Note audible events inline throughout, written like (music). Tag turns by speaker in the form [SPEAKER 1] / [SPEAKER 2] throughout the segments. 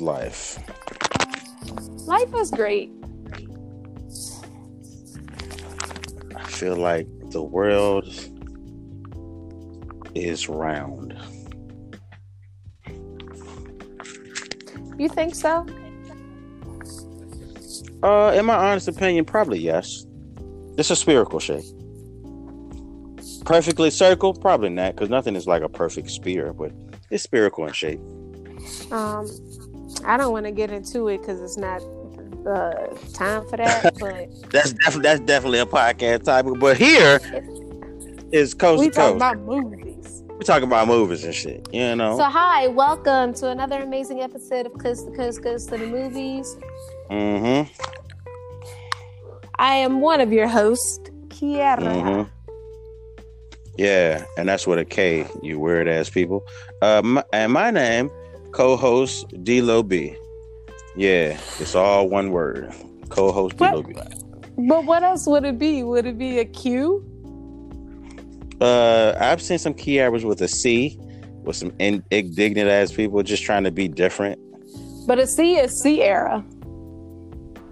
[SPEAKER 1] life?
[SPEAKER 2] Life is great.
[SPEAKER 1] I feel like the world is round.
[SPEAKER 2] You think so?
[SPEAKER 1] Uh, in my honest opinion, probably yes. It's a spherical shape. Perfectly circle, probably not, because nothing is like a perfect sphere, but it's spherical in shape.
[SPEAKER 2] Um, I don't want to get into it because it's not uh, time for that. (laughs) But
[SPEAKER 1] That's definitely that's definitely a podcast topic. But here is coast
[SPEAKER 2] we
[SPEAKER 1] to coast.
[SPEAKER 2] about movies.
[SPEAKER 1] We're talking about movies and shit. You know.
[SPEAKER 2] So hi, welcome to another amazing episode of Coast to Coast Coast to the Movies.
[SPEAKER 1] mm-hmm.
[SPEAKER 2] I am one of your hosts, Kiara.
[SPEAKER 1] Mm-hmm. Yeah, and that's what a K, you weird ass people. Uh, my, and my name, co-host D-Lo B. Yeah, it's all one word. Co-host D-Lo B.
[SPEAKER 2] But what else would it be? Would it be a Q?
[SPEAKER 1] Uh, I've seen some Kiaras with a C, with some in- indignant ass people just trying to be different.
[SPEAKER 2] But a C is Sierra.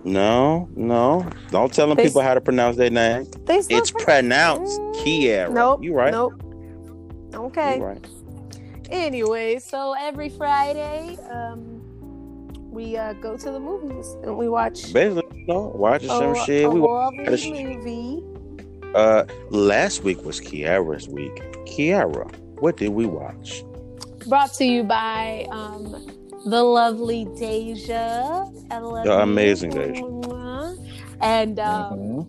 [SPEAKER 1] No, no, don't tell them
[SPEAKER 2] They-
[SPEAKER 1] people how to pronounce their name.
[SPEAKER 2] They
[SPEAKER 1] It's
[SPEAKER 2] pro-
[SPEAKER 1] pronounced
[SPEAKER 2] Mm,
[SPEAKER 1] Kiara.
[SPEAKER 2] Nope.
[SPEAKER 1] you right?
[SPEAKER 2] Nope. Okay.
[SPEAKER 1] You right.
[SPEAKER 2] Anyway, so every Friday, um, we uh, go to the movies and we watch
[SPEAKER 1] Basically, you know, watching
[SPEAKER 2] a,
[SPEAKER 1] some shit.
[SPEAKER 2] a
[SPEAKER 1] We
[SPEAKER 2] horror
[SPEAKER 1] watch-
[SPEAKER 2] movie.
[SPEAKER 1] Uh, last week was Kiara's week. Kiara, what did we watch?
[SPEAKER 2] Brought to you by um, the lovely Deja. I love
[SPEAKER 1] The
[SPEAKER 2] you.
[SPEAKER 1] amazing Deja.
[SPEAKER 2] And um,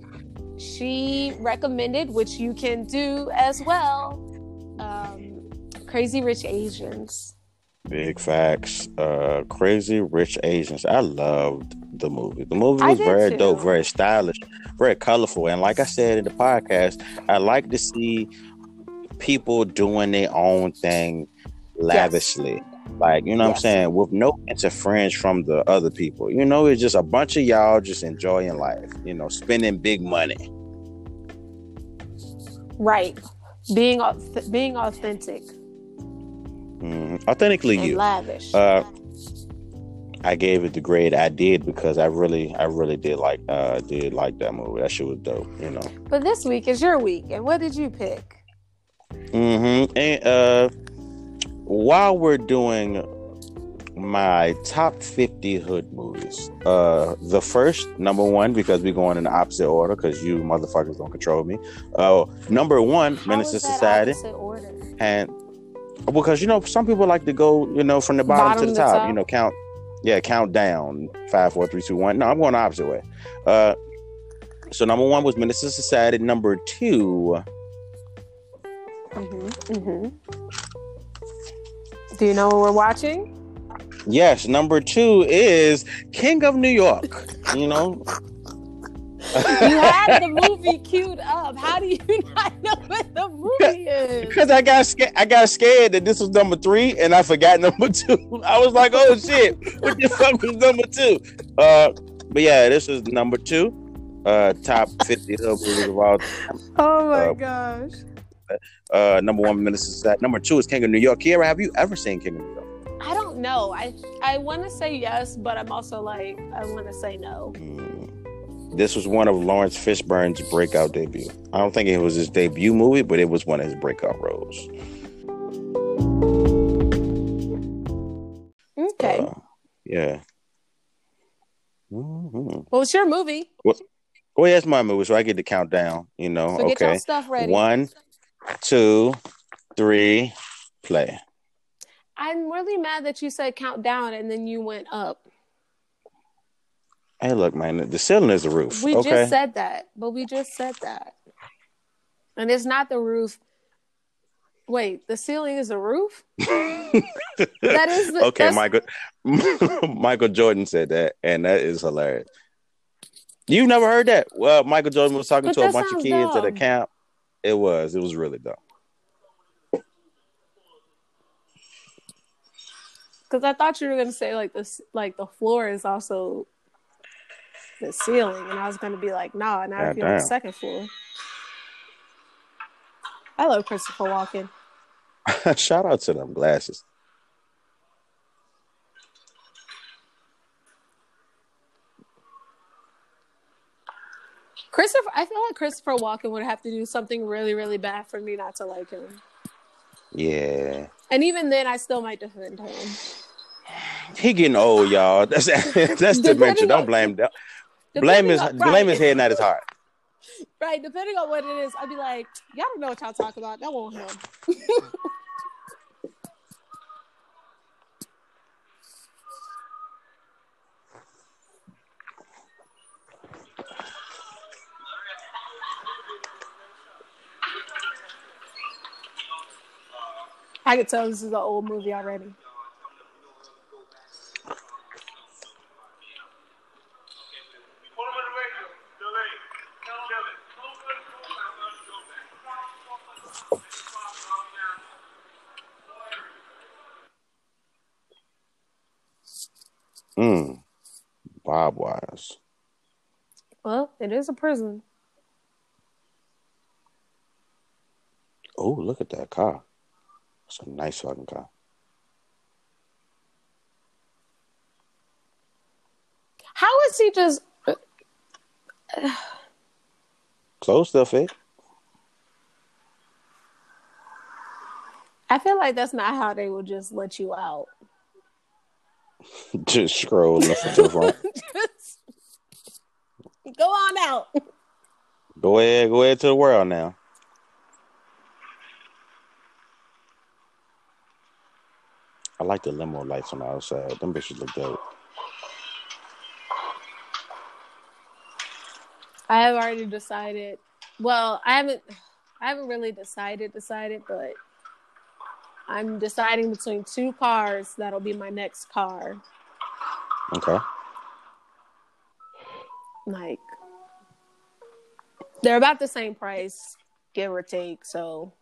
[SPEAKER 2] she recommended, which you can do as well, um, Crazy Rich Asians.
[SPEAKER 1] Big facts. Uh, Crazy Rich Asians. I loved the movie. The movie was very
[SPEAKER 2] too.
[SPEAKER 1] dope, very stylish, very colorful, and like I said in the podcast, I like to see people doing their own thing lavishly. Like, you know what I'm saying? With no interference from the other people. You know, it's just a bunch of y'all just enjoying life, you know, spending big money.
[SPEAKER 2] Right. Being being authentic
[SPEAKER 1] Mhm. Authentically
[SPEAKER 2] and
[SPEAKER 1] you.
[SPEAKER 2] lavish.
[SPEAKER 1] Uh, I gave it the grade I did because I really, I really did like, uh, did like that movie. That shit was dope, you know.
[SPEAKER 2] but this week is your week, and what did you pick?
[SPEAKER 1] Mm-hmm. And uh, while we're doing my top fifty hood movies, uh, the first number one because we're going in the opposite order because you motherfuckers don't control me. Uh, number one,
[SPEAKER 2] How
[SPEAKER 1] Menace to Society,
[SPEAKER 2] opposite order?
[SPEAKER 1] and because you know some people like to go, you know, from the bottom,
[SPEAKER 2] Bottom
[SPEAKER 1] to the
[SPEAKER 2] to
[SPEAKER 1] top,
[SPEAKER 2] top?
[SPEAKER 1] you know, count. Yeah, count down. Five, four, three, two, one. No, I'm going the opposite way. Uh, so number one was Menace to Society. Number two,
[SPEAKER 2] Mm-hmm. Mm-hmm. Do you know what we're watching?
[SPEAKER 1] yes, number two is King of New York. You know,
[SPEAKER 2] You had the movie queued up. How do you (laughs) not know what the movie is?
[SPEAKER 1] because I got scared. I got scared that this was number three, and I forgot (laughs) number two. I was like, "Oh shit, what the fuck was number two? Uh, but yeah, this is number two. Uh, top fifty hood movies of all time. (laughs)
[SPEAKER 2] Oh my
[SPEAKER 1] Uh,
[SPEAKER 2] gosh.
[SPEAKER 1] Uh, number one, Minister Stat. Number two is King of New York. Kiara, have you ever seen King of New York?
[SPEAKER 2] I don't know. I I want to say yes, but I'm also like I want to say no.
[SPEAKER 1] Mm. This was one of Laurence Fishburne's breakout debut. I don't think it was his debut movie, but it was one of his breakout roles.
[SPEAKER 2] Okay.
[SPEAKER 1] Uh, yeah. hmm
[SPEAKER 2] well, it's your movie,
[SPEAKER 1] Well, yeah, it's my movie, so I get to count down. You know,
[SPEAKER 2] so get
[SPEAKER 1] okay.
[SPEAKER 2] stuff ready.
[SPEAKER 1] One, two, three, play.
[SPEAKER 2] I'm really mad that you said count down and then you went up.
[SPEAKER 1] Hey, look, man, the ceiling is the roof.
[SPEAKER 2] We
[SPEAKER 1] okay.
[SPEAKER 2] just said that, but we just said that, and it's not the roof. Wait, the ceiling is the roof. (laughs) That is the,
[SPEAKER 1] okay, Michael. (laughs) Michael Jordan said that, and that is hilarious. You never heard that? Well, Michael Jordan was talking
[SPEAKER 2] But
[SPEAKER 1] to a bunch of kids at a camp. It was. It was really dumb.
[SPEAKER 2] Because I thought you were gonna say like this, like the floor is also the ceiling, and I was gonna be like, nah, not if
[SPEAKER 1] God
[SPEAKER 2] you're on the second floor. I love Christopher Walken. (laughs)
[SPEAKER 1] Shout out to them glasses.
[SPEAKER 2] Christopher, I feel like Christopher Walken would have to do something really, really bad for me not to like him.
[SPEAKER 1] Yeah.
[SPEAKER 2] And even then, I still might defend him.
[SPEAKER 1] He getting old, y'all. That's (laughs) that's (laughs)
[SPEAKER 2] Depending
[SPEAKER 1] dementia. Don't
[SPEAKER 2] on-
[SPEAKER 1] blame that. Blame his
[SPEAKER 2] on-
[SPEAKER 1] blame
[SPEAKER 2] right.
[SPEAKER 1] his head, not his heart. (laughs)
[SPEAKER 2] Right, depending on what it is, I'd be like, y'all don't know what y'all talk about. That won't help. I could tell this is an old movie already.
[SPEAKER 1] Mm. Bob wires.
[SPEAKER 2] Well, it is a prison.
[SPEAKER 1] Oh, look at that car. It's a nice fucking car.
[SPEAKER 2] How is he just?
[SPEAKER 1] close still fit.
[SPEAKER 2] I feel like that's not how they would just let you out. (laughs)
[SPEAKER 1] Just scroll listen to the front. (laughs)
[SPEAKER 2] Just go on out.
[SPEAKER 1] Go ahead, go ahead to the world now. I like the limo lights on the outside. Them bitches look dope.
[SPEAKER 2] I have already decided. Well, I haven't. I haven't really decided. Decided, but I'm deciding between two cars. That'll be my next car.
[SPEAKER 1] Okay.
[SPEAKER 2] Like they're about the same price, give or take. So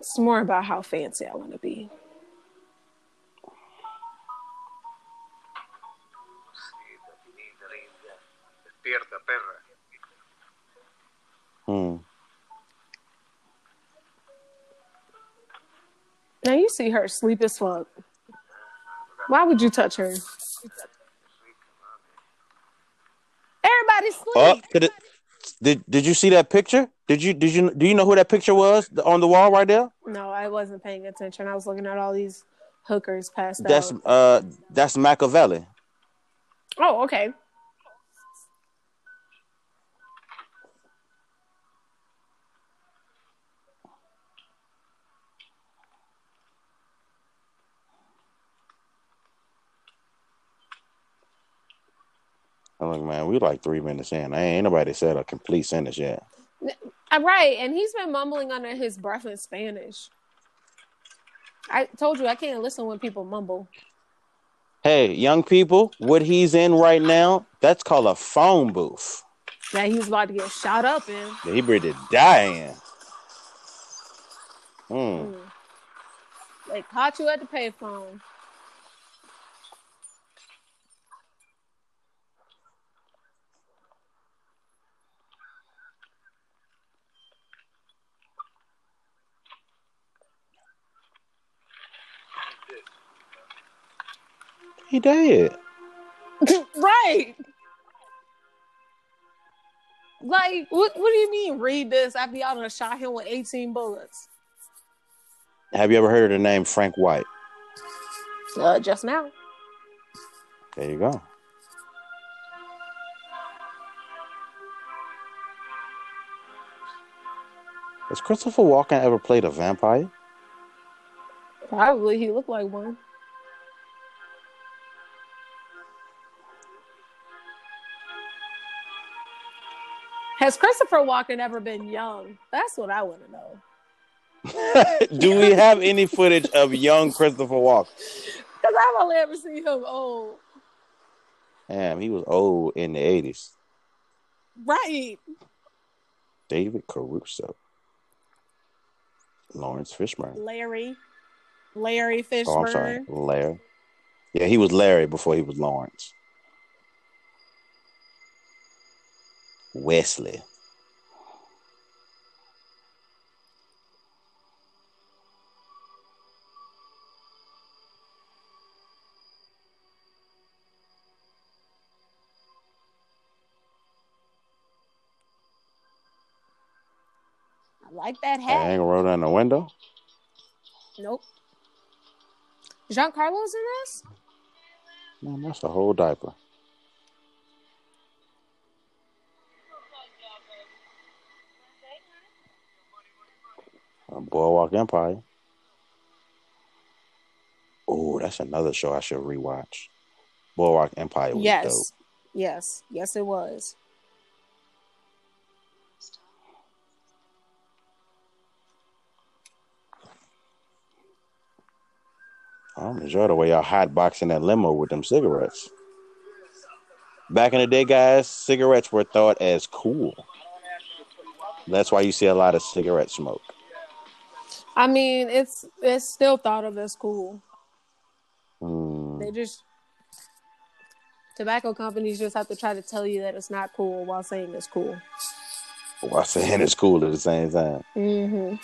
[SPEAKER 2] it's more about how fancy I want to be.
[SPEAKER 1] Hmm.
[SPEAKER 2] Now you see her sleep as fuck. Why would you touch her? Everybody sleep.
[SPEAKER 1] Oh, did, it, did did you see that picture? Did you did you do you know who that picture was on the wall right there?
[SPEAKER 2] No, I wasn't paying attention. I was looking at all these hookers passed
[SPEAKER 1] That's
[SPEAKER 2] out.
[SPEAKER 1] uh that's Machiavelli.
[SPEAKER 2] Oh, okay.
[SPEAKER 1] I'm like, man, we like three minutes in. I ain't nobody said a complete sentence yet.
[SPEAKER 2] Uh, right, and he's been mumbling under his breath in Spanish. I told you I can't listen when people mumble.
[SPEAKER 1] Hey, young people, what he's in right now, that's called a phone booth.
[SPEAKER 2] That he's about to get shot up in.
[SPEAKER 1] That he ready to die in. Hmm.
[SPEAKER 2] Mm. They caught you at the payphone.
[SPEAKER 1] He dead. (laughs)
[SPEAKER 2] right. Like, what? What do you mean? Read this after y'all done shot him with eighteen bullets.
[SPEAKER 1] Have you ever heard of the name Frank White?
[SPEAKER 2] Uh, just now.
[SPEAKER 1] There you go. Has Christopher Walken ever played a vampire?
[SPEAKER 2] Probably he looked like one. Has Christopher Walken ever been young? That's what I want to know. (laughs)
[SPEAKER 1] Do we have any footage of young Christopher Walken?
[SPEAKER 2] Because I've only ever seen him old.
[SPEAKER 1] Damn, he was old in the 80s.
[SPEAKER 2] Right.
[SPEAKER 1] David Caruso. Laurence Fishburne.
[SPEAKER 2] Larry. Larry Fishburne.
[SPEAKER 1] Oh, I'm sorry. Larry. Yeah, he was Larry before he was Laurence. Wesley.
[SPEAKER 2] I like that hat.
[SPEAKER 1] Hang a rolled down the window.
[SPEAKER 2] Nope. Giancarlo's in this?
[SPEAKER 1] Man, that's a whole diaper. Boardwalk Empire. Oh, that's another show I should rewatch. Boardwalk Empire was
[SPEAKER 2] yes.
[SPEAKER 1] dope.
[SPEAKER 2] Yes. Yes, it was.
[SPEAKER 1] I enjoy the way y'all hot boxing that limo with them cigarettes. Back in the day, guys, cigarettes were thought as cool. That's why you see a lot of cigarette smoke.
[SPEAKER 2] I mean, it's it's still thought of as cool.
[SPEAKER 1] Mm,
[SPEAKER 2] They just tobacco companies just have to try to tell you that it's not cool while saying it's cool.
[SPEAKER 1] while saying it's cool at the same time.
[SPEAKER 2] Mm-hmm.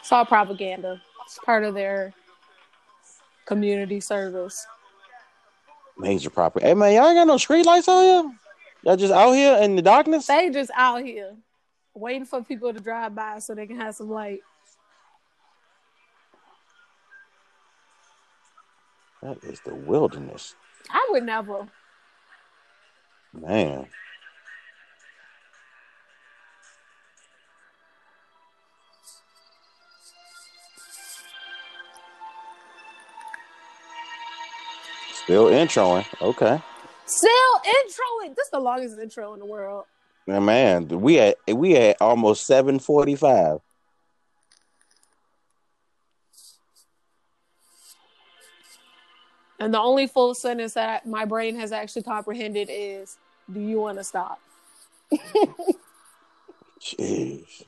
[SPEAKER 2] It's all propaganda. It's part of their community service.
[SPEAKER 1] Major property. Hey man, y'all ain't got no street lights out here. Y'all just out here in the darkness.
[SPEAKER 2] They just out here waiting for people to drive by so they can have some light.
[SPEAKER 1] That is the wilderness,
[SPEAKER 2] I would never.
[SPEAKER 1] man. Still introing. Okay.
[SPEAKER 2] Still introing. This is the longest intro in the world.
[SPEAKER 1] Man, we at we at almost seven forty five.
[SPEAKER 2] And the only full sentence that my brain has actually comprehended is, "Do you want to stop?"
[SPEAKER 1] Jeez.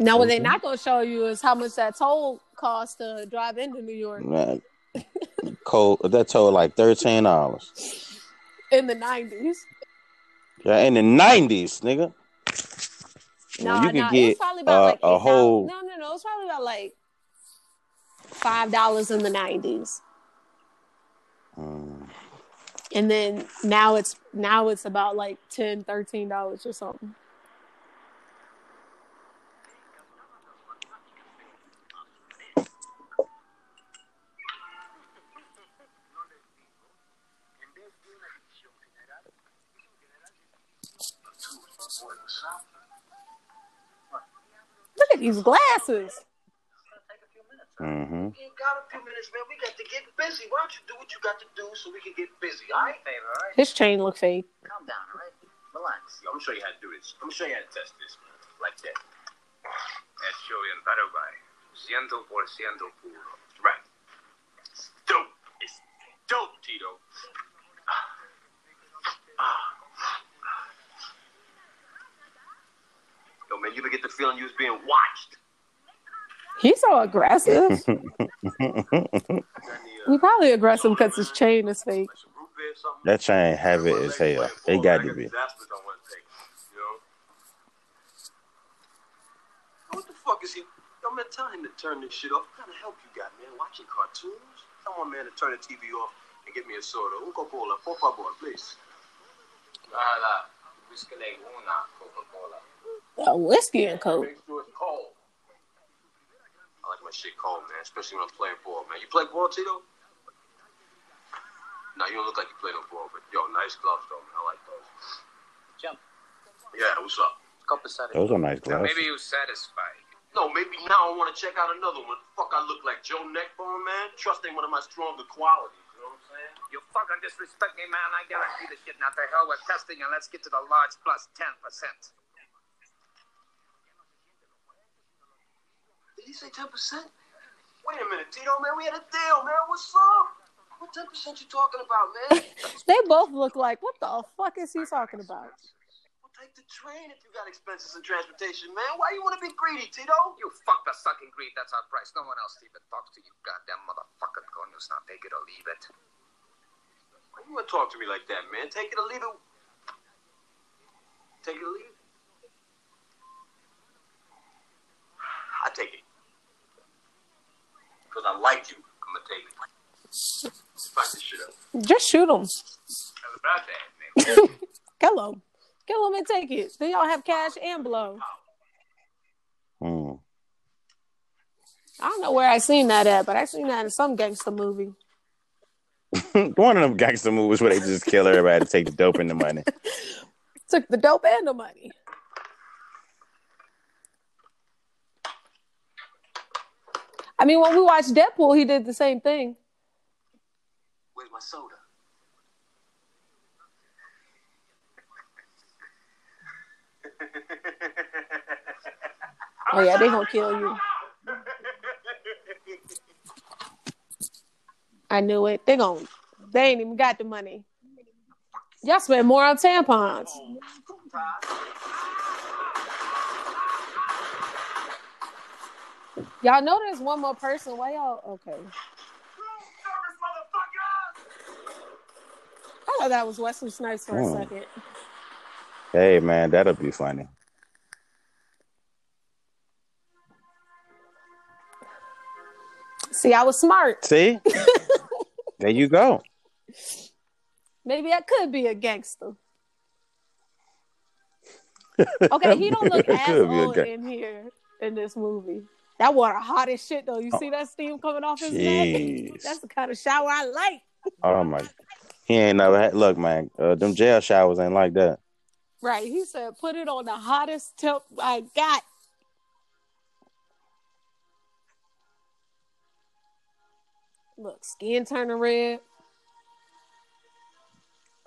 [SPEAKER 2] Now, what they're
[SPEAKER 1] Mhm.
[SPEAKER 2] not going to show you is how much that toll costs to drive into New York
[SPEAKER 1] Man, cold. That told like thirteen dollars.
[SPEAKER 2] in the nineties.
[SPEAKER 1] Yeah, in the nineties, nigga.
[SPEAKER 2] Nah,
[SPEAKER 1] you can
[SPEAKER 2] nah,
[SPEAKER 1] get
[SPEAKER 2] probably about
[SPEAKER 1] uh,
[SPEAKER 2] like
[SPEAKER 1] a whole.
[SPEAKER 2] No, no, no. It's probably about like five dollars in the nineties,
[SPEAKER 1] Mm,
[SPEAKER 2] and then now it's now it's about like 10 13 dollars or something. Look at these glasses.
[SPEAKER 1] hmm
[SPEAKER 3] You ain't got a few minutes, man. We got to get busy. Why don't you do what you got to do so we can get busy, all right? Favor, all right?
[SPEAKER 2] His chain look fake.
[SPEAKER 3] Calm down, all right? Relax. Yo, I'm gonna show you how to do this. I'm gonna show you how to test this, man. Like that. Hecho bien, Paraguay. Ciento por ciento puro. Right. It's dope. It's dope, Tito. Ah. Yo, man, you ever get the feeling you was being watched?
[SPEAKER 2] He's so aggressive.
[SPEAKER 1] Mm-hmm.
[SPEAKER 2] He probably aggressive because his chain is fake.
[SPEAKER 3] Some root beer or something?
[SPEAKER 1] that chain heavy as hell. It got to be.
[SPEAKER 3] What I want to take. You know? What the fuck is he? Yo, man, tell him to turn this shit off. What kind of help you got, man? Watching cartoons? Tell my man to turn the TV off and get me a soda. Un Coca-Cola, por favor, please. Nada. Whiskey una Coca-Cola.
[SPEAKER 2] A whiskey and coke.
[SPEAKER 3] Make sure it's cold. I like my shit cold, man, especially when I'm playing ball, man. You play ball, Tito? No, you don't look like you play no ball, but yo, nice gloves, though, man. I like those.
[SPEAKER 4] Jump.
[SPEAKER 3] Yeah, what's up?
[SPEAKER 4] Copacetic.
[SPEAKER 1] Those are nice glasses.
[SPEAKER 4] Maybe he was satisfied.
[SPEAKER 3] No, maybe now I want to check out another one. Fuck, I look like Joe Neckbone, man. Trust ain't one of my stronger qualities. You know what I'm saying?
[SPEAKER 4] You fucking disrespect me, man. I guarantee the shit. Now the hell with testing and let's get to the large plus 10%.
[SPEAKER 3] Did he say 10%? Wait a minute, Tito, man. We had a deal, man. What's up? What 10% you talking about, man? (laughs)
[SPEAKER 2] They both look like, what the fuck is he talking about?
[SPEAKER 3] We'll take the train if you got expenses and transportation, man. Why you want to be greedy, Tito?
[SPEAKER 4] You fuck the sucking greed. That's our price. No one else even talks to you, goddamn motherfucking corners. Now take it or leave it.
[SPEAKER 3] Why you want to talk to me like that, man? Take it or leave it. Take it or leave it. I take it. Because I like you. I'm going to take it. Fuck this shit up.
[SPEAKER 2] Just shoot him.
[SPEAKER 4] That's about that. (laughs)
[SPEAKER 2] Kill him. Kill him and take it. Then y'all have cash and blow.
[SPEAKER 1] Hmm.
[SPEAKER 2] I don't know where I seen that at, but I seen that in some gangster movie. (laughs)
[SPEAKER 1] One of them gangster movies where they just kill everybody to take the dope and the money. (laughs)
[SPEAKER 2] Took the dope and the money. I mean, when we watched Deadpool, he did the same thing.
[SPEAKER 3] Where's my soda? (laughs)
[SPEAKER 2] Oh yeah, they gonna kill you. I knew it. They gon' they ain't even got the money. Y'all spend more on tampons. Y'all know there's one more person. Why y'all okay? I thought that was Wesley Snipes for a
[SPEAKER 1] Hmm.
[SPEAKER 2] second.
[SPEAKER 1] Hey man, that'll be funny.
[SPEAKER 2] See, I was smart.
[SPEAKER 1] See? (laughs) there you go.
[SPEAKER 2] Maybe I could be a gangster. Okay, he don't look (laughs) as old in here in this movie. That water hot as shit though. You see that steam coming off his neck? That's the kind of shower I like.
[SPEAKER 1] Oh my. He ain't never had. Look, man. Uh, them jail showers ain't like that.
[SPEAKER 2] Right. He said, put it on the hottest temp I got. Look, skin turning red.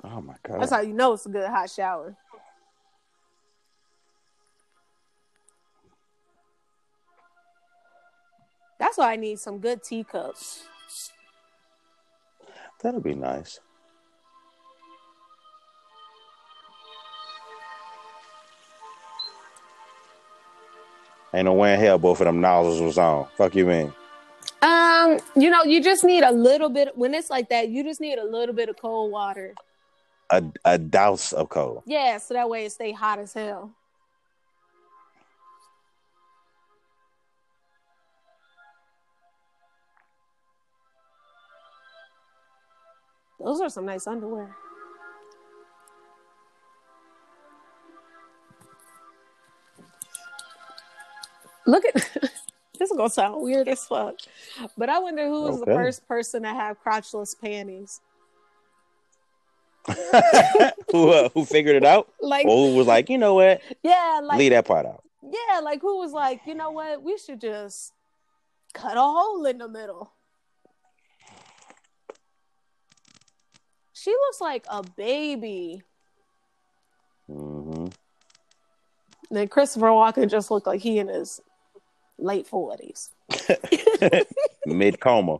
[SPEAKER 1] Oh my god.
[SPEAKER 2] That's how you know it's a good hot shower. That's why I need some good teacups.
[SPEAKER 1] That'll be nice. Ain't no way in hell both of them nozzles was on. Fuck you mean?
[SPEAKER 2] Um, you know, you just need a little bit when it's like that, you just need a little bit of cold water.
[SPEAKER 1] A a douse of cold.
[SPEAKER 2] Yeah, so that way it stay hot as hell. Those are some nice underwear. Look at (laughs) this is gonna sound weird as fuck. But I wonder who was the first person to have crotchless panties. (laughs)
[SPEAKER 1] who uh, who figured it out?
[SPEAKER 2] Like
[SPEAKER 1] who was like, you know what?
[SPEAKER 2] yeah, like
[SPEAKER 1] Leave that part out.
[SPEAKER 2] Yeah, like who was like, you know what? We should just cut a hole in the middle. She looks like a baby.
[SPEAKER 1] Mm-hmm.
[SPEAKER 2] Then Christopher Walken just looked like he in his late forties. (laughs)
[SPEAKER 1] Mid coma.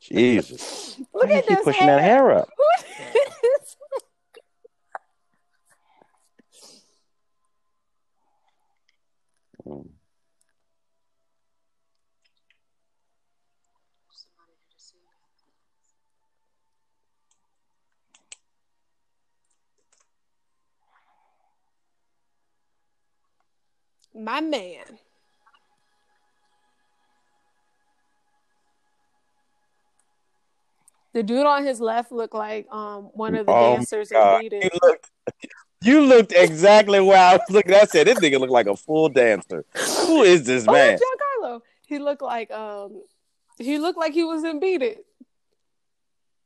[SPEAKER 1] Jesus.
[SPEAKER 2] Look
[SPEAKER 1] Why you
[SPEAKER 2] at this
[SPEAKER 1] pushing that hair up. Mm.
[SPEAKER 2] My man. The dude on his left looked like um one of the
[SPEAKER 1] Oh
[SPEAKER 2] dancers in Beat
[SPEAKER 1] You
[SPEAKER 2] It.
[SPEAKER 1] looked, you looked exactly where I was looking. I said, this nigga look like a full dancer. Who is this
[SPEAKER 2] Oh,
[SPEAKER 1] man?
[SPEAKER 2] Giancarlo. He looked like um he looked like he was in Beat It.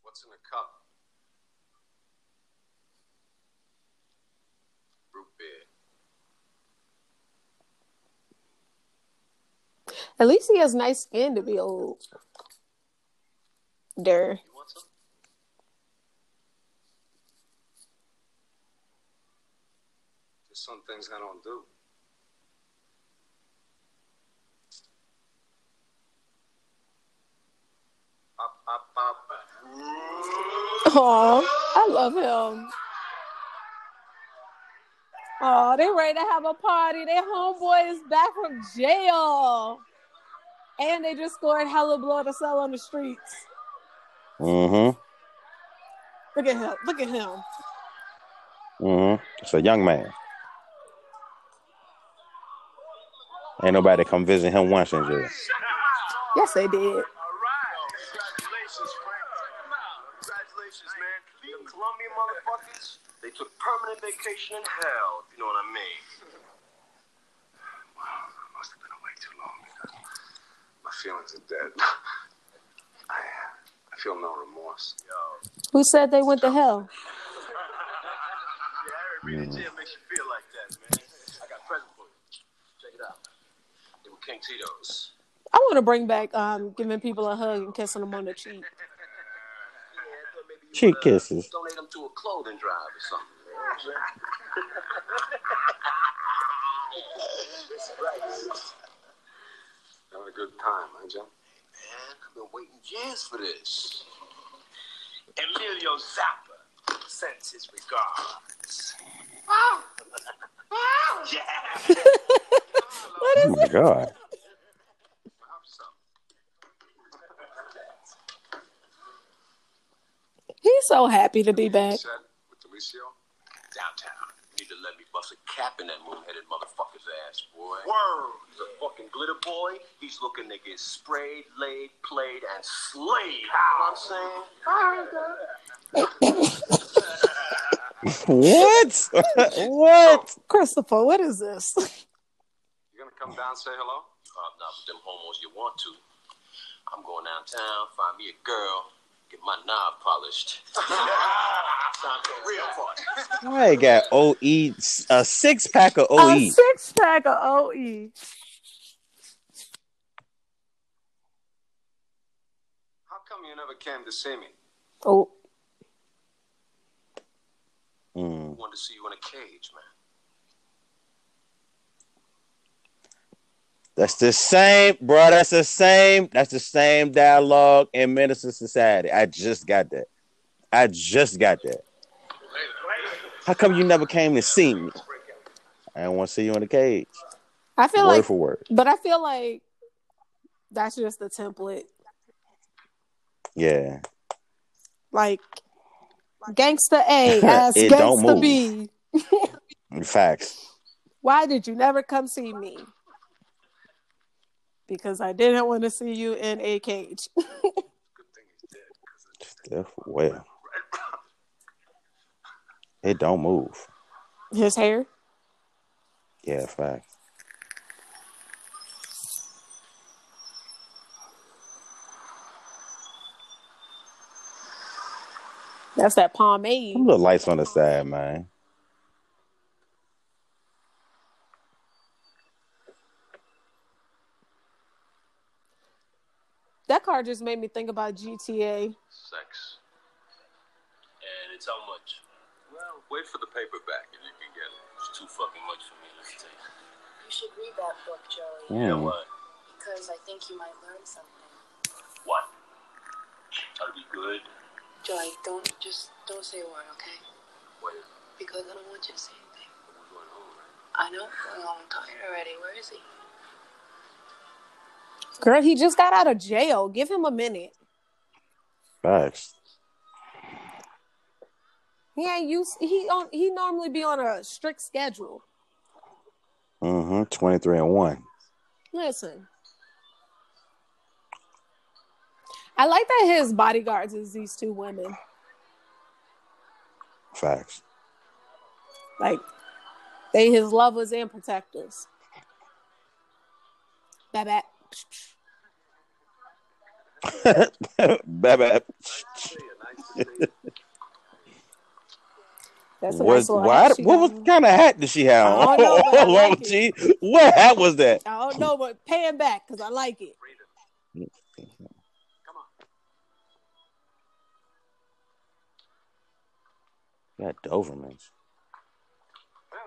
[SPEAKER 3] What's in a cup? Root beer.
[SPEAKER 2] At least he has nice skin to be old. Der.
[SPEAKER 3] You some? There's some things I don't do.
[SPEAKER 2] Oh, I love him. Oh, they're ready to have a party. Their homeboy is back from jail. And they just scored hella blood to sell on the streets.
[SPEAKER 1] Mm-hmm.
[SPEAKER 2] Look at him. Look at him.
[SPEAKER 1] Mm-hmm. It's a young man. Ain't nobody come visit him once in jail.
[SPEAKER 2] Yes, they did.
[SPEAKER 3] All right. Congratulations, places, man. The Colombian motherfuckers, they took permanent vacation in hell, if you know what I mean.
[SPEAKER 5] Wow, I must have been away too long because my feelings are dead. (laughs) I, I feel no remorse.
[SPEAKER 3] Yo,
[SPEAKER 2] Who said they went to hell?
[SPEAKER 3] yeah, Harry Reid Jim makes you feel like that, man. I got a present for you. Check it out. They were King Tito's.
[SPEAKER 2] I want to bring back um giving people a hug and kissing them on the cheek.
[SPEAKER 3] Yeah, I thought maybe you
[SPEAKER 1] Cheek kisses.
[SPEAKER 3] Donate them to a clothing drive or something. You know (laughs) what I'm saying? That's right.
[SPEAKER 5] Having a good time, huh, Jim?
[SPEAKER 3] Man, I've been waiting years for this. Emilio Zapa sends his regards. Oh, (laughs) yeah. (laughs)
[SPEAKER 1] what is Oh my god.
[SPEAKER 5] I hope so.
[SPEAKER 2] He's so happy to be back.
[SPEAKER 5] With Delicio.
[SPEAKER 3] Downtown. You need to let me bust a cap in that moon-headed motherfucker's ass, boy. Word. He's a fucking glitter boy. He's looking to get sprayed, laid, played, and slayed. You know what I'm saying?
[SPEAKER 1] What? what?
[SPEAKER 2] Christopher, what is this?
[SPEAKER 5] You gonna come down and say hello?
[SPEAKER 3] Uh, not with them homos you want to. I'm going downtown, find me a girl, get my knob polished. Time (laughs) real party.
[SPEAKER 1] I got OE a six pack of OE.
[SPEAKER 2] A
[SPEAKER 1] OE.
[SPEAKER 2] six pack of. OE.
[SPEAKER 5] How come you never came to see me?
[SPEAKER 2] Oh,
[SPEAKER 1] Mm.
[SPEAKER 3] wanted to see you in a cage, man.
[SPEAKER 1] That's the same, bro. That's the same. That's the same dialogue in Menace Society. I just got that. I just got that. How come you never came to see me? I don't want to see you in the cage.
[SPEAKER 2] I feel
[SPEAKER 1] word
[SPEAKER 2] like,
[SPEAKER 1] for word.
[SPEAKER 2] but I feel like that's just the template.
[SPEAKER 1] Yeah.
[SPEAKER 2] Like gangsta A (laughs) as gangsta. B. (laughs)
[SPEAKER 1] Facts.
[SPEAKER 2] Why did you never come see me? Because I didn't want to see you in a cage. (laughs)
[SPEAKER 5] Good thing he's dead. 'cause it's
[SPEAKER 1] Stiff well. It don't move.
[SPEAKER 2] His hair.
[SPEAKER 1] Yeah, facts.
[SPEAKER 2] That's that pomade.
[SPEAKER 1] Some little lights on the side, man.
[SPEAKER 2] That car just made me think about GTA.
[SPEAKER 3] Sex. And it's how much?
[SPEAKER 5] Well, wait for the paperback and you can get it.
[SPEAKER 3] It's too fucking much for me, let's take.
[SPEAKER 6] You should read that book, Joey,
[SPEAKER 3] Yeah,
[SPEAKER 1] Mm.
[SPEAKER 3] what?
[SPEAKER 6] because I think you might learn something.
[SPEAKER 3] What? How to be good?
[SPEAKER 6] Joey, don't just don't say a word, okay?
[SPEAKER 3] Wait,
[SPEAKER 6] Because I don't want you to say anything.
[SPEAKER 3] we're going home, right?
[SPEAKER 6] I know. Well, I'm tired already. Where is he?
[SPEAKER 2] Girl, he just got out of jail. Give him a minute.
[SPEAKER 1] Facts.
[SPEAKER 2] He ain't used. He on. He normally be on a strict schedule.
[SPEAKER 1] Mm-hmm. 23 and 1.
[SPEAKER 2] Listen, I like that his bodyguards is these two women.
[SPEAKER 1] Facts.
[SPEAKER 2] Like they his lovers and protectors. Bad (laughs) bad.
[SPEAKER 1] Bad,
[SPEAKER 2] That's
[SPEAKER 1] What,
[SPEAKER 2] little
[SPEAKER 1] what, was kind of hat did she have
[SPEAKER 2] I
[SPEAKER 1] on?
[SPEAKER 2] don't know, but I (laughs) like it.
[SPEAKER 1] What hat was that?
[SPEAKER 2] I don't know, but pay him back because I like it.
[SPEAKER 5] Come on.
[SPEAKER 1] Got Dobermans.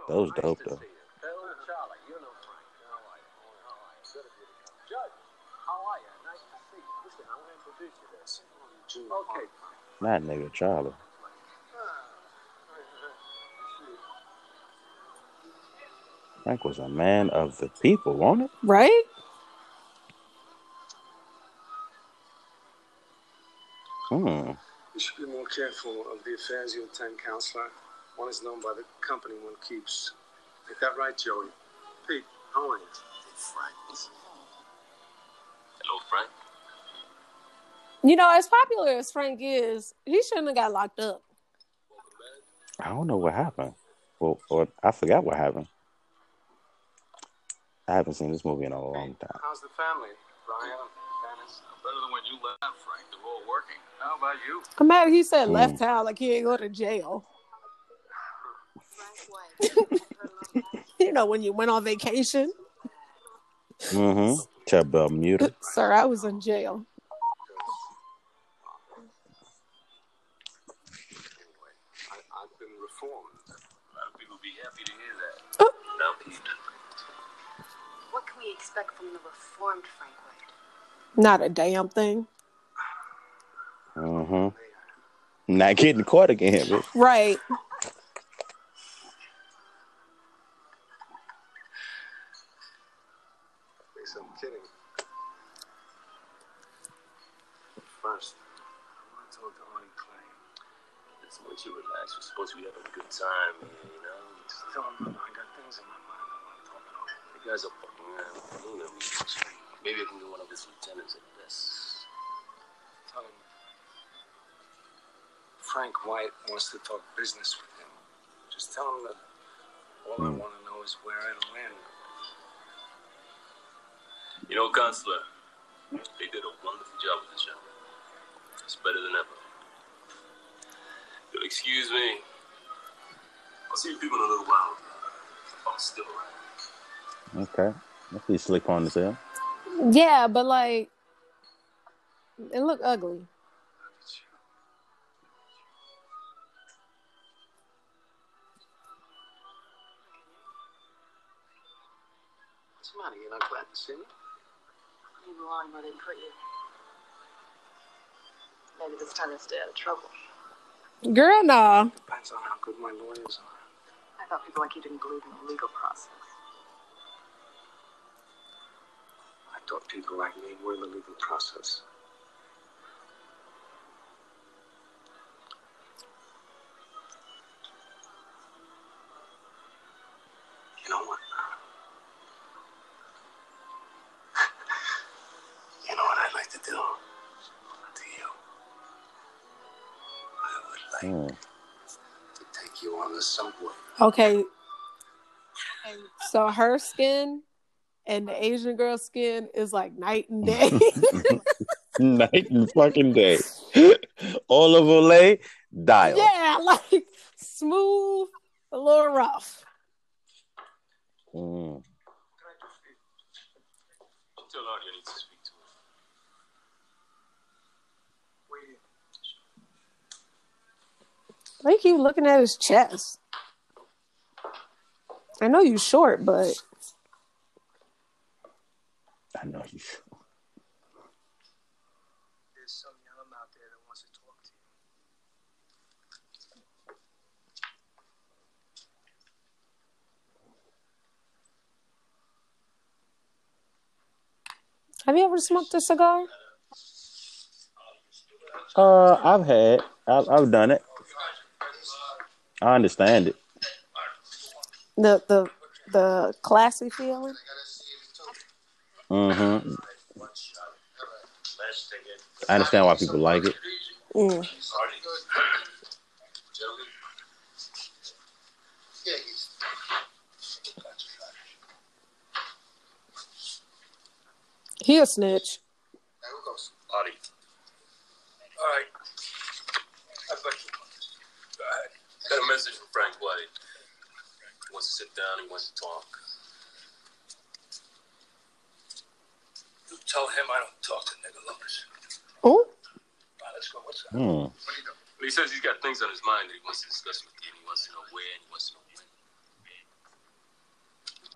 [SPEAKER 5] Well,
[SPEAKER 1] Those dope, though.
[SPEAKER 5] see you. Hello, Charlie. You know Frank. How are you? How are you? Good of you to come. Judge, how are you? Nice to see you. Listen, I want to introduce you to this. Okay.
[SPEAKER 1] Not nigga Charlie. Frank was a man of the people, wasn't it?
[SPEAKER 2] Right?
[SPEAKER 1] Hmm.
[SPEAKER 5] You should be more careful of the affairs you attend, counselor. One is known by the company one keeps. Ain't that right, Joey? Pete, how are you?
[SPEAKER 3] Frank. Hello, Frank.
[SPEAKER 2] You know, as popular as Frank is, he shouldn't have got locked up.
[SPEAKER 1] I don't know what happened. Well, or I forgot what happened. I haven't seen this movie in a long time.
[SPEAKER 5] How's the family? Brian, Dennis?
[SPEAKER 7] Better than when you left, Frank. They're all working. How about you?
[SPEAKER 2] I'm mad he said
[SPEAKER 1] Hmm.
[SPEAKER 2] left town like he ain't go to jail. (laughs) You know, when you went on vacation.
[SPEAKER 1] Mm-hmm. To Bermuda. (laughs)
[SPEAKER 2] Sir, I was in jail.
[SPEAKER 6] What expect from the reformed Frank White?
[SPEAKER 2] Not a damn thing.
[SPEAKER 1] Mm-hmm. Not getting caught again. bitch.
[SPEAKER 2] Right.
[SPEAKER 5] At least I'm kidding. First, I want to talk to Arty Clay.
[SPEAKER 7] Listen, once you relax, we're supposed to be having a good time here, you know?
[SPEAKER 5] Just tell him I got things in my mind I want to talk about.
[SPEAKER 7] You guys are fucking around. You know me. Maybe I can get one of his lieutenants at this.
[SPEAKER 5] Tell him Frank White wants to talk business with him. Just tell him that all I
[SPEAKER 1] Hmm.
[SPEAKER 5] want to know is where it'll end.
[SPEAKER 7] You know, Counselor, they did a wonderful job with the show. It's better than ever. You'll excuse me. I'll see you people in a little while. I'm still around.
[SPEAKER 1] Okay. That's pretty slick on the sale.
[SPEAKER 2] Yeah, but like it looked ugly.
[SPEAKER 5] What's the matter? You're not glad to see me?
[SPEAKER 6] You belong where they put you. Maybe this time i'll stay out of trouble.
[SPEAKER 2] Girl, nah.
[SPEAKER 5] Depends on how good my lawyers are.
[SPEAKER 6] I thought people like you didn't believe in the legal process.
[SPEAKER 5] I people like me were in the legal process. You know what? (laughs) you know what I'd like to do? To you. I would like
[SPEAKER 1] Hmm.
[SPEAKER 5] to take you on the subway.
[SPEAKER 2] Okay. So her skin and the Asian girl skin is like night and day. (laughs)
[SPEAKER 1] Night and fucking day. (laughs) All of Olay, dial.
[SPEAKER 2] yeah, (laughs) like smooth, a little rough.
[SPEAKER 1] Mm.
[SPEAKER 7] Tell I need to speak to him.
[SPEAKER 2] Why you keep looking at his chest? I know you're short, but
[SPEAKER 1] I know you.
[SPEAKER 5] There's some yellow out there that wants to talk to you.
[SPEAKER 2] have you ever smoked a cigar?
[SPEAKER 1] Uh, I've had, I've, I've done it. I understand it.
[SPEAKER 2] The the the classy feeling.
[SPEAKER 1] Mm-hmm. I understand why people like it.
[SPEAKER 2] Mm. He a snitch.
[SPEAKER 7] All right. I bet you. Go ahead. Got a message from Frank White. He wants to sit down. He wants to talk. Tell him I don't talk to nigga lovers.
[SPEAKER 2] Oh,
[SPEAKER 7] All right, let's go. What's up?
[SPEAKER 1] Hmm.
[SPEAKER 7] Well, he says he's got things on his mind that he wants to discuss with you, and he wants to know where, and he wants to know when.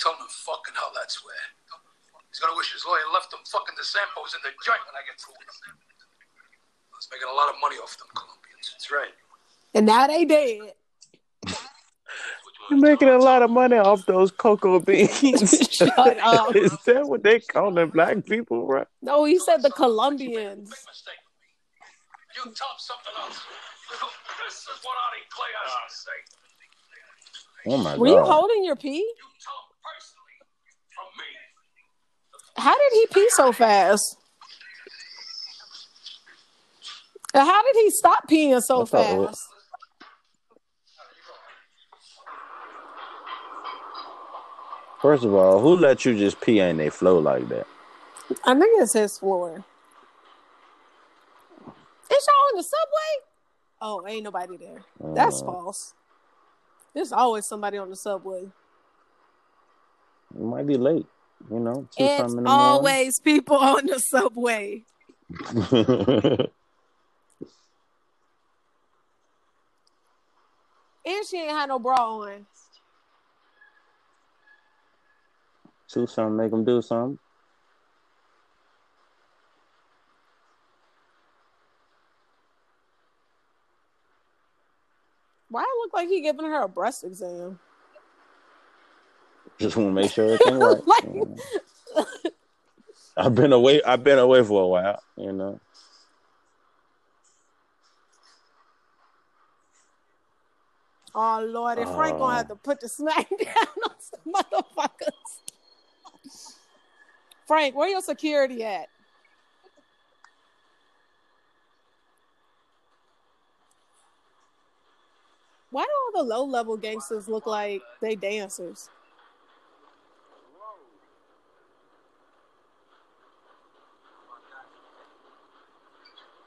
[SPEAKER 8] Tell him fucking hell that's where. He's gonna wish his lawyer left him fucking the Zampos in the joint when I get through with him. I was making a lot of money off them Colombians.
[SPEAKER 7] That's right.
[SPEAKER 2] and now they dead.
[SPEAKER 7] What
[SPEAKER 1] You're making a lot of money off those cocoa (laughs) beans.
[SPEAKER 2] Shut up. (laughs)
[SPEAKER 1] Is that what they calling black people, right?
[SPEAKER 2] No, he said the Colombians.
[SPEAKER 8] Big mistake with me. You tell him something else. (laughs) This is what Arty Clay has to say.
[SPEAKER 1] Oh my God!
[SPEAKER 2] Were you holding your pee?
[SPEAKER 8] You tell him personally from me.
[SPEAKER 2] How did he pee so fast? How did he stop peeing so
[SPEAKER 1] I thought it was-
[SPEAKER 2] fast?
[SPEAKER 1] First of all, who let you just pee in they flow like that?
[SPEAKER 2] I think it's his floor. Is y'all in the subway? Oh, ain't nobody there. That's
[SPEAKER 1] Uh,
[SPEAKER 2] false. There's always somebody on the subway.
[SPEAKER 1] You might be late. You know,
[SPEAKER 2] It's
[SPEAKER 1] something in the
[SPEAKER 2] always people on the subway. (laughs) And she ain't had no bra on.
[SPEAKER 1] Two something, make them do something.
[SPEAKER 2] Why it look like he giving her a breast exam?
[SPEAKER 1] Just want to make sure everything (laughs) right.
[SPEAKER 2] Like-
[SPEAKER 1] you know. I've been away. I've been away for a while. You know.
[SPEAKER 2] Oh Lord, if Frank gonna
[SPEAKER 1] Oh.
[SPEAKER 2] have to put the smack (laughs) down on some motherfuckers. Frank, where your security at? Why do all the low level gangsters look like they dancers?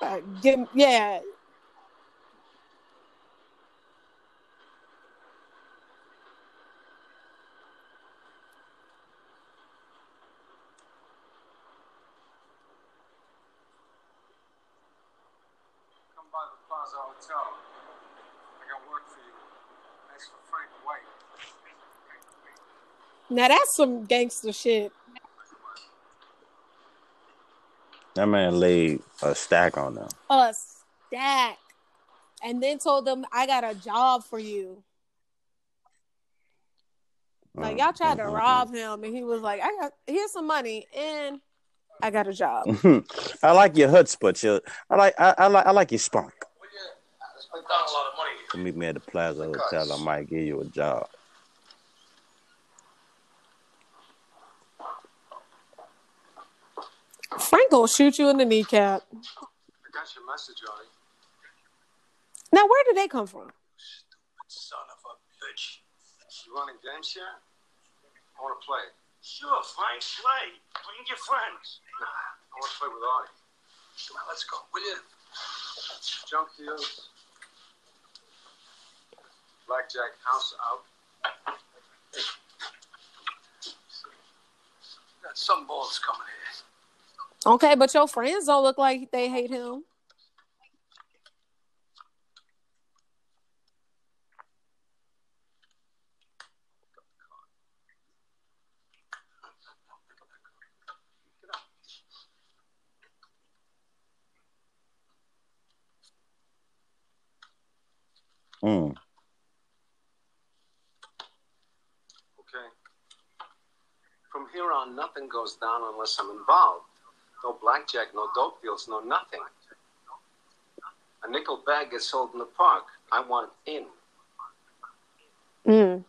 [SPEAKER 2] Uh, give, yeah,
[SPEAKER 5] Hotel. I got work for you. Thanks for Frank White.
[SPEAKER 2] now that's some gangster shit.
[SPEAKER 1] That man laid a stack on them.
[SPEAKER 2] a stack and then told them I got a job for you. Like y'all tried to
[SPEAKER 1] Mm, mm,
[SPEAKER 2] rob him and he was like, I got here's some money and I got a job. (laughs)
[SPEAKER 1] I like your chutzpah, your I like I, I like I like your spunk.
[SPEAKER 8] Well, yeah, I spent down a lot of money.
[SPEAKER 1] Come meet me at the Plaza Hotel. I might give you a job.
[SPEAKER 2] Frank gonna shoot you in the kneecap.
[SPEAKER 5] I got your message, Arty.
[SPEAKER 2] Now where did they come from?
[SPEAKER 8] Stupid son of a bitch.
[SPEAKER 5] You running games here? I want to play.
[SPEAKER 8] Sure, Frank, play. Bring your friends.
[SPEAKER 5] Nah, I want to play with Arty.
[SPEAKER 8] Come on, let's go, will you?
[SPEAKER 5] Junk deals. Blackjack house out.
[SPEAKER 8] Got some balls coming here.
[SPEAKER 2] Okay, but your friends don't look like they hate him.
[SPEAKER 1] Mm.
[SPEAKER 5] Okay. From here on, nothing goes down unless I'm involved. No blackjack, no dope deals, no nothing. A nickel bag gets sold in the park. I want in.
[SPEAKER 2] Mm.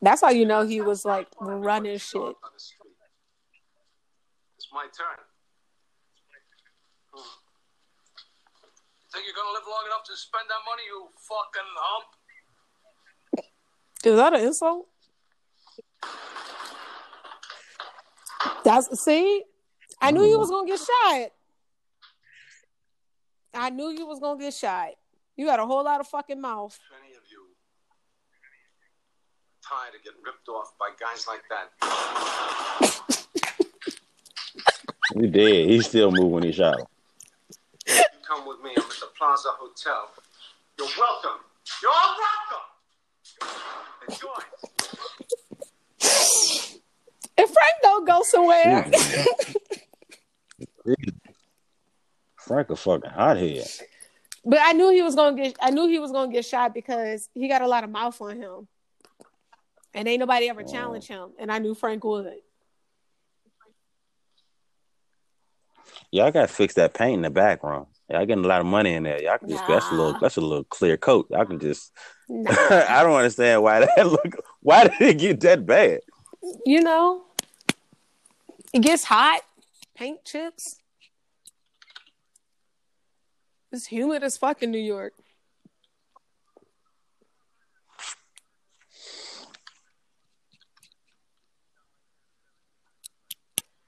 [SPEAKER 2] That's how you know he was like running shit.
[SPEAKER 5] On the street. It's my turn.
[SPEAKER 8] You think you're gonna live long enough to spend that money, you fucking hump?
[SPEAKER 2] Is that an insult? That's see, I knew you was gonna get shot. I knew you was gonna get shot. You got a whole lot of fucking mouth.
[SPEAKER 5] If any of you tired of getting ripped off by guys like that, (laughs)
[SPEAKER 1] He did. He still move when he shot.
[SPEAKER 5] you come with me. I'm at the Plaza Hotel. You're welcome. You're all welcome. Enjoy.
[SPEAKER 2] If Frank don't go somewhere,
[SPEAKER 1] Frank a fucking hothead.
[SPEAKER 2] but I knew he was gonna get. I knew he was gonna get shot because he got a lot of mouth on him, and ain't nobody ever challenged him. And I knew Frank would.
[SPEAKER 1] Y'all got to fix that paint in the background. Y'all getting a lot of money in there. Y'all can just that's a little that's a little clear coat. Y'all can just.
[SPEAKER 2] Nah. (laughs)
[SPEAKER 1] I don't understand why that (laughs) look. Why did it get that bad?
[SPEAKER 2] You know, it gets hot. Paint chips. It's humid as fuck in New York.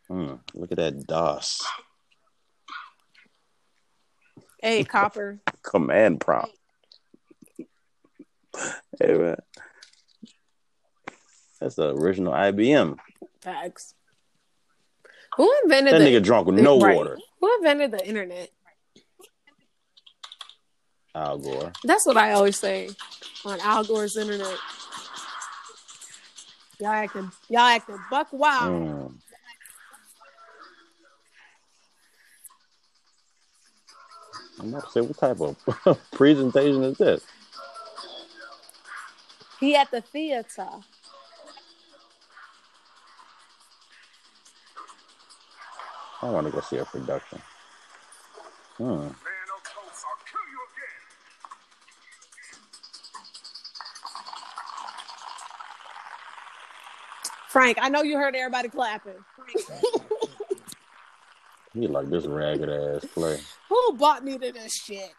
[SPEAKER 1] Hmm, look at that DOS
[SPEAKER 2] Hey, Copper. (laughs)
[SPEAKER 1] command prompt. Hey man, that's the original IBM.
[SPEAKER 2] Facts. Who invented
[SPEAKER 1] That
[SPEAKER 2] the
[SPEAKER 1] nigga drunk with no
[SPEAKER 2] right.
[SPEAKER 1] water.
[SPEAKER 2] Who invented the internet?
[SPEAKER 1] Al Gore.
[SPEAKER 2] That's what I always say on Al Gore's internet. Y'all acting, y'all acting buck wild.
[SPEAKER 1] Mm. I'm about to say, what type of (laughs) presentation is this?
[SPEAKER 2] He at the theater.
[SPEAKER 1] I want to go see a production. Hmm.
[SPEAKER 2] Frank, I know you heard everybody clapping. (laughs)
[SPEAKER 1] He like this ragged ass play.
[SPEAKER 2] Who bought me to this shit?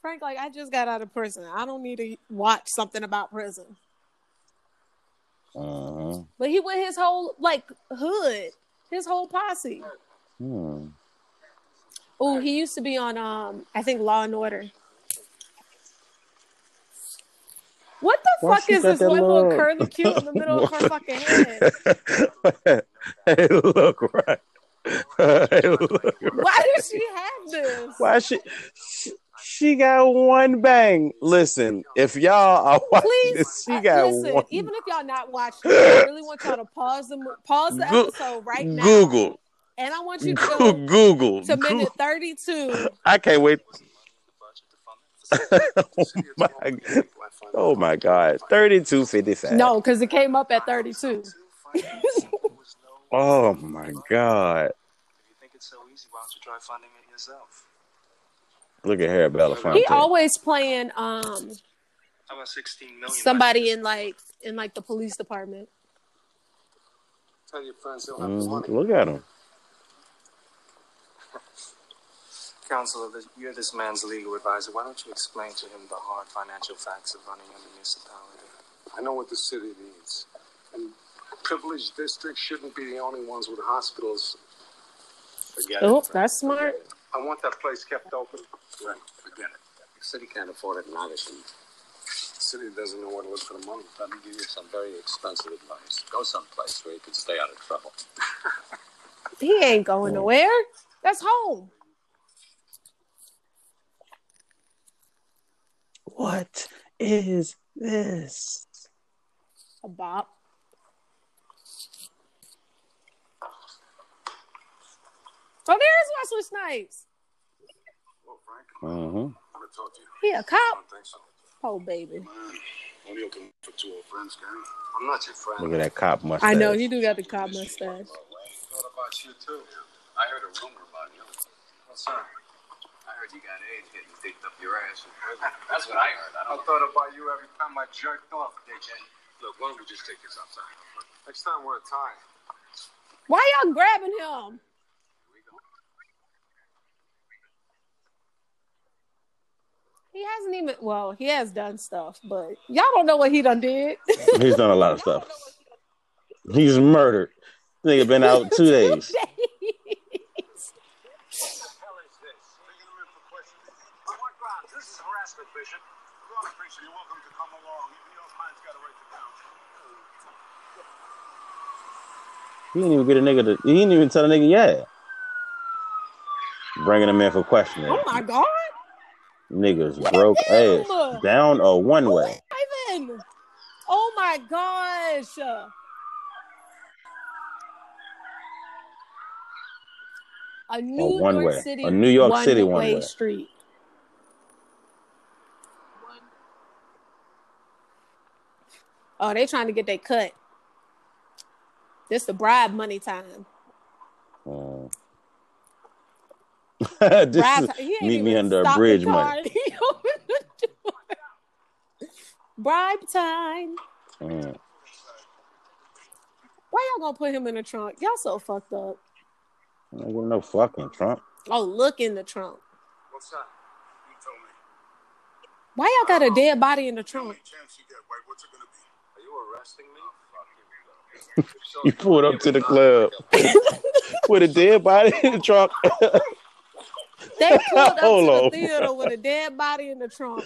[SPEAKER 2] Frank, like I just got out of prison. I don't need to watch something about prison.
[SPEAKER 1] Uh-huh.
[SPEAKER 2] But he with his whole like hood, his whole posse.
[SPEAKER 1] Hmm.
[SPEAKER 2] Oh, he used to be on um, I think Law and Order. What the
[SPEAKER 1] Why
[SPEAKER 2] fuck is this little
[SPEAKER 1] curly (laughs)
[SPEAKER 2] curlicue in the middle of her fucking head? (laughs)
[SPEAKER 1] hey, look right. (laughs) Hey, look right.
[SPEAKER 2] Why does she have this?
[SPEAKER 1] Why she, she she got one bang? Listen, if y'all are watching
[SPEAKER 2] Please,
[SPEAKER 1] this, she got
[SPEAKER 2] listen.
[SPEAKER 1] one.
[SPEAKER 2] Even if y'all not watching, I really want y'all to (laughs) pause the mo- pause the
[SPEAKER 1] Go-
[SPEAKER 2] episode right now.
[SPEAKER 1] Google,
[SPEAKER 2] and I want you to
[SPEAKER 1] Go-
[SPEAKER 2] go
[SPEAKER 1] Google.
[SPEAKER 2] to
[SPEAKER 1] Google.
[SPEAKER 2] minute thirty-two.
[SPEAKER 1] I can't wait. (laughs) oh my, oh my God, thirty-two fifty-five.
[SPEAKER 2] No, because it came up at thirty-two. (laughs)
[SPEAKER 1] Oh my God.
[SPEAKER 9] If you think it's so easy, why don't you try funding it yourself?
[SPEAKER 1] Look at Harry Belafonte.
[SPEAKER 2] He always playing um
[SPEAKER 9] How about 16 million?
[SPEAKER 2] somebody in like in like the police department.
[SPEAKER 5] Tell your friends they'll have the
[SPEAKER 1] Mhm.
[SPEAKER 5] money.
[SPEAKER 1] Look at him.
[SPEAKER 9] Counselor, you're this man's legal advisor. Why don't you explain to him the hard financial facts of running a municipality?
[SPEAKER 5] I know what the city needs. And privileged districts shouldn't be the only ones with hospitals. Forget
[SPEAKER 2] Oh,
[SPEAKER 5] it.
[SPEAKER 2] that's smart.
[SPEAKER 5] I want that place kept open. Right, forget it. The city can't afford it, and obviously, the city doesn't know where to look for the money. Let me give you some very expensive advice. Go someplace where you can stay out of trouble. (laughs)
[SPEAKER 2] He ain't going nowhere. That's home.
[SPEAKER 1] What is this?
[SPEAKER 2] A bop. Oh, there's Wesley Snipes.
[SPEAKER 5] Well, Frank,
[SPEAKER 1] Mm-hmm.
[SPEAKER 5] I want to talk to you.
[SPEAKER 2] He a
[SPEAKER 5] I
[SPEAKER 2] cop.
[SPEAKER 5] so.
[SPEAKER 2] Oh, baby.
[SPEAKER 5] Man, only looking for two old friends, Gary. I'm not your friend.
[SPEAKER 1] Look at that cop mustache.
[SPEAKER 2] I know he do got the cop mustache.
[SPEAKER 5] Thought about you, too. I heard a rumor about you. What's that?
[SPEAKER 3] I heard you got AIDS getting dicked up your ass. That's what I heard. I
[SPEAKER 5] I thought about you every time I jerked off, dickhead.
[SPEAKER 3] Look, why don't we just take this outside?
[SPEAKER 5] Next time wear a tie.
[SPEAKER 2] Why y'all grabbing him? He hasn't even. Well, he has done stuff, but y'all don't know what he done did. (laughs)
[SPEAKER 1] He's done a lot of stuff. He's murdered. Nigga been out two (laughs) days.
[SPEAKER 5] hell is this? Bringing him in for questioning. On what grounds? This is harassment, Bishop. Go on, preacher. You're welcome to come along. Even your mind's got a right to counsel.
[SPEAKER 1] He didn't even get a nigga to. He didn't even tell a nigga yeah. Bringing him in for questioning.
[SPEAKER 2] oh my god,
[SPEAKER 1] Niggas broke
[SPEAKER 2] him.
[SPEAKER 1] ass down a one way.
[SPEAKER 2] Ivan! Oh my gosh! A New
[SPEAKER 1] one
[SPEAKER 2] York
[SPEAKER 1] way.
[SPEAKER 2] City,
[SPEAKER 1] A New York City one way.
[SPEAKER 2] street. Oh, they trying to get their cut. This the bribe money time.
[SPEAKER 1] Mm. this
[SPEAKER 2] Bribe
[SPEAKER 1] is,
[SPEAKER 2] ti- he ain't (laughs)
[SPEAKER 1] meet me under a bridge
[SPEAKER 2] car.
[SPEAKER 1] money.
[SPEAKER 2] He opened the door. Bribe time.
[SPEAKER 1] Mm.
[SPEAKER 2] Why y'all gonna put him in the trunk? Y'all so fucked up.
[SPEAKER 1] I don't no fucking Trump.
[SPEAKER 2] Oh, look in the trunk.
[SPEAKER 5] What's that?
[SPEAKER 10] You tell me.
[SPEAKER 2] Why y'all got a dead body in the trunk?
[SPEAKER 10] many chance you get, White? What's it gonna be?
[SPEAKER 5] Are you arresting me? (laughs)
[SPEAKER 1] You pulled up to the club (laughs) with a dead body in the trunk.
[SPEAKER 2] They (laughs) pulled up
[SPEAKER 1] Hold
[SPEAKER 2] to
[SPEAKER 1] on.
[SPEAKER 2] the theater with a dead body in the trunk.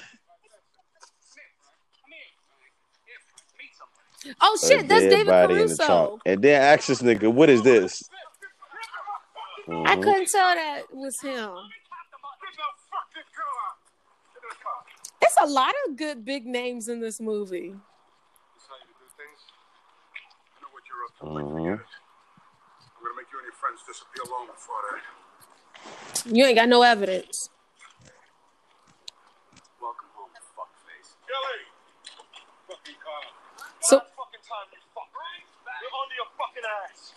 [SPEAKER 2] Oh
[SPEAKER 1] A
[SPEAKER 2] shit, that's
[SPEAKER 1] dead
[SPEAKER 2] David
[SPEAKER 1] body in the trunk. And then ask this nigga, what is this?
[SPEAKER 2] I
[SPEAKER 1] Mhm.
[SPEAKER 2] couldn't tell that was him. It's a lot of good big names in this movie.
[SPEAKER 5] That's how you do things?
[SPEAKER 10] I know what you're up to.
[SPEAKER 1] Mhm.
[SPEAKER 10] I'm gonna make you and your friends disappear long before that.
[SPEAKER 2] You ain't got no evidence.
[SPEAKER 11] Welcome home, fuckface.
[SPEAKER 10] Kelly! Fucking car.
[SPEAKER 2] So,
[SPEAKER 5] Fucking time you fuck. You're under your fucking ass.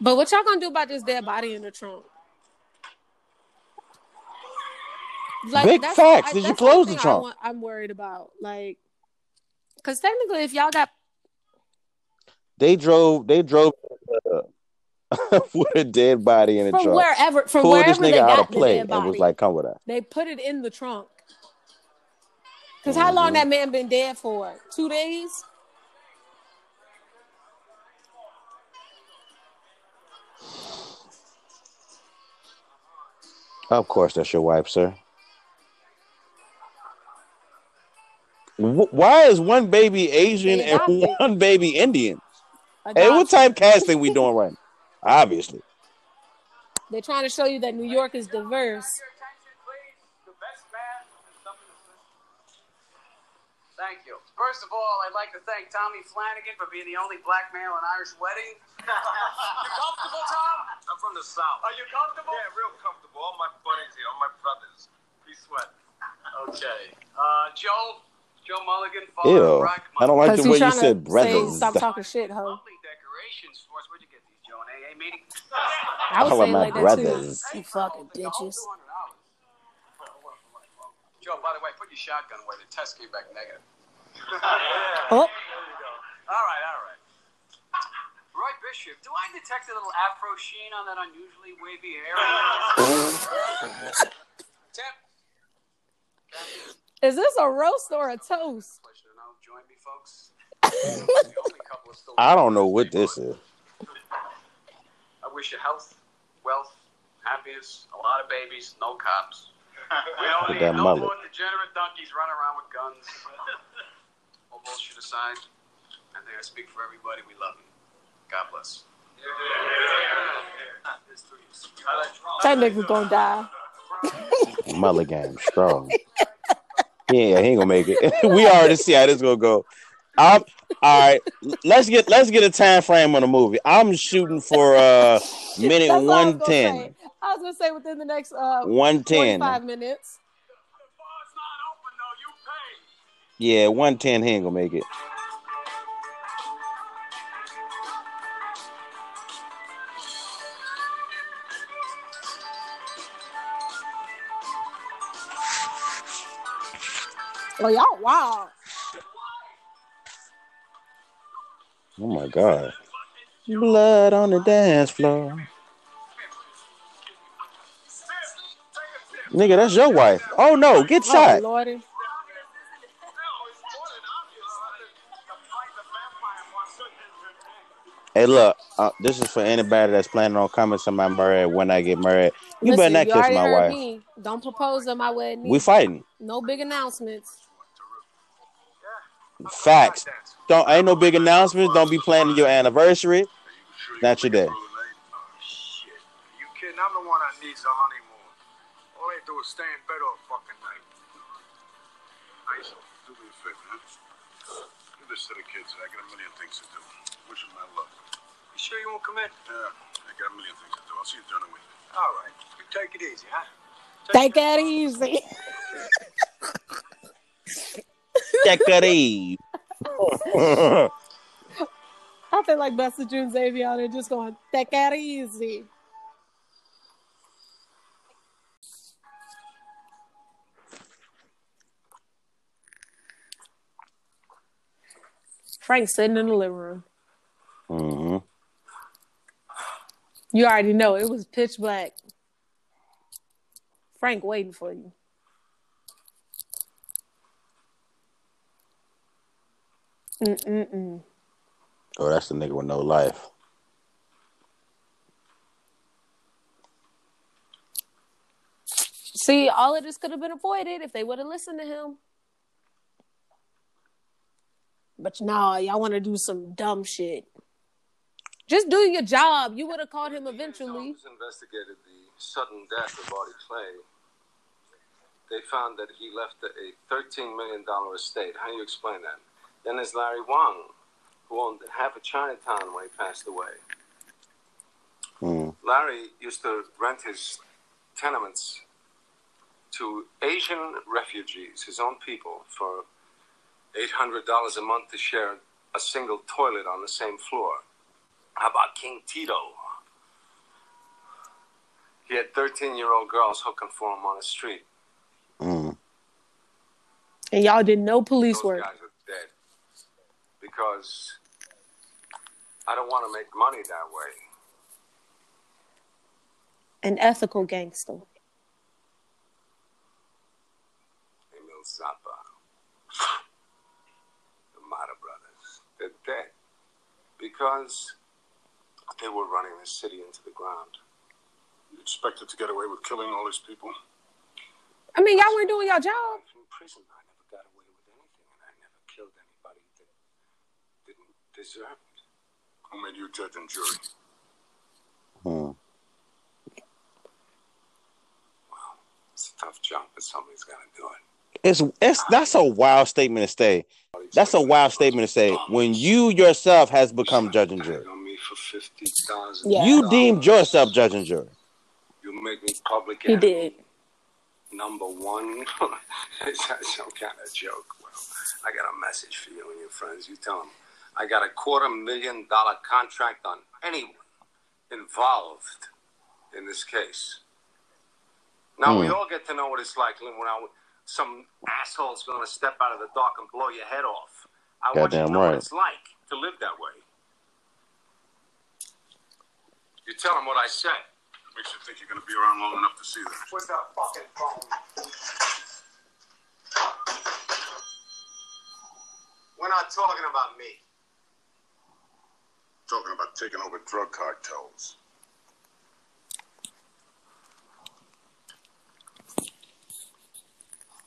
[SPEAKER 2] but what y'all gonna do about this dead body in the trunk?
[SPEAKER 1] Big
[SPEAKER 2] that's-
[SPEAKER 1] facts.
[SPEAKER 2] I-
[SPEAKER 1] Did you close
[SPEAKER 2] one
[SPEAKER 1] the
[SPEAKER 2] thing I
[SPEAKER 1] trunk?
[SPEAKER 2] want- I'm worried about, like, because technically, if y'all got
[SPEAKER 1] They drove. They drove uh, (laughs) with a dead body in the
[SPEAKER 2] from
[SPEAKER 1] trunk.
[SPEAKER 2] wherever, from
[SPEAKER 1] Pulled
[SPEAKER 2] wherever
[SPEAKER 1] this
[SPEAKER 2] they
[SPEAKER 1] nigga out
[SPEAKER 2] got
[SPEAKER 1] of play
[SPEAKER 2] dead
[SPEAKER 1] and was like, "Come with us."
[SPEAKER 2] they put it in the trunk. Because how long
[SPEAKER 1] Mhm.
[SPEAKER 2] that man been dead for? Two days.
[SPEAKER 1] Of course, that's your wife, sir. Why is one baby Asian and (laughs) one baby Indian? Hey, what
[SPEAKER 2] Adoption.
[SPEAKER 1] type casting we doing right now? Obviously.
[SPEAKER 2] They're trying to show you that New York is diverse.
[SPEAKER 11] Thank you. First of all, I'd like to thank Tommy Flanigan for being the only black male in Irish wedding. (laughs) you comfortable, Tom?
[SPEAKER 5] I'm from the South.
[SPEAKER 11] Are you comfortable?
[SPEAKER 5] Yeah, real comfortable. All my buddies here, all my brothers. Be sweating.
[SPEAKER 11] Okay. Uh, Joe, Joe Mulligan,
[SPEAKER 1] Ew. I don't like the way you said
[SPEAKER 2] to
[SPEAKER 1] brothers.
[SPEAKER 2] stop talking shit, ho.
[SPEAKER 11] Lovely decorations for us. Where'd you get these, Joe? An
[SPEAKER 2] I would
[SPEAKER 1] Call
[SPEAKER 2] say
[SPEAKER 1] them
[SPEAKER 2] it
[SPEAKER 1] my
[SPEAKER 2] like that too.
[SPEAKER 1] brothers.
[SPEAKER 2] You fucking bitches.
[SPEAKER 11] Joe, by the way, put your shotgun away. The test came back negative. (laughs)
[SPEAKER 2] Oh,
[SPEAKER 11] All right, all right. Roy Bishop, do I detect a little afro sheen on that unusually wavy hair? Tip.
[SPEAKER 2] is this a roast or a toast?
[SPEAKER 11] Pleasure to know. Join me, folks. (laughs) The only couple of still-
[SPEAKER 1] I don't know what this is.
[SPEAKER 11] I wish you health, wealth, happiness, a lot of babies, no cops. (laughs) We don't need no
[SPEAKER 1] mullet.
[SPEAKER 11] more degenerate donkeys running around with guns. All bullshit aside, I think I speak for everybody. We love you. God bless.
[SPEAKER 2] That nigga gonna die. (laughs)
[SPEAKER 1] Mulligan, strong. Yeah, he ain't gonna make it. (laughs) we already see how this gonna go. I'm all right. Let's get let's get a time frame on the movie. I'm shooting for uh (laughs) minute
[SPEAKER 2] That's all I was gonna say. I was gonna say within the next uh
[SPEAKER 1] One ten.
[SPEAKER 2] 45 minutes.
[SPEAKER 1] Yeah, one ten. He ain't gonna make it.
[SPEAKER 2] Oh y'all wow.
[SPEAKER 1] Oh my god. Blood on the dance floor. Nigga, that's your wife. Oh no, get
[SPEAKER 2] Oh
[SPEAKER 1] shot.
[SPEAKER 2] lordy.
[SPEAKER 1] Hey, look, uh, this is for anybody that's planning on coming to my married when I get married. You
[SPEAKER 2] Listen,
[SPEAKER 1] better not
[SPEAKER 2] you
[SPEAKER 1] kiss my wife.
[SPEAKER 2] me. Don't propose on my wedding.
[SPEAKER 1] We fighting.
[SPEAKER 2] No big announcements.
[SPEAKER 1] Facts. Don't ain't no big announcements. Don't be planning your anniversary. Not your day.
[SPEAKER 10] Shit. You kidding? I'm the one that needs a honeymoon. All they do is stay in bed all fucking night. Nice. Do me a favor, huh? Give this to the kids. I got a million things to do. Wish them my luck.
[SPEAKER 11] You sure you won't come in?
[SPEAKER 10] Yeah, I got a million things to do. I'll see you during the week.
[SPEAKER 11] All right. You take it easy, huh?
[SPEAKER 2] Take that easy.
[SPEAKER 1] Check that Eve. (laughs)
[SPEAKER 2] I feel like Buster June Xavier there just going, take that easy. Frank's sitting in the living room.
[SPEAKER 1] hmm
[SPEAKER 2] You already know it was pitch black. Frank waiting for you. Mm-mm-mm.
[SPEAKER 1] Oh, that's the nigga with no life.
[SPEAKER 2] See, all of this could have been avoided if they would have listened to him. But no, y'all want to do some dumb shit. Just do your job. You would have caught him eventually.
[SPEAKER 5] Officers investigated the sudden death of Arty Clay. They found that he left a $13 million estate. How do you explain that? Then there's Larry Wong, who owned half of Chinatown when he passed away.
[SPEAKER 1] Hmm.
[SPEAKER 5] Larry used to rent his tenements to Asian refugees, his own people, for $800 a month to share a single toilet on the same floor. How about King Tito? He had 13 year old girls hooking for him on the street.
[SPEAKER 1] Hmm.
[SPEAKER 2] And y'all did no police
[SPEAKER 5] Those
[SPEAKER 2] work.
[SPEAKER 5] Guys are dead. Because I don't want to make money that way.
[SPEAKER 2] An ethical gangster.
[SPEAKER 5] Emilio Zapa. the Mata brothers. They're dead. Because they were running the city into the ground.
[SPEAKER 10] You expected to get away with killing all these people?
[SPEAKER 2] I mean, y'all weren't doing your job.
[SPEAKER 5] From prison, I never got away with anything, and I never killed anybody that didn't deserve it.
[SPEAKER 10] Who made you judge and jury?
[SPEAKER 1] Hmm.
[SPEAKER 5] It's a tough job, but somebody's got to do it.
[SPEAKER 1] It's it's that's a wild statement to say. That's a wild statement to say when you yourself has become judge and jury.
[SPEAKER 5] On me for fifty thousand.
[SPEAKER 2] Yeah.
[SPEAKER 1] You deemed yourself judge and jury.
[SPEAKER 5] You make me public
[SPEAKER 2] He
[SPEAKER 5] enemy
[SPEAKER 2] did.
[SPEAKER 5] number one. (laughs) Is that some kind of joke? Well, I got a message for you and your friends. You tell them I got a quarter million dollar contract on anyone involved in this case. Now we
[SPEAKER 1] Hmm.
[SPEAKER 5] all get to know what it's like when I, some asshole's going to step out of the dock and blow your head off. I want you to
[SPEAKER 1] Goddamn
[SPEAKER 5] know what it's like to live that way. You tell them what I said.
[SPEAKER 10] Makes you think you're going to be around long enough to see that.
[SPEAKER 5] Where's that fucking phone? We're not talking about me.
[SPEAKER 10] Talking about taking over drug cartels.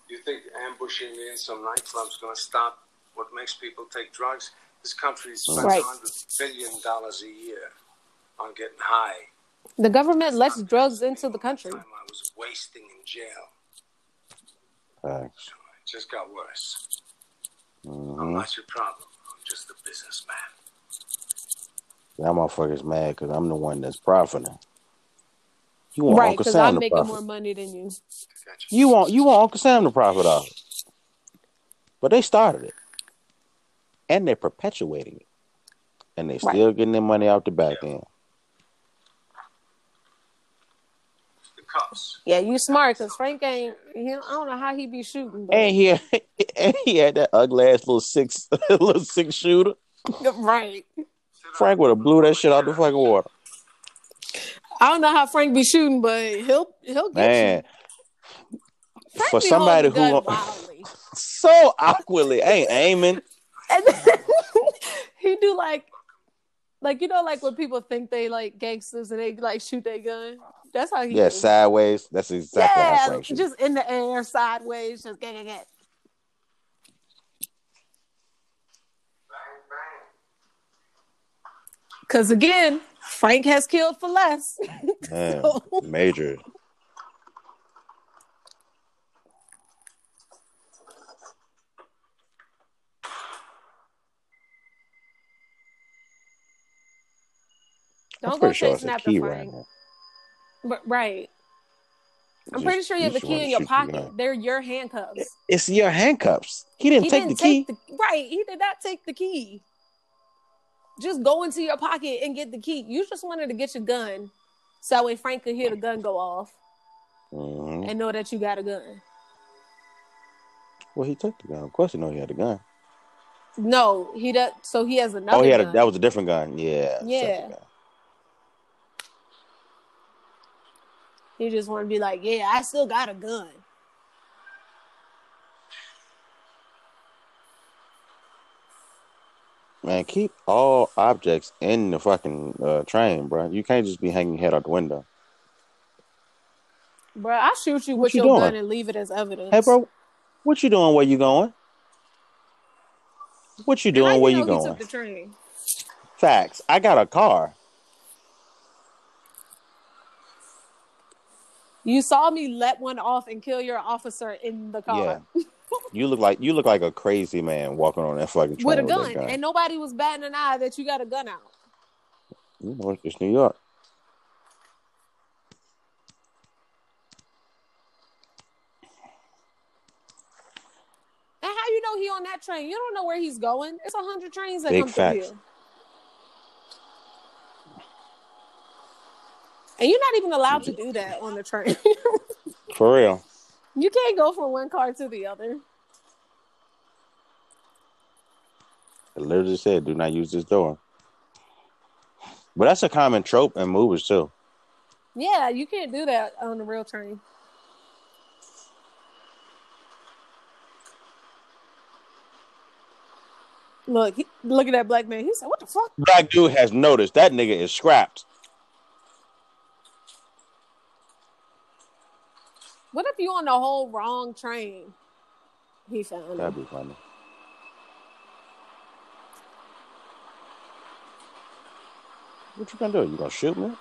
[SPEAKER 5] You think ambushing me in some nightclub's going to stop what makes people take drugs? This country spends
[SPEAKER 2] Right.
[SPEAKER 5] hundred billion dollars a year on getting high.
[SPEAKER 2] The government lets drugs into the country.
[SPEAKER 5] Time I was wasting in jail.
[SPEAKER 1] Facts.
[SPEAKER 5] It just got worse. I'm
[SPEAKER 1] Mm-hmm.
[SPEAKER 5] not your problem. I'm just a businessman.
[SPEAKER 1] Y'all motherfuckers mad because I'm the one that's profiting. You want
[SPEAKER 2] Right,
[SPEAKER 1] Uncle
[SPEAKER 2] because
[SPEAKER 1] Sam
[SPEAKER 2] I'm
[SPEAKER 1] to
[SPEAKER 2] making
[SPEAKER 1] profit.
[SPEAKER 2] more money than you.
[SPEAKER 1] You want you want Uncle Sam to profit off it. But they started it. And they're perpetuating it. And they
[SPEAKER 2] Right.
[SPEAKER 1] still getting their money out the back end.
[SPEAKER 5] the cups.
[SPEAKER 2] Yeah, you smart because Frank ain't. He, I don't know how he be shooting. But,
[SPEAKER 1] And he (laughs) and he had that ugly ass little six (laughs) little six shooter. (laughs)
[SPEAKER 2] right.
[SPEAKER 1] Frank would have blew that shit out the fucking water.
[SPEAKER 2] I don't know how Frank be shooting, but he'll he'll get
[SPEAKER 1] Man.
[SPEAKER 2] you. Frank
[SPEAKER 1] For somebody who (laughs) so awkwardly ain't aiming.
[SPEAKER 2] And then (laughs) he do like, like you know, like when people think they like gangsters and they like shoot their gun. That's how he.
[SPEAKER 1] Yeah,
[SPEAKER 2] do.
[SPEAKER 1] sideways. That's exactly how
[SPEAKER 2] yeah,
[SPEAKER 1] Frank shoots.
[SPEAKER 2] just in the air, sideways, just get get get. Because again, Frank has killed for less. (laughs)
[SPEAKER 1] Man,
[SPEAKER 2] So-
[SPEAKER 1] major. I'm
[SPEAKER 2] Don't go
[SPEAKER 1] pretty sure
[SPEAKER 2] chasing after Frank.
[SPEAKER 1] right now.
[SPEAKER 2] But, right. I'm
[SPEAKER 1] Just-
[SPEAKER 2] pretty sure you have a key in your
[SPEAKER 1] you
[SPEAKER 2] pocket. They're your handcuffs.
[SPEAKER 1] It's your handcuffs. He didn't
[SPEAKER 2] he
[SPEAKER 1] take
[SPEAKER 2] didn't
[SPEAKER 1] the key.
[SPEAKER 2] the right. He did not take the key. Just go into your pocket and get the key. You just wanted to get your gun, so that way Frank could hear the gun go off
[SPEAKER 1] Mhm.
[SPEAKER 2] and know that you got a gun.
[SPEAKER 1] Well, he took the gun. Of course, he know he had a gun.
[SPEAKER 2] No, he does. So he has another.
[SPEAKER 1] oh, he had a, that was a different gun. Yeah.
[SPEAKER 2] Yeah.
[SPEAKER 1] gun.
[SPEAKER 2] He just want to be like, yeah, I still got a gun.
[SPEAKER 1] Man, keep all objects in the fucking uh, train, bro. You can't just be hanging head out the window.
[SPEAKER 2] Bro, I shoot you
[SPEAKER 1] What
[SPEAKER 2] with
[SPEAKER 1] you
[SPEAKER 2] your
[SPEAKER 1] doing?
[SPEAKER 2] gun and leave it as evidence.
[SPEAKER 1] Hey, bro, what you doing? Where you going? What you doing? Where you going?
[SPEAKER 2] took the train?
[SPEAKER 1] Facts. I got a car.
[SPEAKER 2] You saw me let one off and kill your officer in the car
[SPEAKER 1] Yeah. (laughs) You look like you look like a crazy man walking on that fucking train
[SPEAKER 2] with a gun,
[SPEAKER 1] gun.
[SPEAKER 2] and nobody was batting an eye that you got a gun out.
[SPEAKER 1] You know, it's New York.
[SPEAKER 2] And how you know he on that train? You don't know where he's going. It's a hundred trains that
[SPEAKER 1] Big
[SPEAKER 2] come
[SPEAKER 1] facts.
[SPEAKER 2] through here. And you're not even allowed to mm-hmm. do that on the train. (laughs)
[SPEAKER 1] For real.
[SPEAKER 2] you can't go from one car to the other.
[SPEAKER 1] It literally said, "Do not use this door." But that's a common trope in movies too.
[SPEAKER 2] Yeah, you can't do that on the real train. Look, he, look at that black man. He said, "What the fuck?"
[SPEAKER 1] Black dude has noticed that nigga is scrapped.
[SPEAKER 2] What if you on the whole wrong train? He found
[SPEAKER 1] That'd be funny. What you gonna do? You gonna shoot me?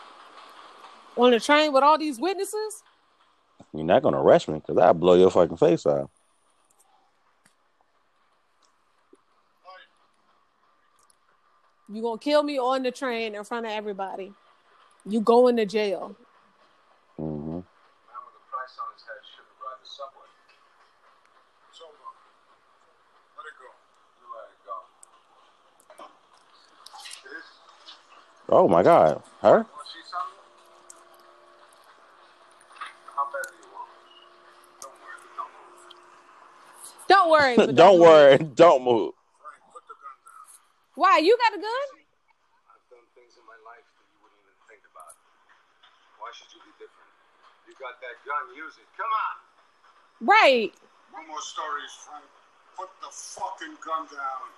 [SPEAKER 2] on the train with all these witnesses.
[SPEAKER 1] You're not gonna arrest me because I'll blow your fucking face off.
[SPEAKER 2] You gonna kill me on the train in front of everybody. You going to jail.
[SPEAKER 1] hmm
[SPEAKER 5] Man with a price on his head shouldn't ride the subway.
[SPEAKER 10] It's over. Let it go.
[SPEAKER 5] You let it go. This,
[SPEAKER 1] Oh my god, her?
[SPEAKER 5] want to see something? How bad do you want? it? Don't worry, (laughs) don't.
[SPEAKER 2] Don't worry.
[SPEAKER 1] don't
[SPEAKER 2] move.
[SPEAKER 1] worry, don't move.
[SPEAKER 10] Frank, put the gun down.
[SPEAKER 2] Why? You got a gun?
[SPEAKER 5] I've done things in my life that you wouldn't even think about. Why should you be different? You got that gun, use it. Come on.
[SPEAKER 2] Right.
[SPEAKER 10] No more stories, Frank. Put the fucking gun down.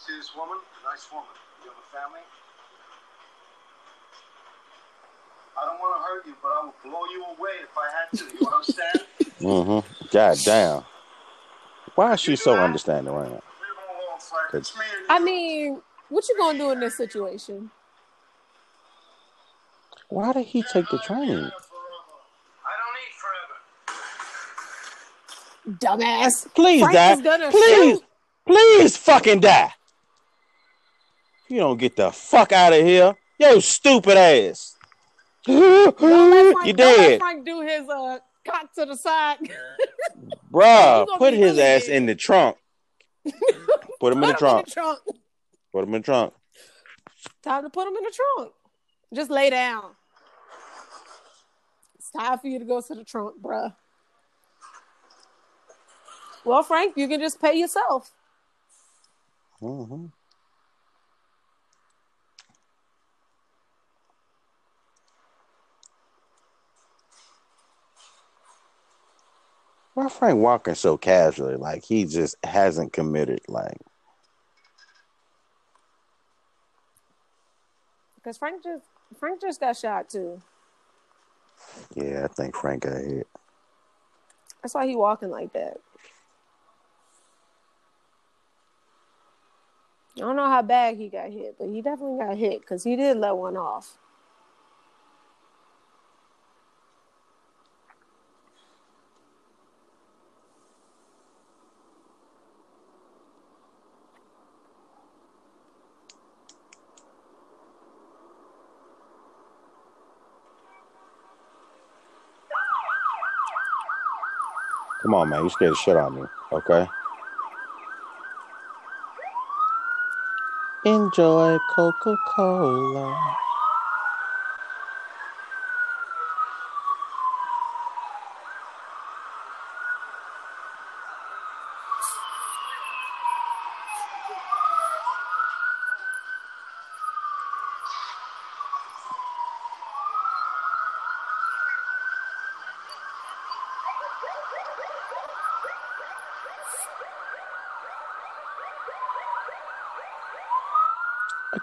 [SPEAKER 5] See this woman? Nice woman. You have a family? I don't want to hurt you, but I will blow you away if I had to. You understand?
[SPEAKER 1] mm-hmm. God damn. Why is she so understanding right now?
[SPEAKER 10] Leave him alone, Frank. It's me and you.
[SPEAKER 2] I mean, what you gonna do in this situation?
[SPEAKER 1] Why did he take the train?
[SPEAKER 5] I don't need forever.
[SPEAKER 2] Dumbass.
[SPEAKER 1] Please
[SPEAKER 2] Frank
[SPEAKER 1] die. Please,
[SPEAKER 2] shoot.
[SPEAKER 1] please fucking die. You don't get the fuck out of here. Yo, stupid ass.
[SPEAKER 2] Don't (laughs) Frank,
[SPEAKER 1] you
[SPEAKER 2] don't let
[SPEAKER 1] dead.
[SPEAKER 2] Frank do his uh cock to the side. (laughs)
[SPEAKER 1] Bruh, put his
[SPEAKER 2] really
[SPEAKER 1] ass
[SPEAKER 2] dead.
[SPEAKER 1] in the trunk. Put him in the
[SPEAKER 2] him
[SPEAKER 1] trunk.
[SPEAKER 2] in the trunk.
[SPEAKER 1] Put him in the trunk.
[SPEAKER 2] Time to put him in the trunk. Just lay down. It's time for you to go to the trunk, bruh. Well, Frank, you can just pay yourself.
[SPEAKER 1] hmm Why Frank walking so casually? Like he just hasn't committed. Like
[SPEAKER 2] Because Frank just Frank just got shot too.
[SPEAKER 1] yeah, I think Frank got hit.
[SPEAKER 2] That's why he walking like that. I don't know how bad he got hit, but he definitely got hit because he did let one off.
[SPEAKER 1] On, man. You scared shit of me. Okay. Enjoy Coca Cola.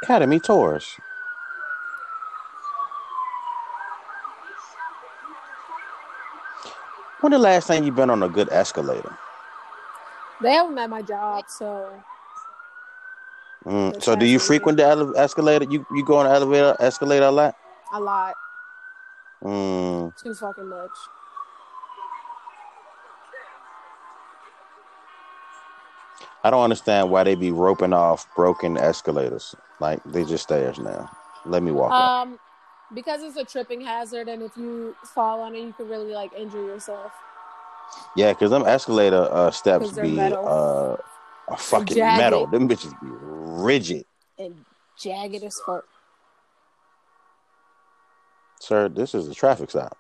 [SPEAKER 1] Academy Tours. When the last time you been on a good escalator?
[SPEAKER 2] They have them at my job, so
[SPEAKER 1] Mm, so do you frequent the ele- escalator? You you go on the elevator escalator a lot?
[SPEAKER 2] a lot,
[SPEAKER 1] Mm,
[SPEAKER 2] too fucking much.
[SPEAKER 1] I don't understand why they be roping off broken escalators. Like they just stairs now. Let me walk up.
[SPEAKER 2] Um, because it's a tripping hazard, and if you fall on it, you could really like injure yourself.
[SPEAKER 1] Yeah, because them escalator uh, steps be
[SPEAKER 2] metal.
[SPEAKER 1] uh a fucking
[SPEAKER 2] jagged.
[SPEAKER 1] metal. Them bitches be rigid.
[SPEAKER 2] and jagged as fuck.
[SPEAKER 1] Sir, this is a traffic stop.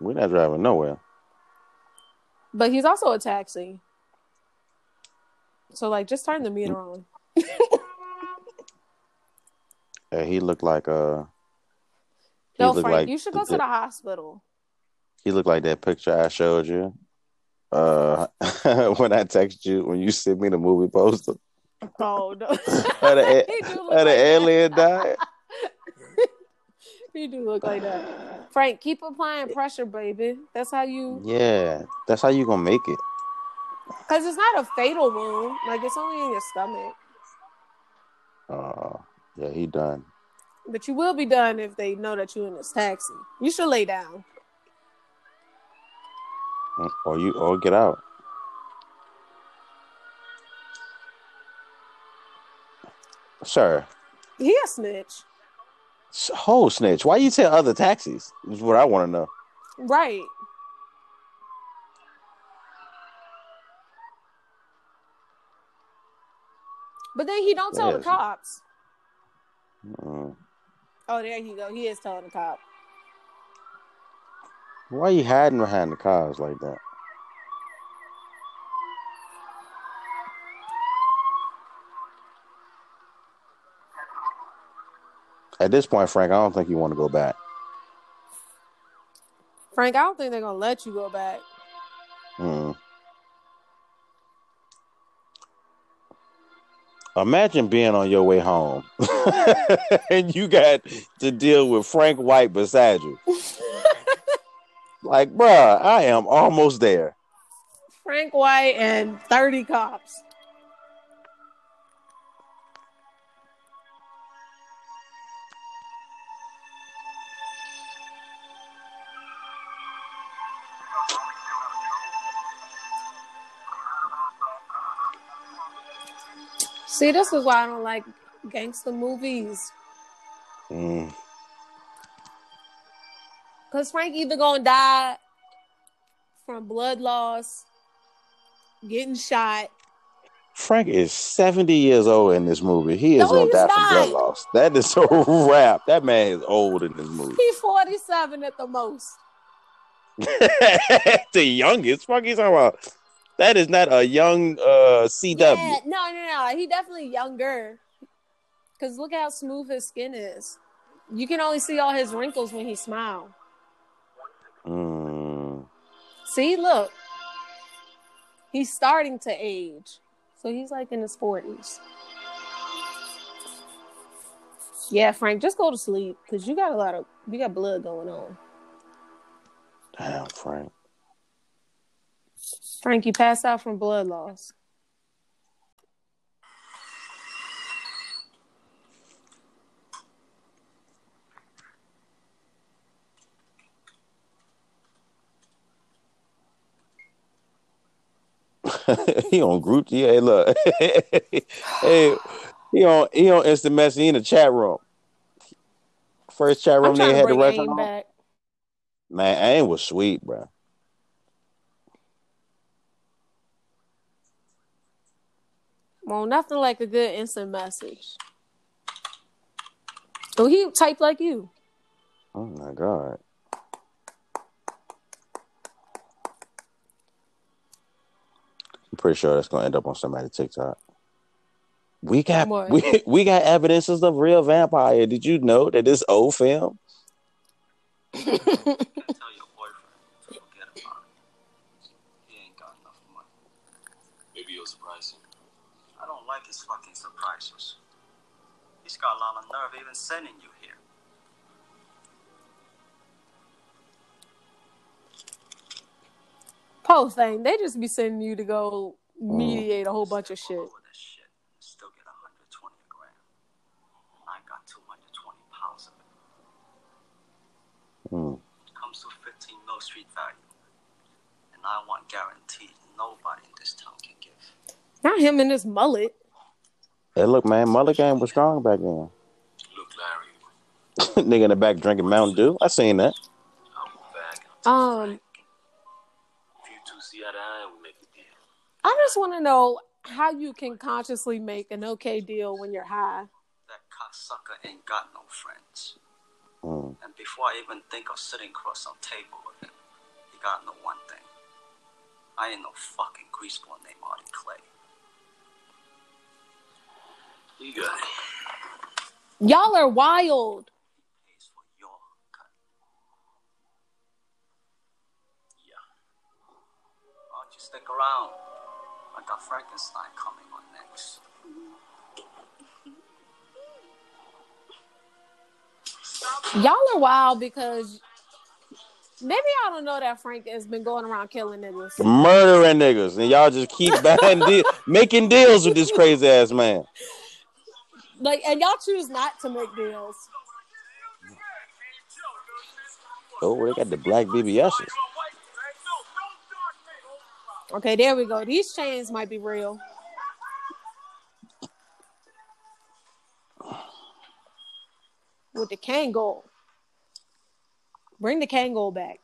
[SPEAKER 1] We're not driving nowhere.
[SPEAKER 2] But he's also a taxi. So like just turn the meter on. (laughs)
[SPEAKER 1] Yeah, he looked like uh
[SPEAKER 2] No, Frank,
[SPEAKER 1] like
[SPEAKER 2] you should go to
[SPEAKER 1] the-
[SPEAKER 2] the hospital.
[SPEAKER 1] he looked like that picture I showed you. Uh (laughs) when I texted you when you sent me the movie poster.
[SPEAKER 2] Oh no. (laughs)
[SPEAKER 1] Of the,
[SPEAKER 2] He do look
[SPEAKER 1] of
[SPEAKER 2] like
[SPEAKER 1] alien died.
[SPEAKER 2] You do look like that. Frank, keep applying pressure, baby. That's how you
[SPEAKER 1] Yeah, that's how you gonna make it.
[SPEAKER 2] Because it's not a fatal wound. Like it's only in your stomach.
[SPEAKER 1] Uh, yeah, he done.
[SPEAKER 2] But you will be done if they know that you're in this taxi. You should lay down.
[SPEAKER 1] Or you or get out. Sir,
[SPEAKER 2] He a snitch.
[SPEAKER 1] whole snitch. Why you tell other taxis? Is what I want to know.
[SPEAKER 2] Right. But then he don't tell the cops.
[SPEAKER 1] Mm.
[SPEAKER 2] Oh, there you go. He is telling the cop.
[SPEAKER 1] Why are you hiding behind the cars like that? At this point, Frank, I don't think you want to go back.
[SPEAKER 2] Frank, I don't think they're gonna let you go back.
[SPEAKER 1] Imagine being on your way home (laughs) and you got to deal with Frank White beside you. (laughs) like, bruh, I am almost there.
[SPEAKER 2] Frank White and 30 cops. See, this is why I don't like gangster movies.
[SPEAKER 1] Mm.
[SPEAKER 2] Cause Frank either gonna die from blood loss, getting shot.
[SPEAKER 1] Frank is 70 years old in this movie. He is
[SPEAKER 2] No,
[SPEAKER 1] gonna die from blood loss. That is a (laughs) wrap. That man is old in this movie.
[SPEAKER 2] He's 47 at the most. (laughs)
[SPEAKER 1] the youngest. Fuck you talking about? That is not a young uh, CW.
[SPEAKER 2] Yeah, no, no, no. He definitely younger. Cause look how smooth his skin is. You can only see all his wrinkles when he smiles.
[SPEAKER 1] Mm.
[SPEAKER 2] See, look. He's starting to age. So he's like in his 40s. Yeah, Frank, just go to sleep because you got a lot of you got blood going on.
[SPEAKER 1] Damn, Frank.
[SPEAKER 2] Frank, you passed out from blood loss. (laughs)
[SPEAKER 1] he on group. Yeah, look. (laughs) hey, he on he on instant message he in the chat room. First chat room they had the on. Man, AIM was sweet, bro.
[SPEAKER 2] Well, nothing like a good instant message. Oh, he typed like you.
[SPEAKER 1] Oh my god. I'm pretty sure that's gonna end up on somebody's TikTok. We got
[SPEAKER 2] What?
[SPEAKER 1] we we got evidences of real vampire. Did you know that this old film? (laughs)
[SPEAKER 9] Tell your boyfriend to forget about it. He ain't got enough money.
[SPEAKER 7] Maybe you'll surprise him.
[SPEAKER 9] I don't like his fucking surprises.
[SPEAKER 12] He's got a lot of nerve even sending you here.
[SPEAKER 2] Post thing, they just be sending you to go mediate a whole bunch of shit.
[SPEAKER 12] Over this shit, and still get 120 a gram. And I got 220 pounds of it.
[SPEAKER 1] Hmm.
[SPEAKER 12] Comes to 15 mil street value. And I want guaranteed nobody in this town can give.
[SPEAKER 2] Not him and his mullet.
[SPEAKER 1] Hey, look, man, Mullet Gang was strong back then.
[SPEAKER 7] Look, Larry, (laughs)
[SPEAKER 1] Nigga in the back drinking Mountain Dew. I seen that.
[SPEAKER 7] I'll back.
[SPEAKER 2] Um,
[SPEAKER 7] If you two see eye to eye, we make a deal.
[SPEAKER 2] I just want to know how you can consciously make an okay deal when you're high.
[SPEAKER 12] That cocksucker ain't got no friends.
[SPEAKER 1] Mm.
[SPEAKER 12] And before I even think of sitting across some table with him, he gotta know one thing. I ain't no fucking greaseball named Arty Clay.
[SPEAKER 7] It.
[SPEAKER 2] Y'all are wild.
[SPEAKER 12] Stick around? I got Frankenstein coming on next.
[SPEAKER 2] Y'all are wild because maybe y'all don't know that Frank has been going around killing niggas.
[SPEAKER 1] Murdering niggas. And y'all just keep (laughs) making deals with this crazy ass man.
[SPEAKER 2] Like, and y'all choose not to make deals.
[SPEAKER 1] Oh, they got the black BBSs.
[SPEAKER 2] Okay, there we go. These chains might be real. With the Kangol. Bring the Kangol back.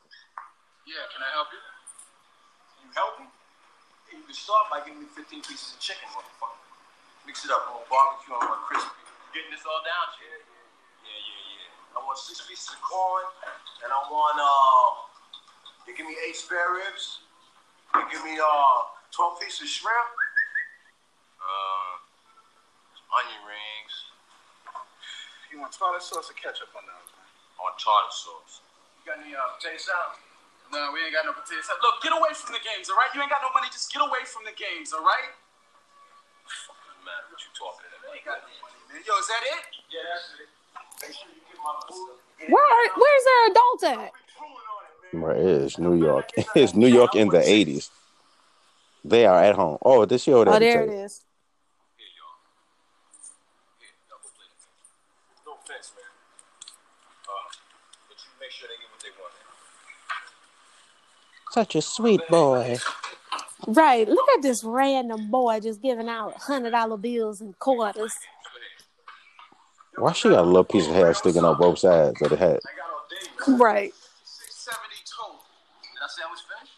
[SPEAKER 8] Yeah, can I help you?
[SPEAKER 3] You help me? You can start by giving me 15 pieces of chicken, motherfucker. Mix it up, on barbecue, on my crispy. Getting this all down, shit. Yeah, yeah, yeah. I want six pieces of corn, and I want, uh, you give me eight spare ribs. You give me, uh, 12 pieces of shrimp. Uh, onion rings.
[SPEAKER 10] You want tartar sauce or ketchup on those, man?
[SPEAKER 3] On tartar sauce.
[SPEAKER 10] You got any uh, potato salad?
[SPEAKER 8] No, we ain't got no potato salad. Look, get away from the games, all right? You ain't got no money. Just get away from the games, all right?
[SPEAKER 3] Fucking what you talking to
[SPEAKER 8] You
[SPEAKER 3] that
[SPEAKER 8] got no money, man. Yo, is that it?
[SPEAKER 3] Yeah, that's it. Make sure you get my food.
[SPEAKER 2] Where where's their adult at?
[SPEAKER 1] Where is New York? (laughs) It's New York in the 80s. They are at home. Oh, this year.
[SPEAKER 2] Oh, there it is.
[SPEAKER 3] Y'all. Here, y'all go play the game. No offense, man. Uh, but you make sure they get what they want.
[SPEAKER 1] Such a sweet boy.
[SPEAKER 2] Right. Look at this random boy just giving out hundred dollar bills and quarters.
[SPEAKER 1] Why she got a little piece of hair sticking on both sides of the hat?
[SPEAKER 3] I got all day.
[SPEAKER 2] Right.
[SPEAKER 3] 670. Did I say I was finished?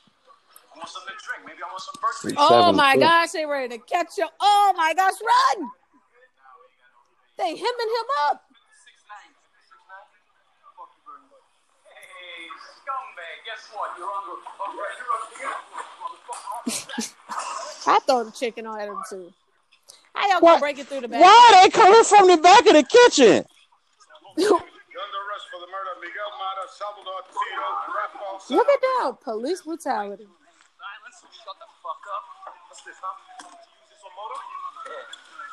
[SPEAKER 3] I want something to drink. Maybe I want some birthday.
[SPEAKER 2] Oh my gosh, they ready to catch you. Oh my gosh, run! They hemming him up.
[SPEAKER 3] Fuck you very much. Hey, scumbag. Guess what? You're on the. Oh, All right, (laughs) you're on the. Motherfucker.
[SPEAKER 2] I throw the chicken on at him too. How y'all
[SPEAKER 1] What?
[SPEAKER 2] gonna break it through the back?
[SPEAKER 1] Why are they coming from the back of the kitchen?
[SPEAKER 10] You're under arrest for the murder of Miguel Mata, Salvador Tito, and Rafael
[SPEAKER 2] Look at that police brutality.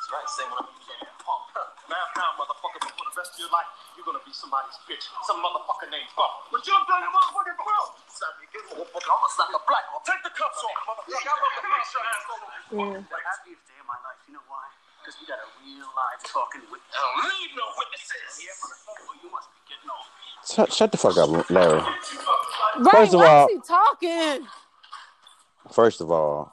[SPEAKER 3] Silence. Shut the fuck up. What's this, huh? You use this on motor? Yeah. That's right. Same one I'm using on pump. Now, now, motherfucker, but for the rest of your life, you're gonna be somebody's bitch. Some motherfucker named Buck. But you're done, your motherfucking quill. Slap me again, motherfucker. I'm gonna slap the black one. Take the cuffs off, motherfucker. I'm gonna beat your ass over.
[SPEAKER 2] Yeah.
[SPEAKER 12] The happiest day of my life. You know why? Because we got a real live talking with.
[SPEAKER 3] I don't need no witnesses.
[SPEAKER 12] Yeah, motherfucker, you must be getting off.
[SPEAKER 1] Shut, shut the fuck up, Larry.
[SPEAKER 2] Right,
[SPEAKER 1] First of
[SPEAKER 2] why
[SPEAKER 1] all-
[SPEAKER 2] is he talking?
[SPEAKER 1] First of all,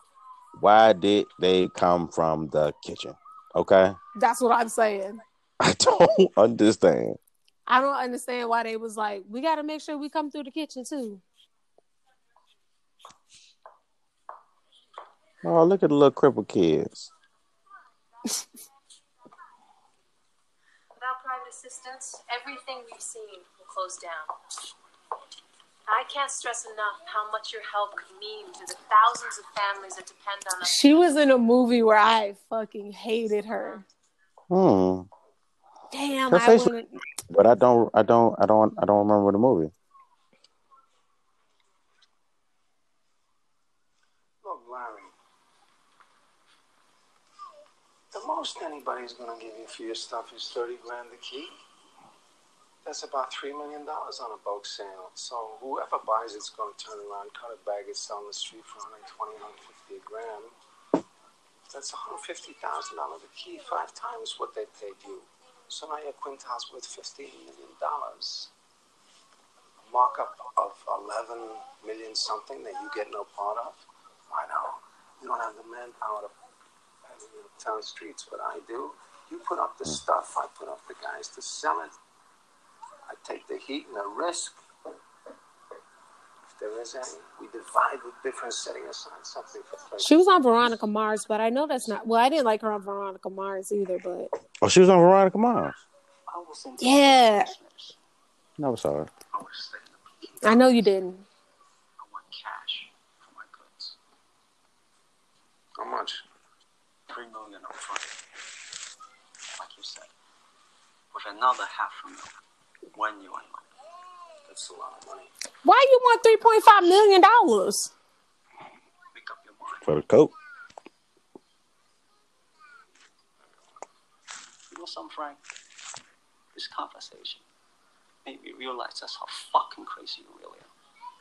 [SPEAKER 1] why did they come from the kitchen? Okay,
[SPEAKER 2] That's what I'm saying. (laughs)
[SPEAKER 1] I don't understand.
[SPEAKER 2] I don't understand why they was like, we gotta make sure we come through the kitchen too.
[SPEAKER 1] Oh, look at the little crippled kids.
[SPEAKER 6] Without private assistance, everything we've seen will close down. I can't stress enough how much your help could mean to the thousands of families that depend on us.
[SPEAKER 2] She was in a movie where I fucking hated her.
[SPEAKER 1] Hmm.
[SPEAKER 2] Damn,
[SPEAKER 1] Her
[SPEAKER 2] I
[SPEAKER 1] face-
[SPEAKER 2] wouldn't.
[SPEAKER 1] But I don't, I don't, I don't, I don't remember the movie.
[SPEAKER 10] Look, Larry.
[SPEAKER 5] The most anybody's gonna give you for your stuff is thirty grand a key. That's about three million dollars on a bulk sale. So whoever buys it's gonna turn around, cut a bag, and sell on the street for 120, 150 a gram. That's $150,000 a key, five times what they paid you. So now your quintal's worth $15 million. A markup of 11 million something that you get no part of. I know. You don't have the manpower to have it in the town streets, but I do. You put up the hmm. stuff, I put up the guys to sell it. I take the heat and the risk. If there is any, we divide with difference, setting aside something for pleasure.
[SPEAKER 2] She was on Veronica Mars, but I know that's not. Well, I didn't like her on Veronica Mars either, but
[SPEAKER 1] Oh, she was on Veronica Mars.
[SPEAKER 2] yeah,
[SPEAKER 1] Never saw her.
[SPEAKER 2] I know you didn't.
[SPEAKER 12] I want cash for my goods.
[SPEAKER 5] How much?
[SPEAKER 12] Three million up front. Like you said. With another half a million when you unload.
[SPEAKER 5] That's a lot of money.
[SPEAKER 2] Why you want three point five million dollars?
[SPEAKER 12] Make up your mind.
[SPEAKER 1] For the coat.
[SPEAKER 12] You know something, Frank? This conversation made me realize just how fucking crazy you really are.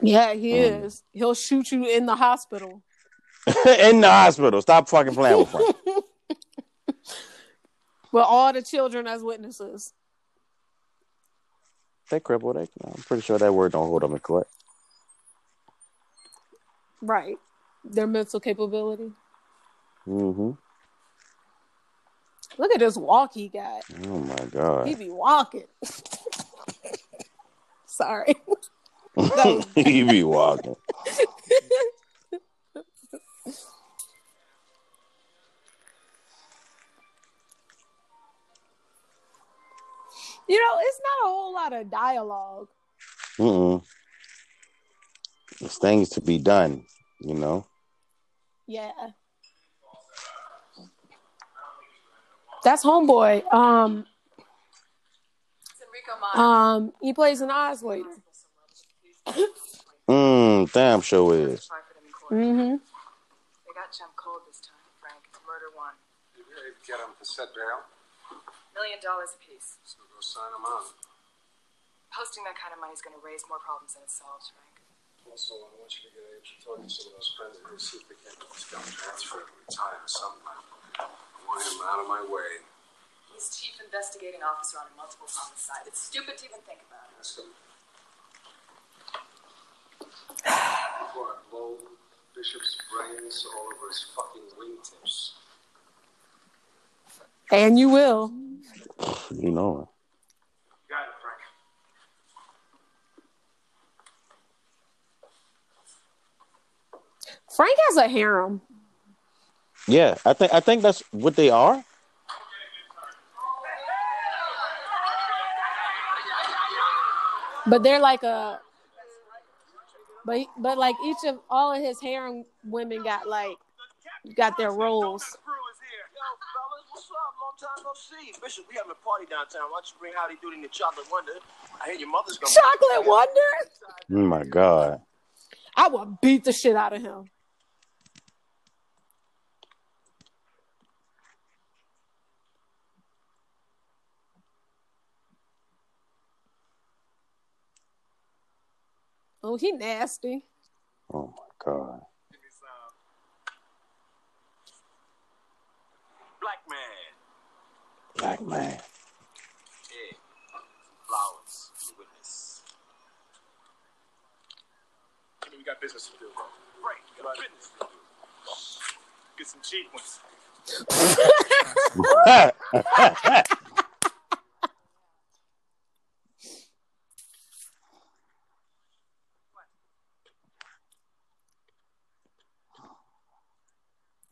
[SPEAKER 2] Yeah, he mm. is. He'll shoot you in the hospital. (laughs)
[SPEAKER 1] In the hospital. Stop fucking playing with Frank. (laughs)
[SPEAKER 2] With all the children as witnesses.
[SPEAKER 1] They crippled. They, I'm pretty sure that word don't hold up in court.
[SPEAKER 2] Right. Their mental capability.
[SPEAKER 1] Mm-hmm.
[SPEAKER 2] Look at this walk he got.
[SPEAKER 1] Oh my god.
[SPEAKER 2] He be walking. (laughs) Sorry. (laughs)
[SPEAKER 1] he be walking. (laughs)
[SPEAKER 2] You know, it's not a whole lot of dialogue.
[SPEAKER 1] Mm-mm. There's things to be done, you know.
[SPEAKER 2] Yeah. That's homeboy. Um um he plays an Oz later.
[SPEAKER 1] Mm, damn sure is.
[SPEAKER 2] Mm-hmm.
[SPEAKER 6] They got Jim cold this time, Frank. It's murder one.
[SPEAKER 5] You ready get them to set bail?
[SPEAKER 6] Million dollars a piece.
[SPEAKER 5] So go sign them on.
[SPEAKER 6] Posting that kind of money is going to raise more problems than it solves, Frank.
[SPEAKER 5] Also, I want you to get Abe to talk to some of those friends of his, see if they can't get this guy transferred or retired or. I want him out of my way.
[SPEAKER 6] He's chief investigating officer on a multiple homicide. It's stupid to even think about it.
[SPEAKER 5] Ask him. (sighs) What, blow Bishop's brains all over his fucking wingtips.
[SPEAKER 2] And you will.
[SPEAKER 1] You know.
[SPEAKER 5] Got Frank
[SPEAKER 2] has a harem.
[SPEAKER 1] Yeah, I think I think that's what they are.
[SPEAKER 2] But they're like a but but like each of all of his harem women got like got their roles.
[SPEAKER 3] Yo, fellas, what's up? Long time no. Bishop, we having a party downtown. Why don't you bring Howdy Doody and the Chocolate Wonder? I hear your mother's gonna
[SPEAKER 2] Chocolate Wonder?
[SPEAKER 1] Oh my god.
[SPEAKER 2] I would beat the shit out of him. Oh, he nasty.
[SPEAKER 1] Oh my god.
[SPEAKER 3] Black man.
[SPEAKER 1] Black man.
[SPEAKER 3] Yeah. Flowers. Witness.
[SPEAKER 10] I mean, we got business to do.
[SPEAKER 3] Right. We got business to do.
[SPEAKER 10] Get some cheap ones. (laughs) (laughs) (laughs)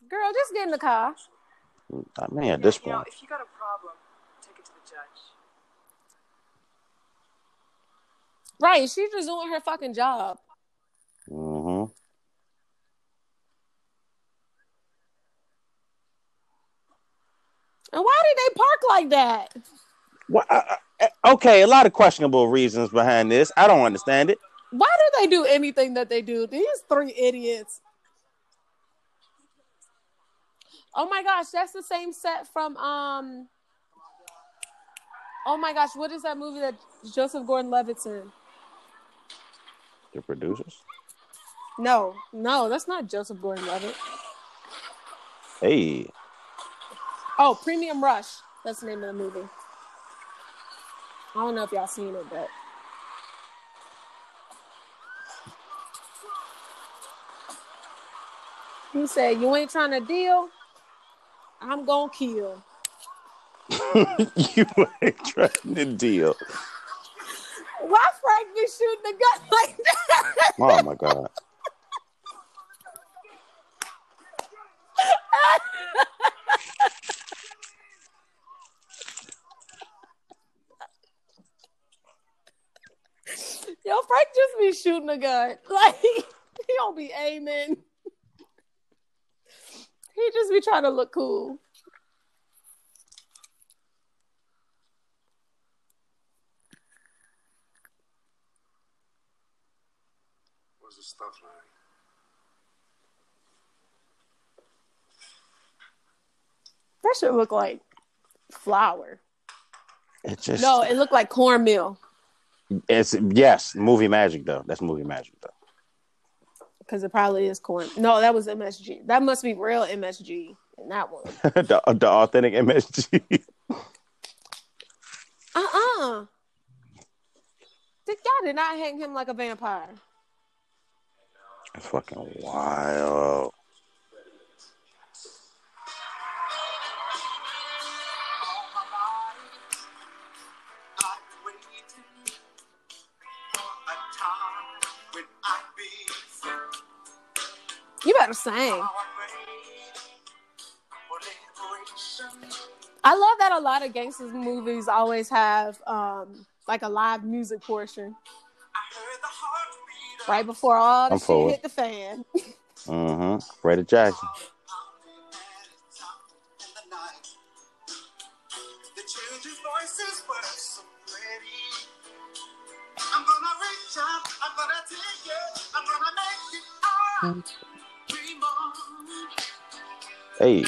[SPEAKER 2] Girl, just get in the car.
[SPEAKER 1] I mean, at this
[SPEAKER 6] You know,
[SPEAKER 1] point.
[SPEAKER 6] if you got a problem, take it to the judge.
[SPEAKER 2] Right, she's just doing her fucking job.
[SPEAKER 1] Mm-hmm.
[SPEAKER 2] And why did they park like that?
[SPEAKER 1] Well, I, I, okay, a lot of questionable reasons behind this. I don't understand it.
[SPEAKER 2] Why do they do anything that they do? These three idiots. Oh my gosh, that's the same set from um. Oh my gosh, what is that movie that Joseph Gordon-Levitt's in?
[SPEAKER 1] The producers.
[SPEAKER 2] No, no, that's not Joseph Gordon-Levitt.
[SPEAKER 1] Hey,
[SPEAKER 2] Oh, Premium Rush. That's the name of the movie. I don't know if y'all seen it, but he said, "You ain't trying to deal. I'm gonna kill." (laughs)
[SPEAKER 1] you ain't trying to deal.
[SPEAKER 2] Why Frank be shooting the gun like that?
[SPEAKER 1] Oh my god. (laughs)
[SPEAKER 2] Yo, Frank just be shooting a gun. (laughs) Like he don't be aiming. He just be trying to look cool.
[SPEAKER 10] Where's the stuff, Larry?
[SPEAKER 2] That should look like flour.
[SPEAKER 1] It just
[SPEAKER 2] No, it looked like cornmeal
[SPEAKER 1] it's yes, movie magic though. That's movie magic though.
[SPEAKER 2] Because it probably is corn. No, that was MSG. That must be real MSG in that one. (laughs)
[SPEAKER 1] the, the authentic MSG.
[SPEAKER 2] Uh uh Did y'all did not hang him like a vampire?
[SPEAKER 1] That's fucking wild.
[SPEAKER 2] You better sing. I love that a lot of gangsters movies always have um like a live music portion. Right before all the
[SPEAKER 1] I'm
[SPEAKER 2] shit
[SPEAKER 1] for it.
[SPEAKER 2] hit the fan. (laughs)
[SPEAKER 1] Mm-hmm. Freddie Jackson.
[SPEAKER 13] The away.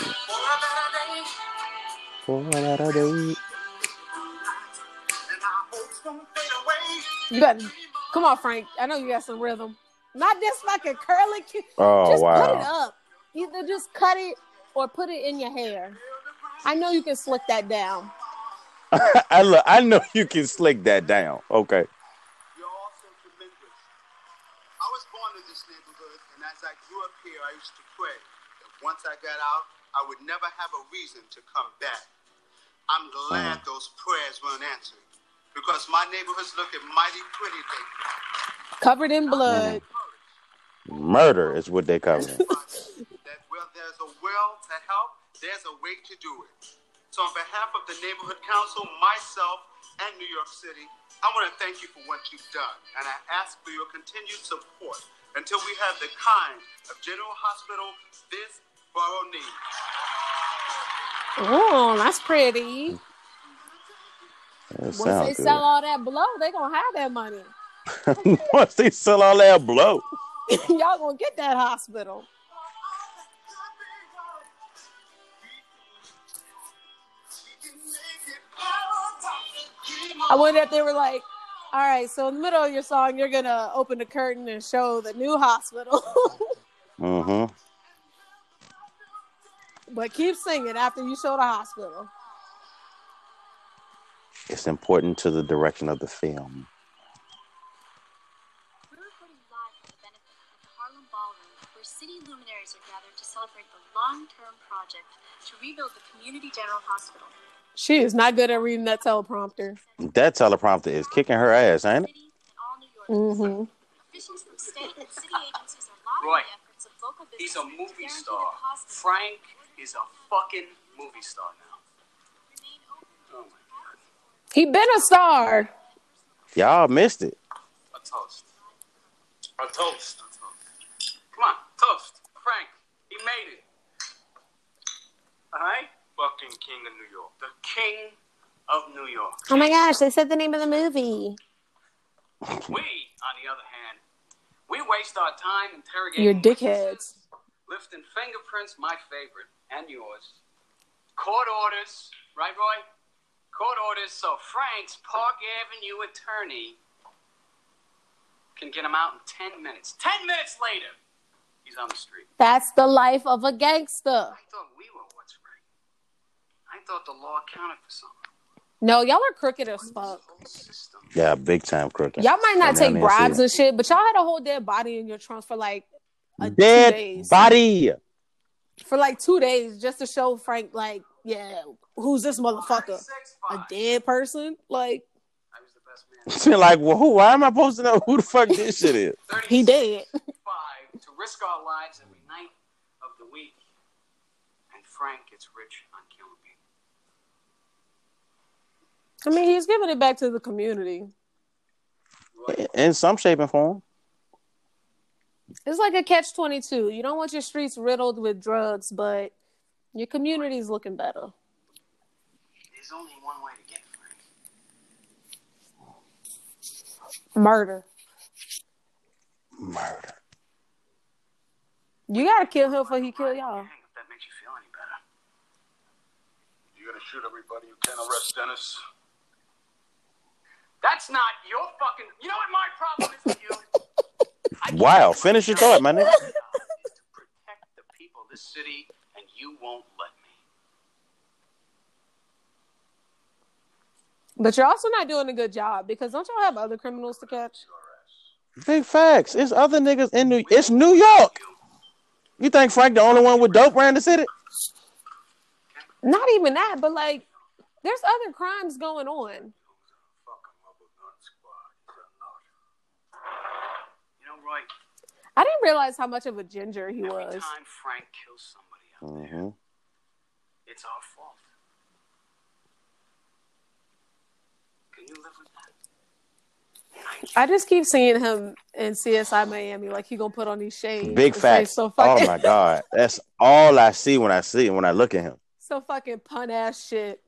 [SPEAKER 2] You better come on, Frank. I know you got some rhythm. Not this fucking curly cute.
[SPEAKER 1] Oh,
[SPEAKER 2] just
[SPEAKER 1] wow.
[SPEAKER 2] put it up. Either just cut it or put it in your hair. I know you can slick that down. (laughs)
[SPEAKER 1] I look, I know you can slick that down. Okay.
[SPEAKER 13] You're all so tremendous. I was born in this neighborhood, and as I grew up here, I used to pray that once I got out, I would never have a reason to come back. I'm glad mm. those prayers weren't answered because my neighborhood's looking mighty pretty lately.
[SPEAKER 2] Covered in blood.
[SPEAKER 1] Murder is what they cover.
[SPEAKER 13] that where there's a will to help, there's a way to do it. So, on behalf of the Neighborhood Council, myself, and New York City, I want to thank you for what you've done, and I ask for your continued support until we have the kind of general hospital this needs.
[SPEAKER 2] Oh, that's pretty.
[SPEAKER 1] That
[SPEAKER 2] Once they
[SPEAKER 1] sounds
[SPEAKER 2] sell all that blow, they gonna have that money. (laughs) (laughs)
[SPEAKER 1] Once they sell all that blow. (laughs)
[SPEAKER 2] Y'all gonna get that hospital. I wonder if they were like, all right, so in the middle of your song, you're gonna open the curtain and show the new hospital.
[SPEAKER 1] Mm-hmm.
[SPEAKER 2] But keep singing after you show the hospital.
[SPEAKER 1] It's important to the direction of the film.
[SPEAKER 6] We're recording live for the benefit of the Harlem Ballroom, where city luminaries are gathered to celebrate the long-term project to rebuild the community general hospital.
[SPEAKER 2] She is not good at reading that teleprompter.
[SPEAKER 1] That teleprompter is kicking her ass, ain't it?
[SPEAKER 2] Mm-hmm.
[SPEAKER 6] Officials from state and city agencies are lobbying the efforts of local
[SPEAKER 12] He's a movie star. Frank is a fucking movie star now. Oh my god.
[SPEAKER 2] He been a star.
[SPEAKER 1] Y'all missed it.
[SPEAKER 12] A toast. A toast. Come on, toast. Frank, he made it. Alright?
[SPEAKER 10] Fucking king of New York.
[SPEAKER 12] The king of New York.
[SPEAKER 2] Oh my gosh, they said the name of the movie.
[SPEAKER 12] We, on the other hand, we waste our time interrogating
[SPEAKER 2] You're dickheads.
[SPEAKER 12] lifting fingerprints, my favorite,
[SPEAKER 11] and yours. Court orders, right, Roy? Court orders so Frank's Park Avenue attorney can get him out in 10 minutes. 10 minutes later, he's on the street.
[SPEAKER 2] That's the life of a gangster.
[SPEAKER 11] I thought we were what's right. I thought the law counted for something.
[SPEAKER 2] No, y'all are crooked as fuck.
[SPEAKER 1] Yeah, big time crooked.
[SPEAKER 2] Y'all might not take
[SPEAKER 1] down there and
[SPEAKER 2] bribes
[SPEAKER 1] see
[SPEAKER 2] and shit, but y'all had a whole dead body in your trunk for like
[SPEAKER 1] it.
[SPEAKER 2] two
[SPEAKER 1] Dead
[SPEAKER 2] days.
[SPEAKER 1] body.
[SPEAKER 2] For like two days just to show Frank, like, yeah, who's this motherfucker? A dead person? Like, I mean, (laughs)
[SPEAKER 1] like, well, who? Why am I supposed to know who the fuck this shit is? (laughs)
[SPEAKER 2] he dead.
[SPEAKER 11] Five to risk our lives every night of the week. And Frank gets rich on killing people.
[SPEAKER 2] I mean, he's giving it back to the community.
[SPEAKER 1] In some shape and form.
[SPEAKER 2] It's like a catch twenty two. You don't want your streets riddled with drugs, but your community's looking better.
[SPEAKER 11] There's only one way to get Frank.
[SPEAKER 2] Murder.
[SPEAKER 1] Murder.
[SPEAKER 2] You gotta kill him before he kill y'all.
[SPEAKER 11] If that makes you feel any better.
[SPEAKER 10] You're gonna shoot everybody you can arrest Dennis.
[SPEAKER 11] That's not your fucking. You know what my problem is with you? (laughs)
[SPEAKER 1] Wow, finish your thought, my nigga. (laughs)
[SPEAKER 11] Protect the people of this city, and you won't let me.
[SPEAKER 2] But you're also not doing a good job because don't y'all have other criminals to catch?
[SPEAKER 1] Big facts. It's other niggas in New. It's New York. You think Frank the only one with dope around the city?
[SPEAKER 2] Not even that, but like, there's other crimes going on.
[SPEAKER 11] You Roy.
[SPEAKER 2] I didn't realize how much of a ginger he
[SPEAKER 11] every
[SPEAKER 2] was.
[SPEAKER 11] time Frank kills somebody,
[SPEAKER 1] Mm-hmm.
[SPEAKER 11] it's our fault. Can you live with that?
[SPEAKER 2] I just keep seeing him in CSI Miami, like he gonna put on these shades.
[SPEAKER 1] Big
[SPEAKER 2] and say
[SPEAKER 1] facts.
[SPEAKER 2] So
[SPEAKER 1] oh my god, that's all I see when I see him, when I look at him. (laughs)
[SPEAKER 2] so fucking pun ass shit.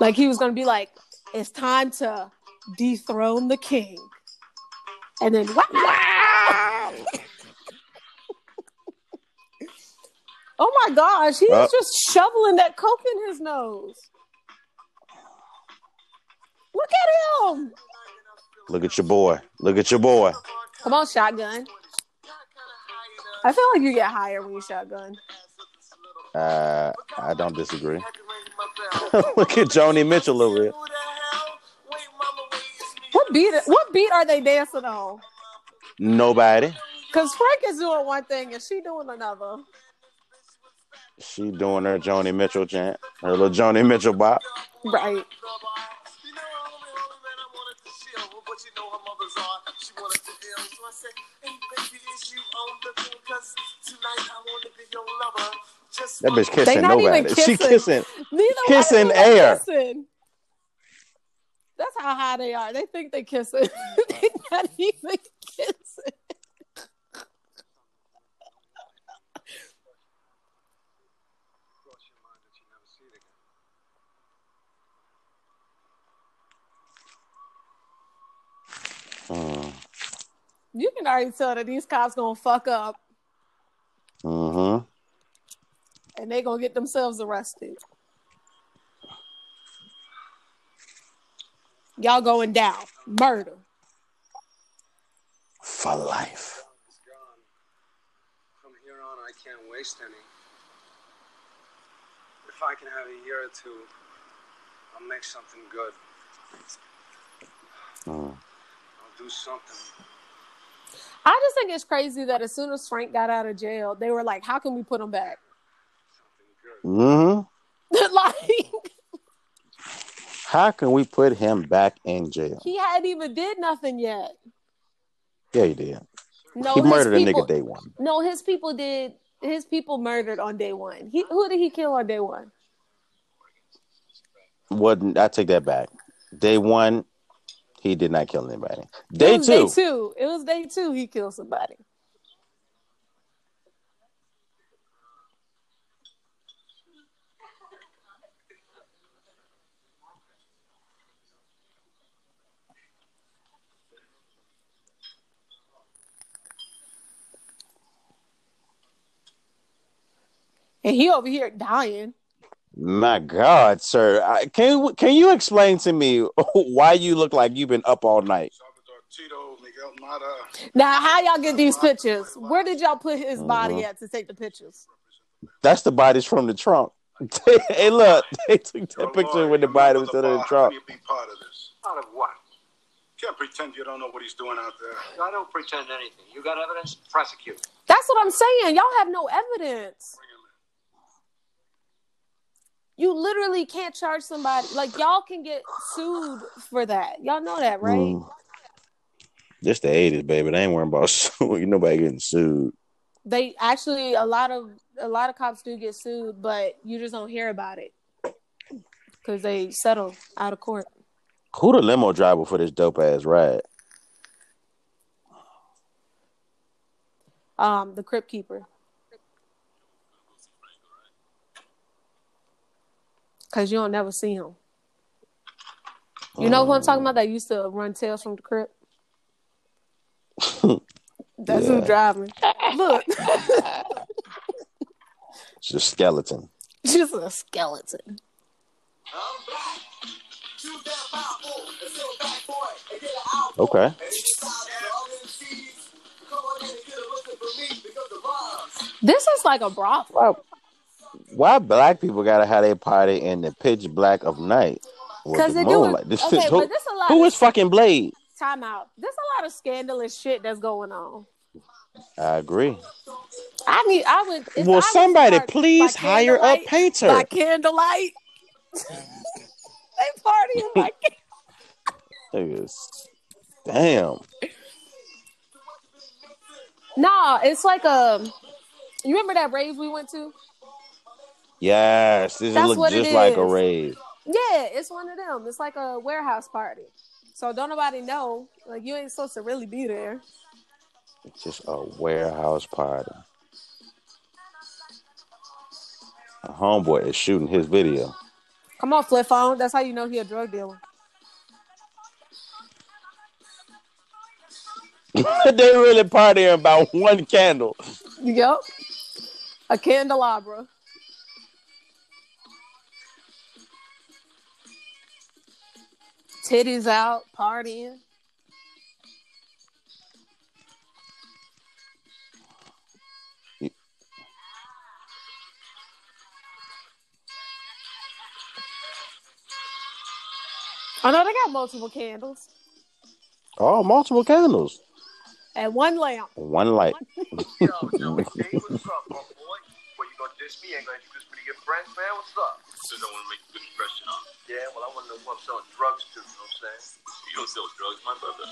[SPEAKER 2] Like he was gonna be like, it's time to dethrone the king, and then wow. (laughs) oh my gosh, he was
[SPEAKER 1] Oh.
[SPEAKER 2] just shoveling that coke in his nose. Look at him.
[SPEAKER 1] Look at your boy. Look at your boy.
[SPEAKER 2] Come on, shotgun. I feel like you get higher when you shotgun.
[SPEAKER 1] Uh, I don't disagree. (laughs) look at Joni Mitchell over here.
[SPEAKER 2] What beat? What beat are they dancing on?
[SPEAKER 1] Nobody.
[SPEAKER 2] Cause Frank is doing one thing and she doing another.
[SPEAKER 1] She doing her Joni Mitchell chant, her little Joni Mitchell bop.
[SPEAKER 2] Right.
[SPEAKER 1] That bitch kissing nobody. She
[SPEAKER 2] kissing.
[SPEAKER 1] kissing.
[SPEAKER 2] Neither
[SPEAKER 1] Kissing
[SPEAKER 2] one of them are
[SPEAKER 1] air.
[SPEAKER 2] kissing. That's how high they are. They think they kissing. (laughs) they not even kissing.
[SPEAKER 1] Mm.
[SPEAKER 2] You can already tell that these cops gonna fuck up
[SPEAKER 1] Mm-hmm.
[SPEAKER 2] and they gonna get themselves arrested. Y'all going down. Murder.
[SPEAKER 1] For life.
[SPEAKER 9] From here on, I can't waste any. If I can have a year or two, I'll make something good.
[SPEAKER 1] Mm.
[SPEAKER 9] I'll do something.
[SPEAKER 2] I just think it's crazy that as soon as Frank got out of jail, they were like, "How can we put him back?"
[SPEAKER 1] Mm-hmm. (laughs)
[SPEAKER 2] like
[SPEAKER 1] How can we put him back in jail?
[SPEAKER 2] he hadn't even did nothing yet.
[SPEAKER 1] Yeah, he did.
[SPEAKER 2] No,
[SPEAKER 1] he murdered
[SPEAKER 2] people-
[SPEAKER 1] a nigga day one.
[SPEAKER 2] No, his people did. His people murdered on day one. He who did he kill on day one?
[SPEAKER 1] Wasn't I take that back? Day one, he did not kill anybody. Day two,
[SPEAKER 2] Day two. It was day two. He killed somebody. And he over here dying.
[SPEAKER 1] My God, sir, I, can you can you explain to me (laughs) why you look like you've been up all night?
[SPEAKER 10] Tito, Miguel Mata.
[SPEAKER 2] Now, how y'all get these pictures? Where did y'all put his body
[SPEAKER 1] Mhm.
[SPEAKER 2] at to take the pictures?
[SPEAKER 1] That's the bodies from the trunk. (laughs) hey, look, (laughs) they took that picture with the body was in the trunk.
[SPEAKER 10] Be part of this.
[SPEAKER 5] Out of what?
[SPEAKER 10] Can't pretend you don't know what he's doing out there.
[SPEAKER 5] I don't pretend anything. You got evidence? Prosecute.
[SPEAKER 2] That's what I'm saying. Y'all have no evidence. You literally can't charge somebody. Like y'all can get sued for that. Y'all know that, right?
[SPEAKER 1] Mm. This the eighties, baby. They ain't worrying about (laughs) suing. Nobody getting sued.
[SPEAKER 2] They actually a lot of a lot of cops do get sued, but you just don't hear about it because they settle out of court.
[SPEAKER 1] Who the limo driver for this dope ass ride?
[SPEAKER 2] Um, the crypt keeper. Cause you don't never see him. You know who I'm talking about? That used to run tales from the crypt. (laughs) That's
[SPEAKER 1] Yeah.
[SPEAKER 2] who's driving. Look, (laughs)
[SPEAKER 1] It's a skeleton.
[SPEAKER 2] just a skeleton.
[SPEAKER 1] Okay.
[SPEAKER 2] This is like a brothel.
[SPEAKER 1] Why, why black people gotta have their party in the pitch black of night?
[SPEAKER 2] Because
[SPEAKER 1] the
[SPEAKER 2] they do?
[SPEAKER 1] This,
[SPEAKER 2] okay,
[SPEAKER 1] who,
[SPEAKER 2] but this a lot
[SPEAKER 1] who is fucking Blade?
[SPEAKER 2] Time out. There's a lot of scandalous shit that's going on.
[SPEAKER 1] I agree.
[SPEAKER 2] I mean, I would. if I
[SPEAKER 1] Well, somebody please hire a painter.
[SPEAKER 2] By candlelight. (laughs) they partying by (laughs)
[SPEAKER 1] Niggas. Damn.
[SPEAKER 2] No, it's like a. You remember that rave we went to?
[SPEAKER 1] Yes, this
[SPEAKER 2] That's
[SPEAKER 1] look
[SPEAKER 2] what it
[SPEAKER 1] just like a rave.
[SPEAKER 2] Yeah, it's one of them. It's like a warehouse party. So don't nobody know. Like you ain't supposed to really be there.
[SPEAKER 1] It's just a warehouse party. A homeboy is shooting his video.
[SPEAKER 2] Come on, flip phone. That's how you know he a drug dealer. (laughs)
[SPEAKER 1] they really partying about one candle.
[SPEAKER 2] Yep. A candelabra. Titties out, partying. I know they got multiple candles
[SPEAKER 1] Oh, multiple candles.
[SPEAKER 2] and one lamp.
[SPEAKER 1] One light.
[SPEAKER 3] Hey, what's up, my boy? What, you gonna diss me? Ain't gonna introduce me to your friends, man? What's up?
[SPEAKER 7] Says I want to make a good impression on him.
[SPEAKER 3] Yeah, well, I wanna know who I'm selling drugs to, you know what I'm saying?
[SPEAKER 7] You don't sell drugs, my brother.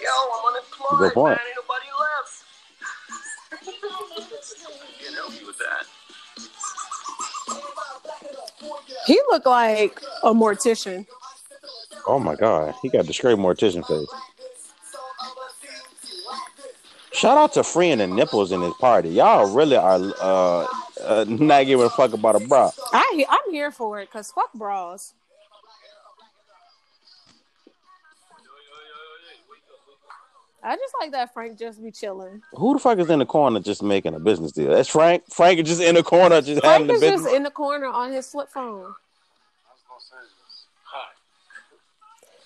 [SPEAKER 3] Yo, I'm unemployed,
[SPEAKER 1] Good point.
[SPEAKER 3] man. Ain't nobody left.
[SPEAKER 7] Can't help you with that.
[SPEAKER 2] He looked like a mortician.
[SPEAKER 1] Oh my god, he got the straight mortician face. Shout out to freeing the nipples in his party. Y'all really are uh, uh (laughs) not giving a fuck about a bra.
[SPEAKER 2] I I'm here for it because fuck bras. I just like that Frank just be chilling.
[SPEAKER 1] Who the fuck is in the corner just making a business deal? That's Frank. Frank is just in the corner just having
[SPEAKER 2] Frank
[SPEAKER 1] the
[SPEAKER 2] is
[SPEAKER 1] business.
[SPEAKER 2] just in the corner on his flip phone.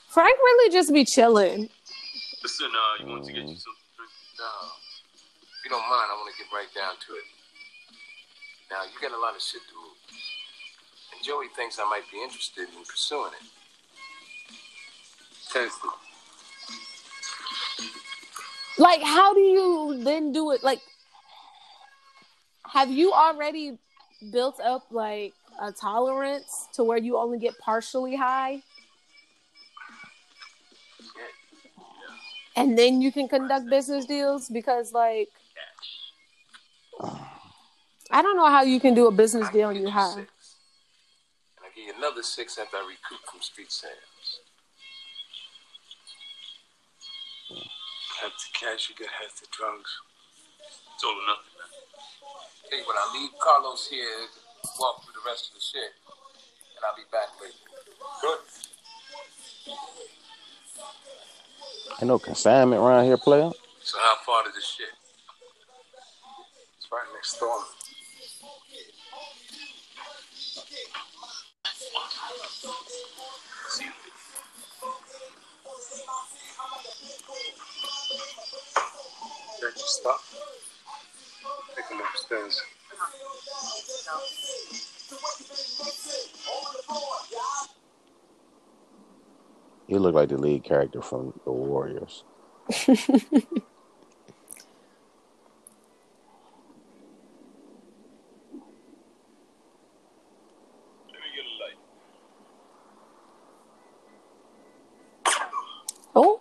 [SPEAKER 2] Frank really just be chilling.
[SPEAKER 7] Listen, uh, you want to get you something to drink?
[SPEAKER 9] No. If you don't mind, I want to get right down to it. Now, you got a lot of shit to move. And Joey thinks I might be interested in pursuing it. Tested.
[SPEAKER 2] Like, how do you then do it? Like, have you already built up like a tolerance to where you only get partially high? And then you can conduct business deals because, like, I don't know how you can do a business deal and you high.
[SPEAKER 9] And I give you another six after I recoup from street sales.
[SPEAKER 10] Half the cash you get, half the drugs.
[SPEAKER 7] It's all or nothing, man.
[SPEAKER 9] Hey, when I leave Carlos here, walk through the rest of the shit, and I'll be back later. Good.
[SPEAKER 1] Ain't no consignment around here, player.
[SPEAKER 9] So how far to this shit?
[SPEAKER 5] It's right next door. Get your stuff. Take upstairs.
[SPEAKER 1] He looked like the lead character from the Warriors.
[SPEAKER 2] Oh,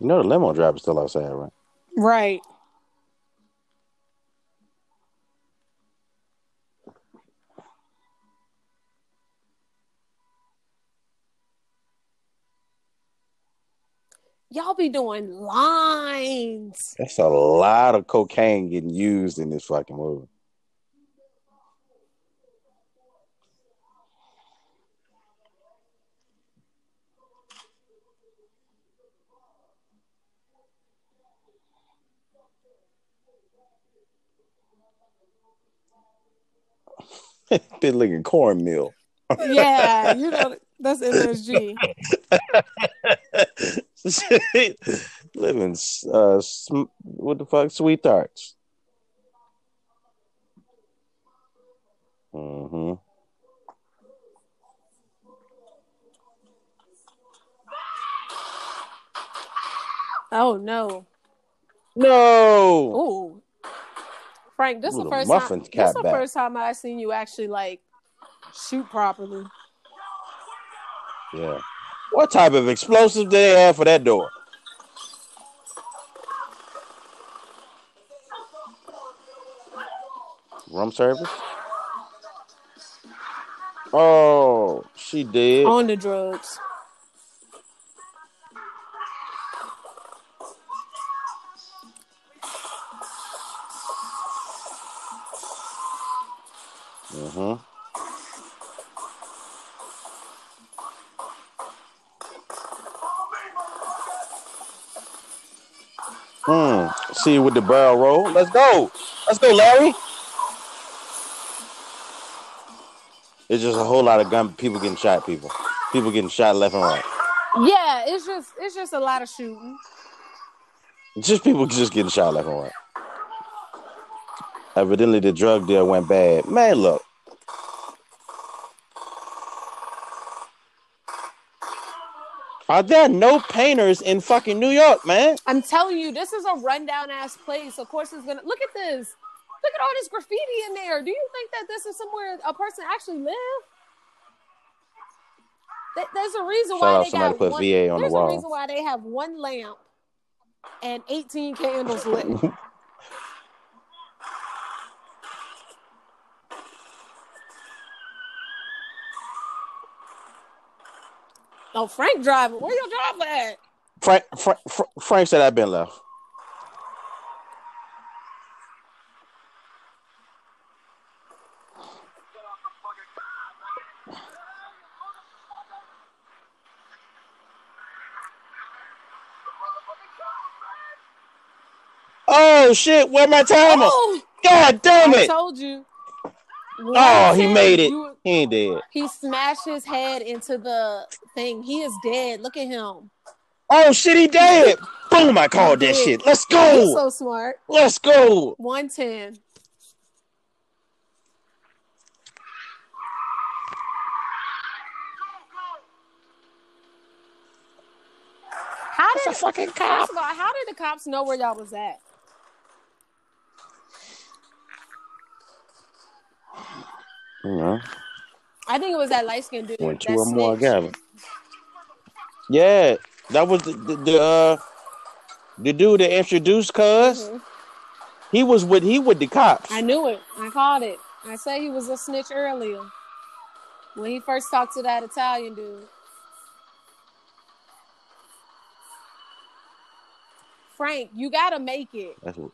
[SPEAKER 1] You know the limo driver's still outside, right?
[SPEAKER 2] right. Y'all be doing lines.
[SPEAKER 1] That's a lot of cocaine getting used in this fucking movie. (laughs) Been looking cornmeal.
[SPEAKER 2] Yeah, you know that's MSG. (laughs) (laughs)
[SPEAKER 1] Living, uh, sm- what the fuck, sweet tarts. Mm-hmm.
[SPEAKER 2] Oh no.
[SPEAKER 1] No.
[SPEAKER 2] Ooh. Frank, this is the first time. This the first time I seen you actually like shoot properly.
[SPEAKER 1] Yeah. What type of explosive do they have for that door? Room service? Oh, she did.
[SPEAKER 2] On the drugs.
[SPEAKER 1] With the barrel roll. Let's go. Let's go, Larry. It's just a whole lot of gun people getting shot. People, people getting shot left and right.
[SPEAKER 2] Yeah, it's just it's just a lot of shooting.
[SPEAKER 1] Just people just getting shot left and right. Evidently, the drug deal went bad. Man, look. Are there no painters in fucking New York, man?
[SPEAKER 2] I'm telling you, this is a rundown ass place. Of course, it's gonna look at this. Look at all this graffiti in there. Do you think that this is somewhere a person actually live? Th- There's a reason
[SPEAKER 1] Shout
[SPEAKER 2] why
[SPEAKER 1] out
[SPEAKER 2] they
[SPEAKER 1] somebody
[SPEAKER 2] got
[SPEAKER 1] put
[SPEAKER 2] one,
[SPEAKER 1] VA on the
[SPEAKER 2] there's
[SPEAKER 1] wall.
[SPEAKER 2] a reason why they have one lamp and 18 candles lit. (laughs) oh, Frank driving. Where your driver at?
[SPEAKER 1] Frank, Frank, Frank, said I've been left. Oh shit! Where my timer?
[SPEAKER 2] Oh,
[SPEAKER 1] God damn it!
[SPEAKER 2] I told you.
[SPEAKER 1] Oh, he made it.
[SPEAKER 2] you-
[SPEAKER 1] He ain't dead.
[SPEAKER 2] He smashed his head into the thing. He is dead. Look at him.
[SPEAKER 1] Oh shit! He dead. Boom! I called that shit. Let's
[SPEAKER 2] He's
[SPEAKER 1] go.
[SPEAKER 2] so smart.
[SPEAKER 1] Let's go.
[SPEAKER 2] 110. How did
[SPEAKER 1] a fucking cop.
[SPEAKER 2] First of all, how did the cops know where y'all was at?
[SPEAKER 1] You know,
[SPEAKER 2] I think it was that light skinned dude.
[SPEAKER 1] when two or more gather. Yeah, that was the the, the uh the dude that introduced Cuz.
[SPEAKER 2] Mhm.
[SPEAKER 1] He was with he with the cops.
[SPEAKER 2] I knew it. I called it. I said he was a snitch earlier when he first talked to that Italian dude. Frank, you gotta make it.
[SPEAKER 1] That's what,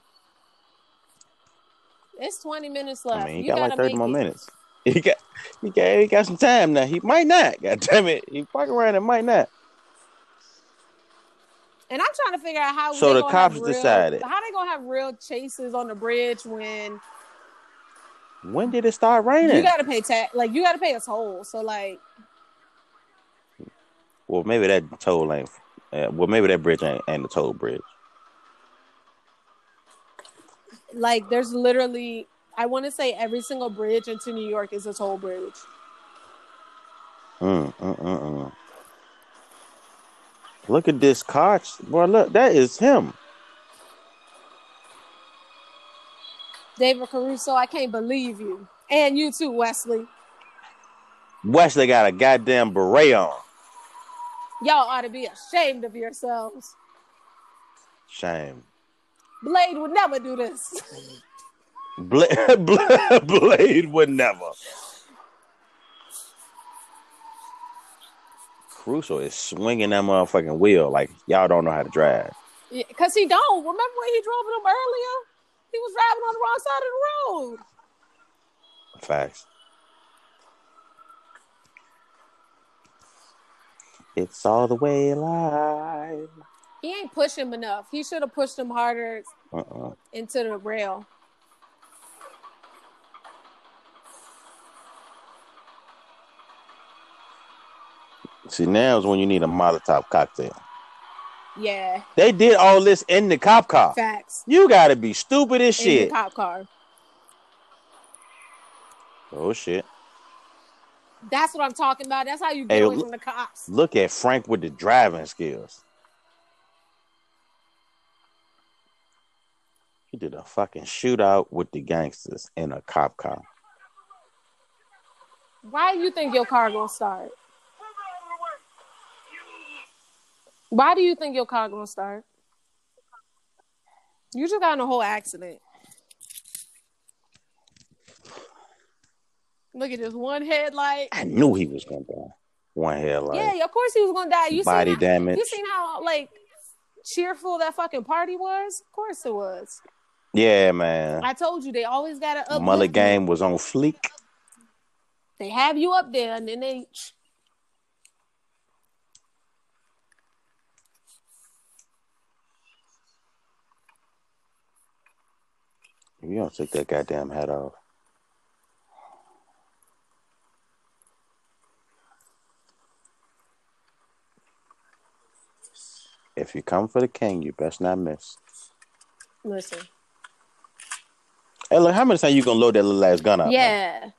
[SPEAKER 2] It's 20 minutes left.
[SPEAKER 1] I mean, he
[SPEAKER 2] you
[SPEAKER 1] got
[SPEAKER 2] gotta
[SPEAKER 1] like thirty more
[SPEAKER 2] it.
[SPEAKER 1] minutes. (laughs) He got he got he got some time now. He might not. (laughs) God damn it. He fucking around and might not.
[SPEAKER 2] And I'm trying to figure out how.
[SPEAKER 1] So the cops
[SPEAKER 2] real-
[SPEAKER 1] decided.
[SPEAKER 2] how they gonna have real chases on the bridge when
[SPEAKER 1] When did it start raining?
[SPEAKER 2] you gotta pay tax? Like you gotta pay a toll. So like,
[SPEAKER 1] well, maybe that toll ain't. Uh, well, maybe that bridge ain't, ain't the toll bridge.
[SPEAKER 2] like there's literally, I want to say every single bridge into New York is a toll bridge.
[SPEAKER 1] Mm, mm, mm, mm. Look at this Koch, boy. Look, that is him.
[SPEAKER 2] David Caruso, I can't believe you, and you too, Wesley.
[SPEAKER 1] Wesley got a goddamn beret on.
[SPEAKER 2] Y'all ought to be ashamed of yourselves.
[SPEAKER 1] Shame.
[SPEAKER 2] Blade would never do this. (laughs)
[SPEAKER 1] Bla- (laughs) Bla- Blade would never. Caruso is swinging that motherfucking wheel like y'all don't know how to drive.
[SPEAKER 2] Because he don't. Remember when he drove them earlier? He was driving on the wrong side of the road.
[SPEAKER 1] Facts. It's all the way alive.
[SPEAKER 2] He ain't push him enough. He should have pushed him harder
[SPEAKER 1] Uh-uh.
[SPEAKER 2] into the rail.
[SPEAKER 1] See, now is when you need a Molotov cocktail.
[SPEAKER 2] Yeah.
[SPEAKER 1] They did all this in the cop car.
[SPEAKER 2] Facts.
[SPEAKER 1] You gotta be stupid as
[SPEAKER 2] In the
[SPEAKER 1] shit.
[SPEAKER 2] cop car.
[SPEAKER 1] Oh shit.
[SPEAKER 2] That's what I'm talking about. That's how you get
[SPEAKER 1] Hey,
[SPEAKER 2] away
[SPEAKER 1] look-
[SPEAKER 2] from the cops.
[SPEAKER 1] Look at Frank with the driving skills. He did a fucking shootout with the gangsters in a cop car.
[SPEAKER 2] Why do you think your car gonna start? Why do you think your car gonna start? You just got in a whole accident. Look at this one headlight.
[SPEAKER 1] I knew he was gonna die. One headlight.
[SPEAKER 2] Yeah, of course he was gonna die. You
[SPEAKER 1] Body
[SPEAKER 2] seen how,
[SPEAKER 1] damage.
[SPEAKER 2] You seen how like cheerful that fucking party was? Of course it was.
[SPEAKER 1] Yeah, man.
[SPEAKER 2] I told you they always gotta uplift
[SPEAKER 1] Mullet game was on fleek.
[SPEAKER 2] They have you up there, and then they.
[SPEAKER 1] You don't take that goddamn hat off. If you come for the king, you best not miss.
[SPEAKER 2] Listen.
[SPEAKER 1] Hey, look, how many times you gonna load that little ass gun up? man?
[SPEAKER 2] Yeah.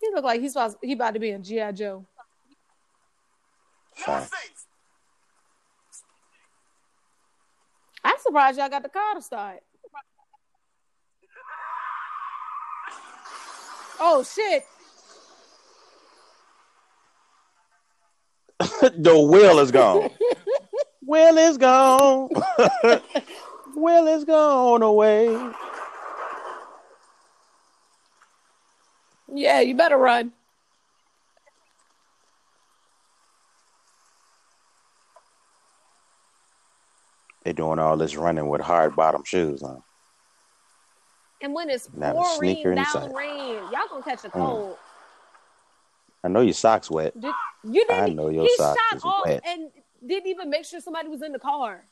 [SPEAKER 2] He look like he's about, he about to be in GI Joe.
[SPEAKER 1] Fine.
[SPEAKER 2] I'm surprised y'all got the car to start. Oh shit! (laughs)
[SPEAKER 1] the wheel is gone. (laughs) wheel is gone. (laughs) wheel is gone away.
[SPEAKER 2] Yeah, you better run.
[SPEAKER 1] They doing all this running with hard bottom shoes on.
[SPEAKER 2] And when it's
[SPEAKER 1] Not
[SPEAKER 2] pouring down
[SPEAKER 1] inside.
[SPEAKER 2] rain, y'all gonna catch a
[SPEAKER 1] Mm.
[SPEAKER 2] cold.
[SPEAKER 1] I know your socks wet.
[SPEAKER 2] Did, you didn't.
[SPEAKER 1] I know your
[SPEAKER 2] he
[SPEAKER 1] socks
[SPEAKER 2] shot
[SPEAKER 1] is
[SPEAKER 2] off
[SPEAKER 1] wet.
[SPEAKER 2] and didn't even make sure somebody was in the car.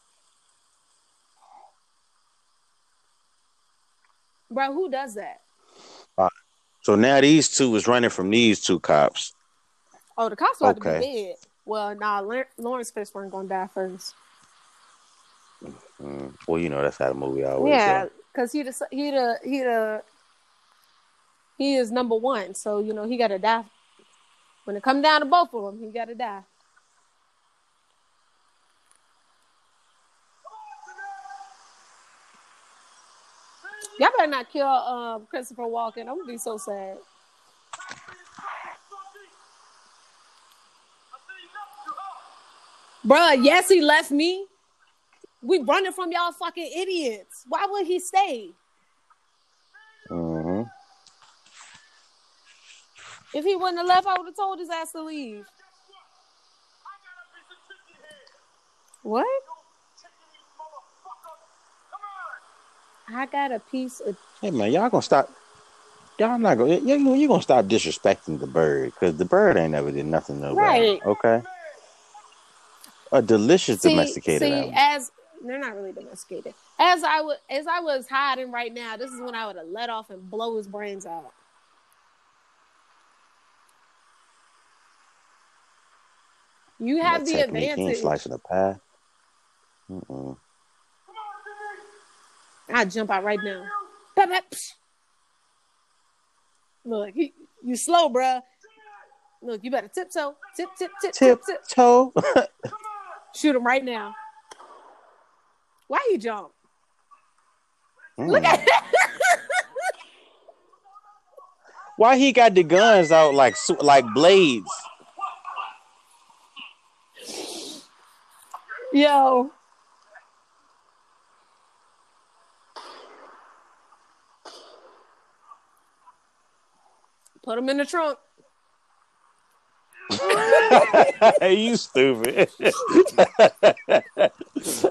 [SPEAKER 2] Bro, who does that?
[SPEAKER 1] Uh, so now these two is running from these two cops.
[SPEAKER 2] Oh, the cops about to be dead. Well, nah, Laurence Laurence Fishburne gonna die first.
[SPEAKER 1] Mm, well, you know that's how the movie always.
[SPEAKER 2] yeah, because he the he the he the he is number one. So you know he got to die. When it come down to both of them, he got to die. Y'all better not kill um, Christopher Walken. I'm gonna be so sad. Bruh, yes, he left me. We running from y'all fucking idiots. Why would he stay?
[SPEAKER 1] hmm
[SPEAKER 2] If he wouldn't have left, I would have told his ass to leave. What? I got a piece of
[SPEAKER 1] Hey man, y'all gonna stop? Y'all not gonna you you gonna stop disrespecting the bird because the bird ain't never did nothing to nobody.
[SPEAKER 2] Right.
[SPEAKER 1] Okay. A delicious
[SPEAKER 2] See,
[SPEAKER 1] domesticated
[SPEAKER 2] see,
[SPEAKER 1] animal.
[SPEAKER 2] as they're not really domesticated. As I would, as I was hiding right now, this is when I would have let off and blow his brains out. You have the
[SPEAKER 1] technique, he ain't
[SPEAKER 2] advantage.
[SPEAKER 1] slicing a pie. Mm-mm.
[SPEAKER 2] I jump out right now. Look, he, you slow, bruh. Look, you better tiptoe, tip, tip, tip, tip, tip.
[SPEAKER 1] Toe. (laughs)
[SPEAKER 2] Shoot him right now. Why you jump?
[SPEAKER 1] Mm.
[SPEAKER 2] Look at (laughs)
[SPEAKER 1] Why he got the guns out like like blades?
[SPEAKER 2] Yo. Put him in the trunk. (laughs)
[SPEAKER 1] you stupid. (laughs)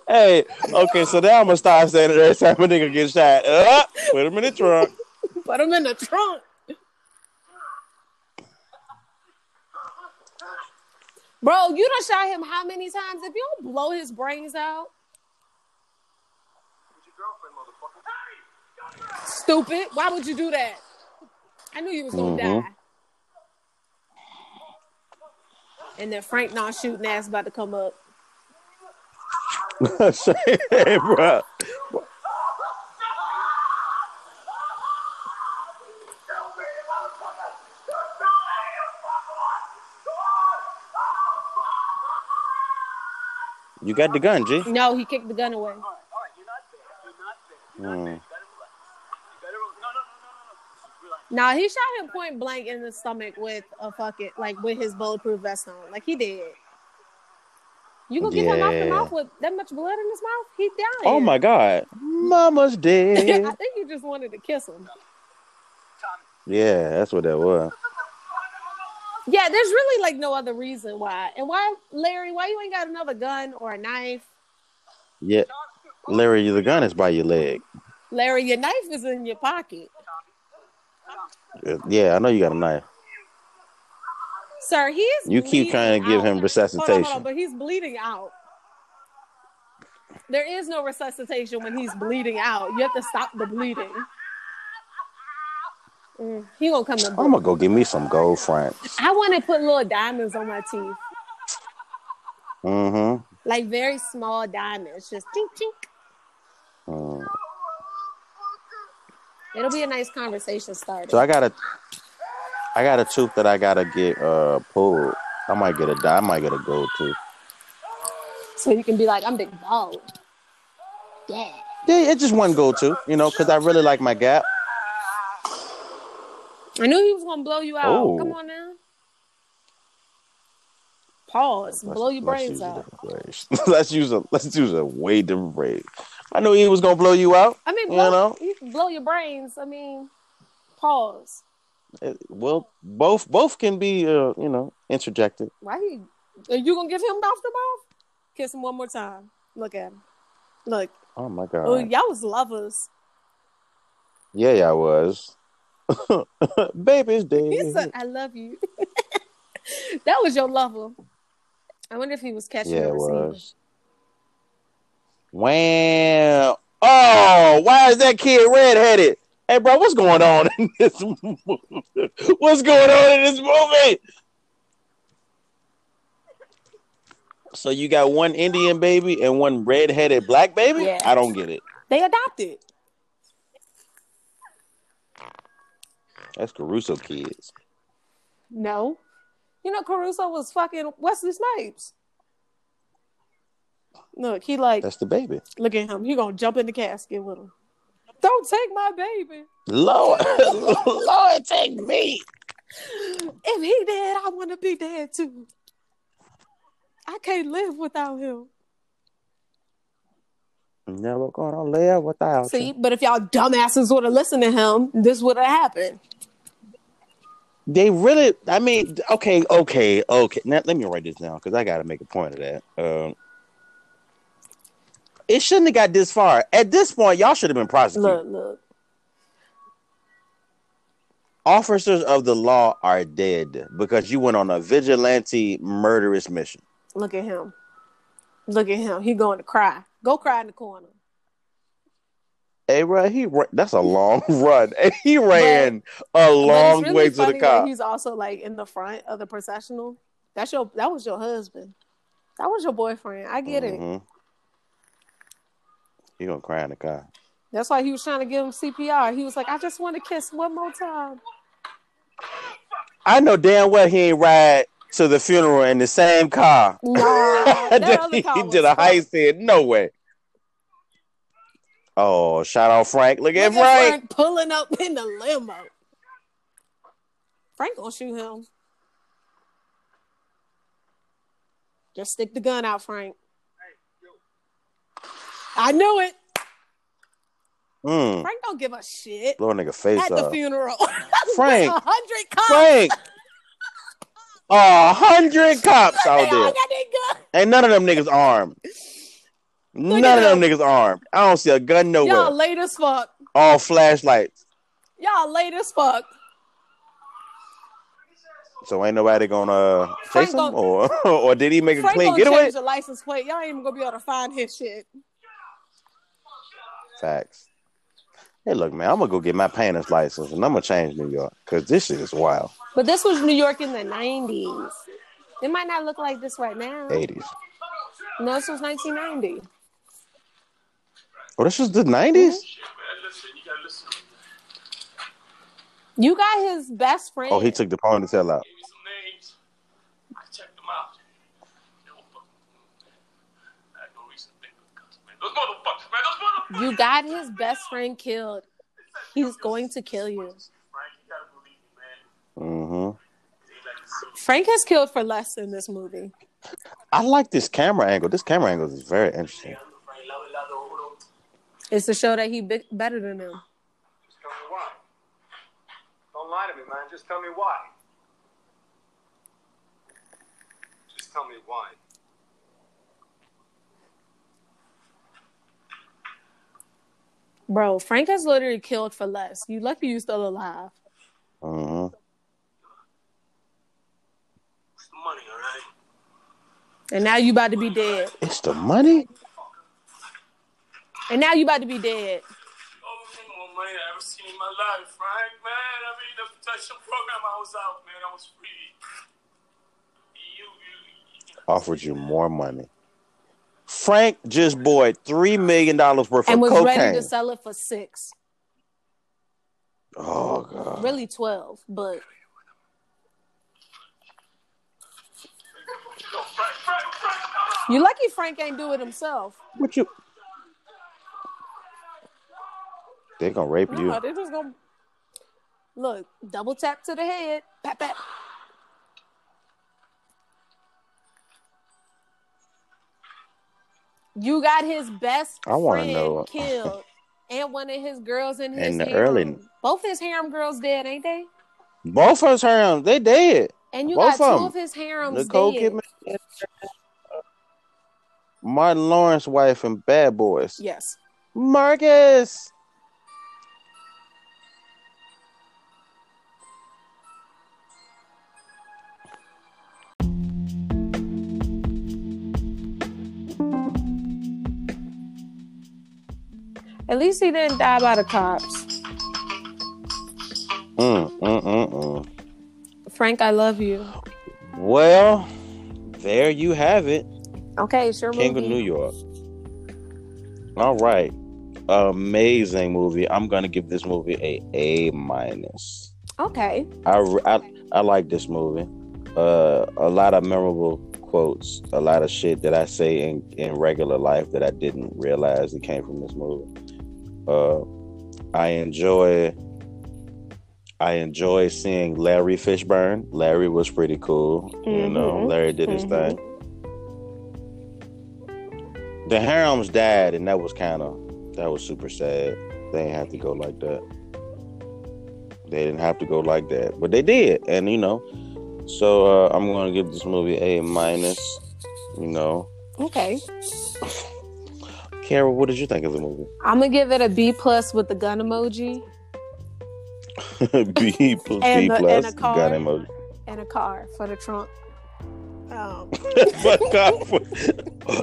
[SPEAKER 1] hey, okay, so now I'm gonna start saying it every time a nigga gets shot. Uh, put him in the trunk.
[SPEAKER 2] Put him in the trunk. Bro, you done shot him how many times? If you don't blow his brains out. Stupid. Why would you do that? I knew you was gonna
[SPEAKER 1] Mhm.
[SPEAKER 2] die. And then Frank not shooting ass about to come up. (laughs)
[SPEAKER 1] hey, bro. You got the gun, G.
[SPEAKER 2] No, he kicked the gun away.
[SPEAKER 1] Mm.
[SPEAKER 2] Nah, he shot him point blank in the stomach with a fucking like with his bulletproof vest on. Like he did. You gonna get him out the mouth with that much blood in his mouth? He dying.
[SPEAKER 1] Oh my God, Mama's (laughs) dead.
[SPEAKER 2] I think he just wanted to kiss him.
[SPEAKER 1] yeah, that's what that was.
[SPEAKER 2] Yeah, there's really like no other reason why. And why, Larry? Why you ain't got another gun or a knife?
[SPEAKER 1] Yeah, Larry, the gun is by your leg.
[SPEAKER 2] Larry, your knife is in your pocket,
[SPEAKER 1] Yeah, I know you got a knife.
[SPEAKER 2] sir. He is.
[SPEAKER 1] You keep trying to give him
[SPEAKER 2] bleeding out. Hold on, hold on,
[SPEAKER 1] resuscitation.
[SPEAKER 2] but he's bleeding out. There is no resuscitation when he's bleeding out. You have to stop the bleeding. Mm, he gonna come to.
[SPEAKER 1] I'm gonna go get me some gold francs.
[SPEAKER 2] I want to put little diamonds on my teeth,
[SPEAKER 1] Mm-hmm.
[SPEAKER 2] like very small diamonds, just tink tink. It'll be a nice conversation starter.
[SPEAKER 1] So I got a, I got a tooth that I gotta get uh pulled. I might get a di- I might get a gold tooth.
[SPEAKER 2] so you can be like, I'm big bald. Yeah.
[SPEAKER 1] Yeah, it just one gold tooth, you know, because I really like my gap.
[SPEAKER 2] I knew he was gonna blow you out.
[SPEAKER 1] Oh.
[SPEAKER 2] Come on now. Pause. blow your
[SPEAKER 1] let's
[SPEAKER 2] brains out. (laughs)
[SPEAKER 1] let's use a let's use a way different phrase. I knew he was gonna blow you out.
[SPEAKER 2] I mean,
[SPEAKER 1] you
[SPEAKER 2] blow,
[SPEAKER 1] know,
[SPEAKER 2] you can blow your brains. I mean, pause.
[SPEAKER 1] It- well, both both can be uh, you know interjected.
[SPEAKER 2] Why he? Are you gonna give him mouth to mouth? Kiss him one more time. Look at him. Look.
[SPEAKER 1] Oh my god.
[SPEAKER 2] Oh, y'all was lovers.
[SPEAKER 1] Yeah, yeah, I was. (laughs) Baby's dead. (laughs)
[SPEAKER 2] He said, "I love you." (laughs) that was your lover. I wonder if he was catching
[SPEAKER 1] Yeah,
[SPEAKER 2] the
[SPEAKER 1] it
[SPEAKER 2] receiver.
[SPEAKER 1] was. Wow. Oh, why is that kid redheaded? Hey, bro, what's going on in this movie? (laughs) What's going on in this movie? So you got one Indian baby and one redheaded black baby?
[SPEAKER 2] Yeah.
[SPEAKER 1] I don't get it.
[SPEAKER 2] They adopted.
[SPEAKER 1] That's Caruso kids.
[SPEAKER 2] No. You know, Caruso was fucking Wesley Snipes. Look, he like
[SPEAKER 1] That's the baby.
[SPEAKER 2] look at him. He gonna jump in the casket with him. Don't take my baby.
[SPEAKER 1] Lord, (laughs) Lord, take me.
[SPEAKER 2] If he dead, I want to be dead too. I can't live without him.
[SPEAKER 1] Never gonna live without
[SPEAKER 2] See,
[SPEAKER 1] you.
[SPEAKER 2] but if y'all dumbasses would have listened to him, this would have happened.
[SPEAKER 1] They really, I mean, okay, okay, okay. Now let me write this down because I got to make a point of that. Um, it shouldn't have got this far. At this point, y'all should have been prosecuted.
[SPEAKER 2] Look, look.
[SPEAKER 1] officers of the law are dead because you went on a vigilante murderous mission.
[SPEAKER 2] Look at him. Look at him. He going to cry. Go cry in the corner.
[SPEAKER 1] Hey, bro, he ra- that's a long (laughs) run. He ran a long
[SPEAKER 2] really
[SPEAKER 1] way to the car.
[SPEAKER 2] He's also like in the front of the processional. That's your. That was your husband. That was your boyfriend. I get it.
[SPEAKER 1] Mm-hmm. He gonna cry in the car.
[SPEAKER 2] That's why he was trying to give him CPR. He was like, I just want to kiss one more time.
[SPEAKER 1] I know damn well he ain't ride to the funeral in the same car.
[SPEAKER 2] Nah, (laughs) that
[SPEAKER 1] he
[SPEAKER 2] car
[SPEAKER 1] did a heist in. No way. Oh, shout out Frank. Look at
[SPEAKER 2] Look at
[SPEAKER 1] Frank.
[SPEAKER 2] Frank pulling up in the limo. Frank gonna shoot him. Just stick the gun out, Frank. I knew it.
[SPEAKER 1] Mm.
[SPEAKER 2] Frank don't give a shit.
[SPEAKER 1] Blow a nigga face
[SPEAKER 2] At the funeral. (laughs)
[SPEAKER 1] Frank.
[SPEAKER 2] a hundred cops.
[SPEAKER 1] Frank. A hundred (laughs) cops out there.
[SPEAKER 2] got their gun.
[SPEAKER 1] Ain't none of them niggas armed. None of them niggas armed. I don't see a gun nowhere.
[SPEAKER 2] Y'all late as fuck.
[SPEAKER 1] All flashlights.
[SPEAKER 2] Y'all late as fuck.
[SPEAKER 1] So ain't nobody gonna uh,
[SPEAKER 2] Frank
[SPEAKER 1] chase him,
[SPEAKER 2] gon-
[SPEAKER 1] or (laughs) or did he make a clean getaway?
[SPEAKER 2] change the license plate. Y'all ain't even gonna be able to find his shit.
[SPEAKER 1] Facts. Hey, look, man, I'm gonna go get my painter's license and I'm gonna change New York because this shit is wild.
[SPEAKER 2] But this was New York in the nineties. It might not look like this right now.
[SPEAKER 1] 80s.
[SPEAKER 2] No, this was 1990.
[SPEAKER 1] Oh, this was the 90s.
[SPEAKER 2] Mm-hmm.
[SPEAKER 7] You
[SPEAKER 2] got his best friend.
[SPEAKER 1] Oh, he took the ponytail out.
[SPEAKER 7] Give me some names. I checked them out. They all fucking. I had no reason to think of guns, man. Those motherfuckers, man. Those motherfuckers.
[SPEAKER 2] You got his best friend killed. He's going to kill you.
[SPEAKER 7] Frank, you gotta believe me, man.
[SPEAKER 1] Mm-hmm.
[SPEAKER 7] They like to see
[SPEAKER 2] Frank has killed for less in this movie.
[SPEAKER 1] I like this camera angle. This camera angle is very interesting.
[SPEAKER 2] It's to show that he big, better than him.
[SPEAKER 10] Just tell me why. Don't lie to me, man. Just tell me why. Just tell me why.
[SPEAKER 2] Bro, Frank has literally killed for less. You lucky you still alive.
[SPEAKER 1] Mm-hmm.
[SPEAKER 7] it's the money, all right?
[SPEAKER 2] And now you about to be dead.
[SPEAKER 1] It's the money.
[SPEAKER 2] And now you about to be dead.
[SPEAKER 7] Oh, money I ever seen in my life, Frank, man. I mean, the protection program I was out, man. I was free. You, you, you
[SPEAKER 1] Offered you more money. Frank just bought three million dollars worth
[SPEAKER 2] And
[SPEAKER 1] of cocaine and was
[SPEAKER 2] ready to sell it for six.
[SPEAKER 1] oh god.
[SPEAKER 2] Really 12, but you lucky Frank ain't do it himself.
[SPEAKER 1] What you? They gonna rape you.
[SPEAKER 2] No, they just gonna look, double tap to the head. Pat pat. You got his best
[SPEAKER 1] I
[SPEAKER 2] friend
[SPEAKER 1] know.
[SPEAKER 2] killed. And one of his girls in his
[SPEAKER 1] In the
[SPEAKER 2] harem.
[SPEAKER 1] early-
[SPEAKER 2] Both his harem girls dead, ain't they?
[SPEAKER 1] Both of his harems, they dead.
[SPEAKER 2] And you
[SPEAKER 1] Both
[SPEAKER 2] got
[SPEAKER 1] of
[SPEAKER 2] two
[SPEAKER 1] 'em.
[SPEAKER 2] of his harems
[SPEAKER 1] Nicole
[SPEAKER 2] dead.
[SPEAKER 1] Kidman, uh, Martin Lawrence wife and Bad Boys.
[SPEAKER 2] Yes.
[SPEAKER 1] Marcus.
[SPEAKER 2] At least he didn't die by the cops.
[SPEAKER 1] Mm, mm, mm, mm.
[SPEAKER 2] Frank, I love you.
[SPEAKER 1] Well, there you have it.
[SPEAKER 2] Okay, sure.
[SPEAKER 1] King
[SPEAKER 2] movie.
[SPEAKER 1] of New York. All right. Amazing movie. I'm gonna give this movie a A minus.
[SPEAKER 2] Okay.
[SPEAKER 1] I, I I like this movie. Uh, a lot of memorable quotes, a lot of shit that I say in, in regular life that I didn't realize it came from this movie. Uh, I enjoy I enjoy seeing Larry Fishburne. Larry was pretty cool. You know. Larry did his
[SPEAKER 2] Mhm.
[SPEAKER 1] thing. The Harems died, and that was kind of that was super sad. They didn't have to go like that. They didn't have to go like that, but they did, and you know. So uh, I'm going to give this movie a minus. You know,
[SPEAKER 2] Okay. (laughs)
[SPEAKER 1] Kiara, what did you think of the movie?
[SPEAKER 2] I'm gonna give it a B plus with the gun emoji. (laughs)
[SPEAKER 1] B plus
[SPEAKER 2] And
[SPEAKER 1] B
[SPEAKER 2] the-
[SPEAKER 1] plus.
[SPEAKER 2] and a car.
[SPEAKER 1] Got emoji.
[SPEAKER 2] and a car for the trunk. (laughs) Um.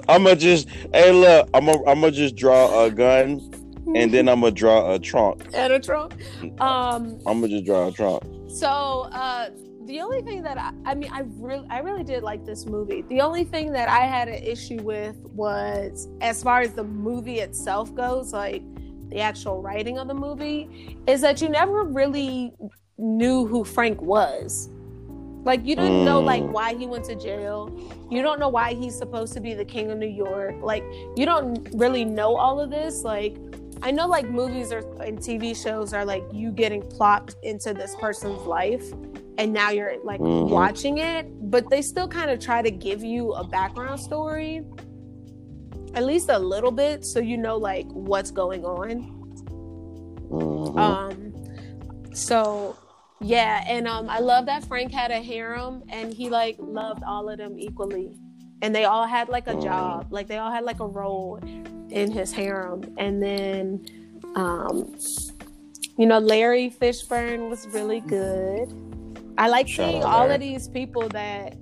[SPEAKER 1] I'ma just hey look, I'm gonna I'm gonna just draw a gun and then I'm gonna draw a trunk.
[SPEAKER 2] and a trunk. Um,
[SPEAKER 1] I'm gonna just draw a trunk.
[SPEAKER 2] So uh, the only thing that I, I mean, I really, I really did like this movie. The only thing that I had an issue with was, as far as the movie itself goes, like the actual writing of the movie, is that you never really knew who Frank was. Like you didn't know like
[SPEAKER 14] Mm.
[SPEAKER 2] why he went to jail. You don't know why he's supposed to be the king of New York. Like you don't really know all of this. Like I know like movies or and TV shows are like you getting plopped into this person's life and now you're like
[SPEAKER 14] Mhm.
[SPEAKER 2] watching it, but they still kind of try to give you a background story. At least a little bit so you know like what's going on.
[SPEAKER 1] Mhm.
[SPEAKER 2] Um so yeah, and um I love that Frank had a harem and he like loved all of them equally. And they all had like a job, like they all had like a role in his harem. And then um you know, Larry Fishburne was really good. I like
[SPEAKER 1] Shout
[SPEAKER 2] seeing all
[SPEAKER 1] Larry.
[SPEAKER 2] of these people that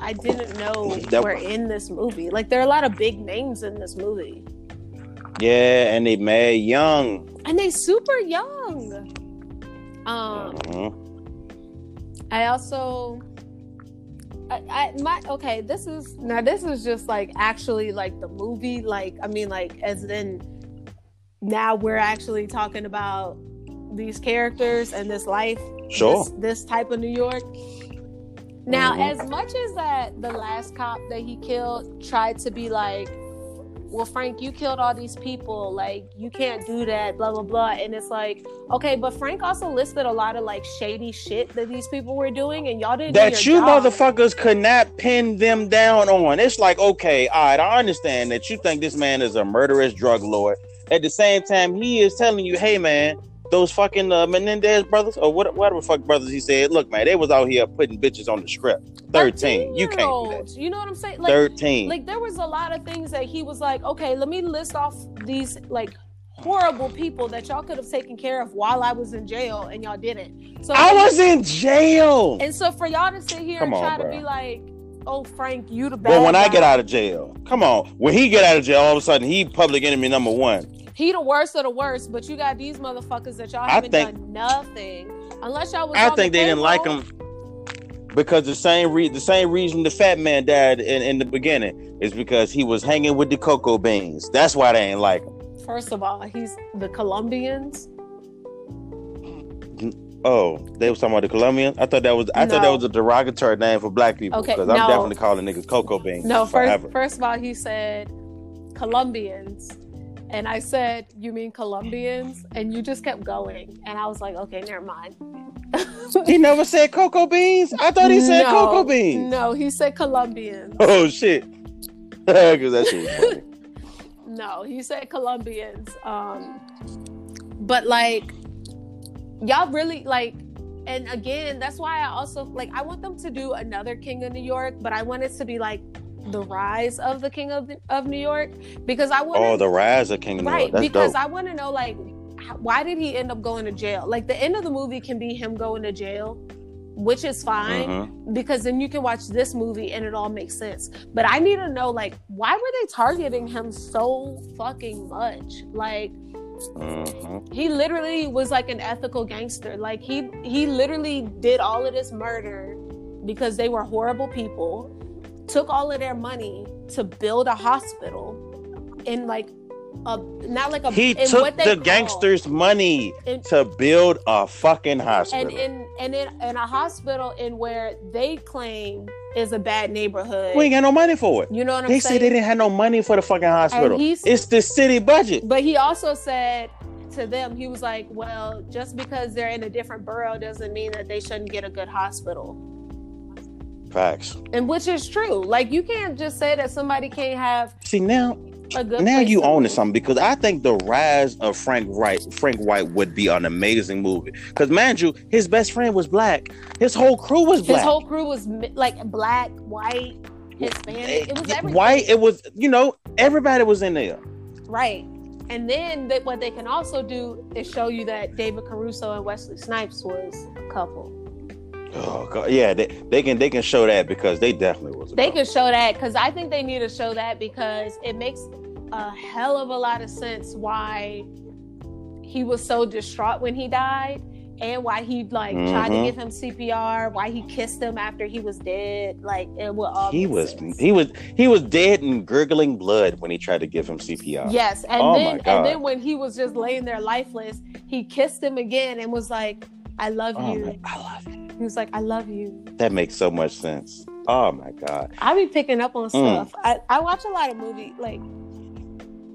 [SPEAKER 2] I didn't know
[SPEAKER 1] That-
[SPEAKER 2] were in this movie. Like there are a lot of big names in this movie.
[SPEAKER 1] Yeah, and they mad young.
[SPEAKER 2] And they super young. Um
[SPEAKER 1] Mhm.
[SPEAKER 2] I also I, I my okay, this is now this is just like actually like the movie, like I mean like as in now we're actually talking about these characters and this life.
[SPEAKER 1] Sure.
[SPEAKER 2] This, this type of New York. Now,
[SPEAKER 1] Mhm.
[SPEAKER 2] as much as that the last cop that he killed tried to be like, well, Frank, you killed all these people. Like, you can't do that, blah, blah, blah. And it's like, okay, but Frank also listed a lot of like shady shit that these people were doing, and y'all didn't
[SPEAKER 1] That you
[SPEAKER 2] job.
[SPEAKER 1] motherfuckers could not pin them down on. It's like, okay, all right, I understand that you think this man is a murderous drug lord. At the same time, he is telling you, hey man, those fucking uh, Menendez brothers or what, whatever fuck brothers he said, look man, they was out here putting bitches on the script. Thirteen, you can't do that.
[SPEAKER 2] You know what I'm saying? Like,
[SPEAKER 1] 13.
[SPEAKER 2] Like there was a lot of things that he was like, okay, let me list off these like horrible people that y'all could have taken care of while I was in jail and y'all didn't. So
[SPEAKER 1] I was in jail.
[SPEAKER 2] And so for y'all to sit here
[SPEAKER 1] Come
[SPEAKER 2] and
[SPEAKER 1] on,
[SPEAKER 2] try to be like, oh Frank, you the bad
[SPEAKER 1] Well, when I get out of jail, come on. When he get out of jail, all of a sudden he public enemy number one.
[SPEAKER 2] He the worst of the worst, but you got these motherfuckers that y'all haven't
[SPEAKER 1] think-
[SPEAKER 2] done nothing. Unless y'all was
[SPEAKER 1] I think
[SPEAKER 2] the
[SPEAKER 1] they didn't like him because the same re- the same reason the fat man died in, in the beginning is because he was hanging with the cocoa beans. That's why they ain't like him.
[SPEAKER 2] First of all, he's the Colombians.
[SPEAKER 1] Oh, they was talking about the Colombians. I thought that was I thought that was a derogatory name for black people
[SPEAKER 2] Okay,
[SPEAKER 1] because I'm
[SPEAKER 2] no.
[SPEAKER 1] definitely calling niggas cocoa beans.
[SPEAKER 2] No, first
[SPEAKER 1] forever.
[SPEAKER 2] first of all, he said Colombians. And I said, You mean Colombians? And you just kept going. And I was like, Okay, never mind.
[SPEAKER 1] he never said cocoa beans. I thought he said
[SPEAKER 2] No,
[SPEAKER 1] cocoa beans.
[SPEAKER 2] No, he said Colombians. (laughs)
[SPEAKER 1] Oh shit! (laughs) Because that shit was funny.
[SPEAKER 2] No, he said Colombians. Um, but like, y'all really like, and again, that's why I also like. I want them to do another King of New York, but I want it to be like the rise of the King of of New York because I want
[SPEAKER 1] Oh, the rise of King of New
[SPEAKER 2] right
[SPEAKER 1] York. That's
[SPEAKER 2] because
[SPEAKER 1] dope.
[SPEAKER 2] I want to know like why did he end up going to jail? Like the end of the movie can be him going to jail, which is fine
[SPEAKER 1] Mhm.
[SPEAKER 2] because then you can watch this movie and it all makes sense. But I need to know like why were they targeting him so fucking much? Like
[SPEAKER 1] Mhm.
[SPEAKER 2] he literally was like an ethical gangster. Like he he literally did all of this murder because they were horrible people. Took all of their money to build a hospital in like a not like a
[SPEAKER 1] He took
[SPEAKER 2] what they
[SPEAKER 1] the
[SPEAKER 2] call-
[SPEAKER 1] gangsters' money
[SPEAKER 2] In-
[SPEAKER 1] to build a fucking hospital and
[SPEAKER 2] in and in, in a hospital in where they claim is a bad neighborhood.
[SPEAKER 1] we ain't got no money for it.
[SPEAKER 2] You know what I'm
[SPEAKER 1] they
[SPEAKER 2] saying?
[SPEAKER 1] said they didn't have no money for the fucking hospital. It's the city budget.
[SPEAKER 2] But he also said to them, he was like, "Well, just because they're in a different borough doesn't mean that they shouldn't get a good hospital."
[SPEAKER 1] Facts.
[SPEAKER 2] And which is true. Like you can't just say that somebody can't have
[SPEAKER 1] See now,
[SPEAKER 2] a good.
[SPEAKER 1] now you own
[SPEAKER 2] live.
[SPEAKER 1] something because I think the rise of Frank Wright, Frank White would be an amazing movie. Because mind you, his best friend was black. His whole crew was black.
[SPEAKER 2] His whole crew was like black, white, Hispanic. It was eh, everything.
[SPEAKER 1] White. It was you know everybody was in there.
[SPEAKER 2] right. And then they, what they can also do is show you that David Caruso and Wesley Snipes was a couple.
[SPEAKER 1] Oh god, yeah, they, they can they can show that because they definitely was.
[SPEAKER 2] They can show that because I think they need to show that because it makes a hell of a lot of sense why he was so distraught when he died and why he like tried to
[SPEAKER 1] Mhm.
[SPEAKER 2] give him CPR, why he kissed him after he was dead. Like it will all
[SPEAKER 1] he was
[SPEAKER 2] sense.
[SPEAKER 1] he was he was dead and gurgling blood when he tried to give him CPR.
[SPEAKER 2] Yes, and
[SPEAKER 1] oh
[SPEAKER 2] then and then when he was just laying there lifeless, he kissed him again and was like, "I love
[SPEAKER 1] Oh,
[SPEAKER 2] you."
[SPEAKER 1] man, I love you.
[SPEAKER 2] He was like, "I love you."
[SPEAKER 1] That makes so much sense. Oh my god.
[SPEAKER 2] I be picking up on
[SPEAKER 1] Mm.
[SPEAKER 2] stuff. I, I watch a lot of movie like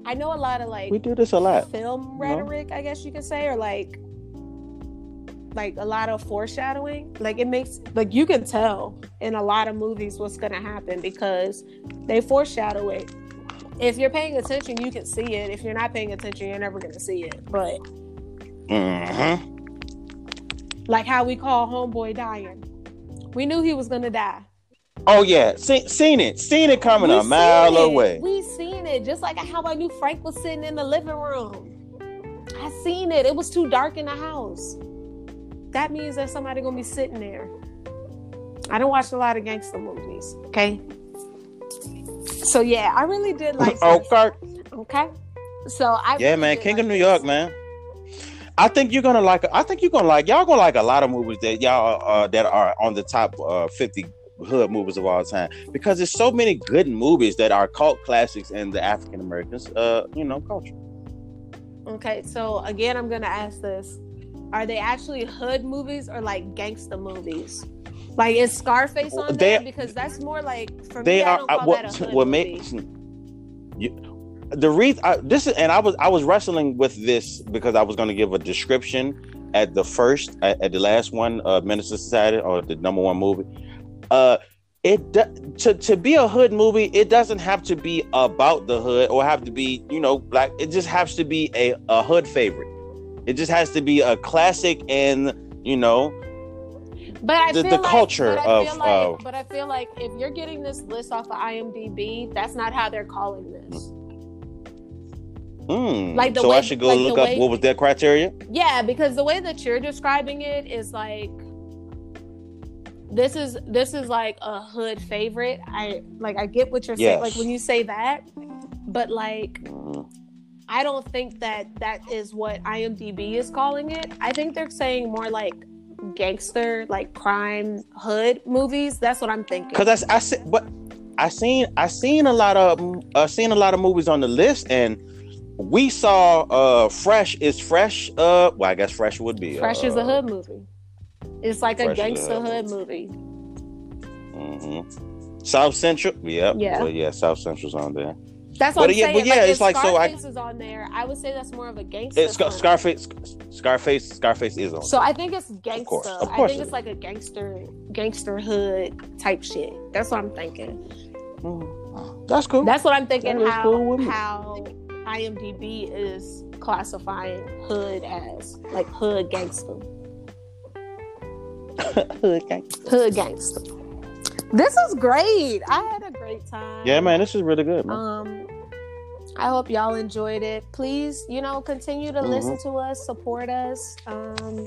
[SPEAKER 2] I know a lot of like
[SPEAKER 1] We do this a lot.
[SPEAKER 2] film
[SPEAKER 1] know?
[SPEAKER 2] rhetoric, I guess you could say, or like like a lot of foreshadowing. Like it makes like you can tell in a lot of movies what's gonna happen because they foreshadow it. If you're paying attention, you can see it. If you're not paying attention, you're never gonna see it. But
[SPEAKER 1] hmm
[SPEAKER 2] like how we call homeboy dying. We knew he was gonna die.
[SPEAKER 1] Oh yeah, See, seen it, seen it coming
[SPEAKER 2] We
[SPEAKER 1] a mile
[SPEAKER 2] it.
[SPEAKER 1] away.
[SPEAKER 2] We seen it, just like how I knew Frank was sitting in the living room. I seen it. It was too dark in the house. That means that somebody gonna be sitting there. I don't watch a lot of gangster movies. Okay. So yeah, I really did like. (laughs)
[SPEAKER 1] Oh. Kirk.
[SPEAKER 2] Okay. So I
[SPEAKER 1] Yeah,
[SPEAKER 2] really
[SPEAKER 1] man, King
[SPEAKER 2] like
[SPEAKER 1] of New
[SPEAKER 2] this.
[SPEAKER 1] York, man. I think you're gonna like. I think you're gonna like. Y'all gonna like a lot of movies that y'all uh, that are on the top uh, 50 hood movies of all time because there's so many good movies that are cult classics in the African Americans, uh, you know, culture.
[SPEAKER 2] Okay, so again, I'm gonna ask this: Are they actually hood movies or like gangster movies? Like is Scarface on
[SPEAKER 1] They-
[SPEAKER 2] there? Because that's more like for
[SPEAKER 1] they
[SPEAKER 2] me. I
[SPEAKER 1] are
[SPEAKER 2] don't
[SPEAKER 1] uh,
[SPEAKER 2] call
[SPEAKER 1] what
[SPEAKER 2] that a hood
[SPEAKER 1] what
[SPEAKER 2] movie.
[SPEAKER 1] makes you, the reason I, this is and I was I was wrestling with this because I was going to give a description at the first at, at the last one uh Menace Society or the number one movie. Uh it to to be a hood movie it doesn't have to be about the hood or have to be you know like it just has to be a, a hood favorite. It just has to be a classic and you know
[SPEAKER 2] But I
[SPEAKER 1] the-
[SPEAKER 2] feel
[SPEAKER 1] the
[SPEAKER 2] like,
[SPEAKER 1] culture
[SPEAKER 2] but I
[SPEAKER 1] of,
[SPEAKER 2] feel like,
[SPEAKER 1] uh,
[SPEAKER 2] but I feel like if you're getting this list off of IMDb, that's not how they're calling this.
[SPEAKER 1] Mm,
[SPEAKER 2] Like the
[SPEAKER 1] so
[SPEAKER 2] way-
[SPEAKER 1] I should go
[SPEAKER 2] like
[SPEAKER 1] look up
[SPEAKER 2] way-
[SPEAKER 1] what was their criteria
[SPEAKER 2] Yeah, because the way that you're describing it is like this is this is like a hood favorite. I like I get what you're saying like when you say that, but like
[SPEAKER 1] Mhm.
[SPEAKER 2] I don't think that that is what IMDb is calling it. I think they're saying more like gangster, like crime hood movies. That's what I'm thinking.
[SPEAKER 1] Cause I, I see, but I seen I seen a lot of uh, seen a lot of movies on the list, and we saw uh Fresh is Fresh. Uh, well, I guess Fresh would be.
[SPEAKER 2] Fresh
[SPEAKER 1] uh,
[SPEAKER 2] is a hood movie. It's like a
[SPEAKER 1] Fresh a
[SPEAKER 2] gangster
[SPEAKER 1] hood
[SPEAKER 2] hood movie.
[SPEAKER 1] mhm. South Central. Yep.
[SPEAKER 2] Yeah.
[SPEAKER 1] So yeah, South Central's on there.
[SPEAKER 2] That's what
[SPEAKER 1] But
[SPEAKER 2] I'm
[SPEAKER 1] yeah,
[SPEAKER 2] saying.
[SPEAKER 1] but yeah,
[SPEAKER 2] like,
[SPEAKER 1] it's like, so I-
[SPEAKER 2] Scarface is on there. I would say that's more of a gangster.
[SPEAKER 1] It's Scar- Scarface. Scarface. Scarface is on.
[SPEAKER 2] So I think it's gangster.
[SPEAKER 1] Of course, of
[SPEAKER 2] I
[SPEAKER 1] course
[SPEAKER 2] think
[SPEAKER 1] it
[SPEAKER 2] it's like a gangster, gangster hood type shit. That's what I'm thinking.
[SPEAKER 1] That's cool.
[SPEAKER 2] That's what I'm thinking.
[SPEAKER 1] That is
[SPEAKER 2] How
[SPEAKER 1] cool with me.
[SPEAKER 2] how IMDb is classifying hood as like hood gangster. (laughs)
[SPEAKER 1] hood gangster.
[SPEAKER 2] Hood gangster. This is great. I had a great time.
[SPEAKER 1] Yeah, man, this is really good, man.
[SPEAKER 2] Um, I hope y'all enjoyed it. Please, you know, continue to
[SPEAKER 1] Mhm.
[SPEAKER 2] listen to us, support us. Um,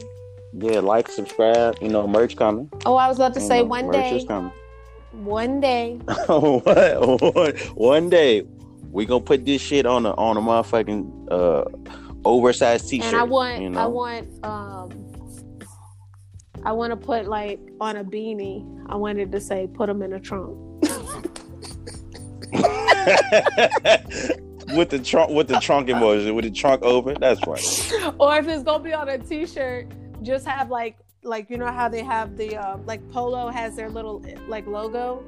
[SPEAKER 1] yeah, like, subscribe. You know, merch coming.
[SPEAKER 2] oh, I was about to
[SPEAKER 1] You
[SPEAKER 2] say
[SPEAKER 1] know,
[SPEAKER 2] one
[SPEAKER 1] merch
[SPEAKER 2] day,
[SPEAKER 1] is coming.
[SPEAKER 2] one day. (laughs) (laughs)
[SPEAKER 1] one, one day we gonna put this shit on a on a motherfucking uh oversized t-shirt.
[SPEAKER 2] and I want,
[SPEAKER 1] you know?
[SPEAKER 2] I want, um, I want to put like on a beanie. I wanted to say, put them in a trunk. (laughs)
[SPEAKER 1] with the trunk with the trunk emoji, with the trunk open. That's right. (laughs)
[SPEAKER 2] or if it's gonna be on a t-shirt, just have like, like you know how they have the um, like Polo has their little like logo.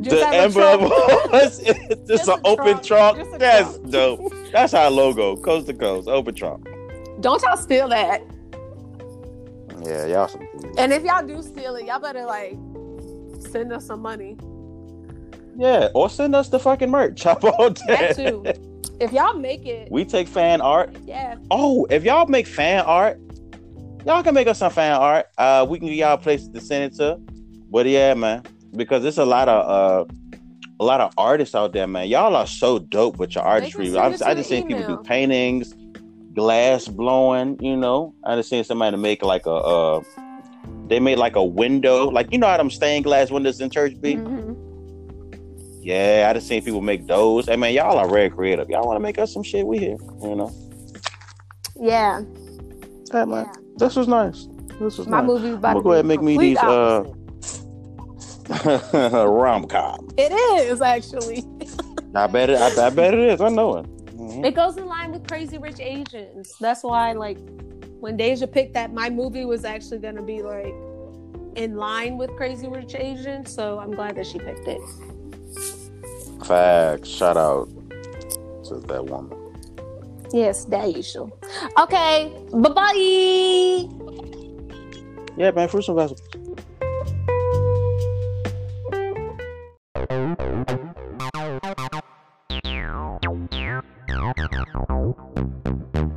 [SPEAKER 2] Just
[SPEAKER 1] the emblem was it's just,
[SPEAKER 2] Just
[SPEAKER 1] an open
[SPEAKER 2] trunk,
[SPEAKER 1] trunk. That's
[SPEAKER 2] trunk.
[SPEAKER 1] dope. That's our logo, coast to coast, open trunk.
[SPEAKER 2] Don't y'all steal that.
[SPEAKER 1] Yeah, y'all some
[SPEAKER 2] And if y'all do steal it, y'all better like send us some money.
[SPEAKER 1] Yeah, or send us the fucking merch. (laughs) How about
[SPEAKER 2] That
[SPEAKER 1] that?
[SPEAKER 2] too. If y'all make it,
[SPEAKER 1] We take fan art.
[SPEAKER 2] yeah.
[SPEAKER 1] Oh, if y'all make fan art, y'all can make us some fan art. Uh, we can give y'all places to send it to. But yeah, man, because there's a lot of uh, a lot of artists out there, man. Y'all are so dope with your artistry. I've, I just
[SPEAKER 2] an
[SPEAKER 1] seen people do paintings, glass blowing. You know, I just seen somebody make like a. Uh, they made like a window, like you know how them stained glass windows in church be.
[SPEAKER 2] Mhm.
[SPEAKER 1] Yeah, I just seen people make those. Hey man, y'all are very creative. Y'all want to make us some shit? We here, you know.
[SPEAKER 2] Yeah,
[SPEAKER 1] Hey man, this was nice. This was
[SPEAKER 2] my
[SPEAKER 1] nice.
[SPEAKER 2] movie about
[SPEAKER 1] I'm gonna go ahead and make me
[SPEAKER 2] complete
[SPEAKER 1] these uh (laughs) rom com.
[SPEAKER 2] It is actually.
[SPEAKER 1] I bet it. I, I bet it is. I know it. Mhm.
[SPEAKER 2] It goes in line with Crazy Rich Asians. That's why, like, when Deja picked that, my movie was actually gonna be like in line with Crazy Rich Asians. So I'm glad that she picked it.
[SPEAKER 1] Facts. Shout out to that woman.
[SPEAKER 2] Yes, Deja. Okay, bye bye.
[SPEAKER 1] Yeah, man. Fruits and vegetables. Thank you.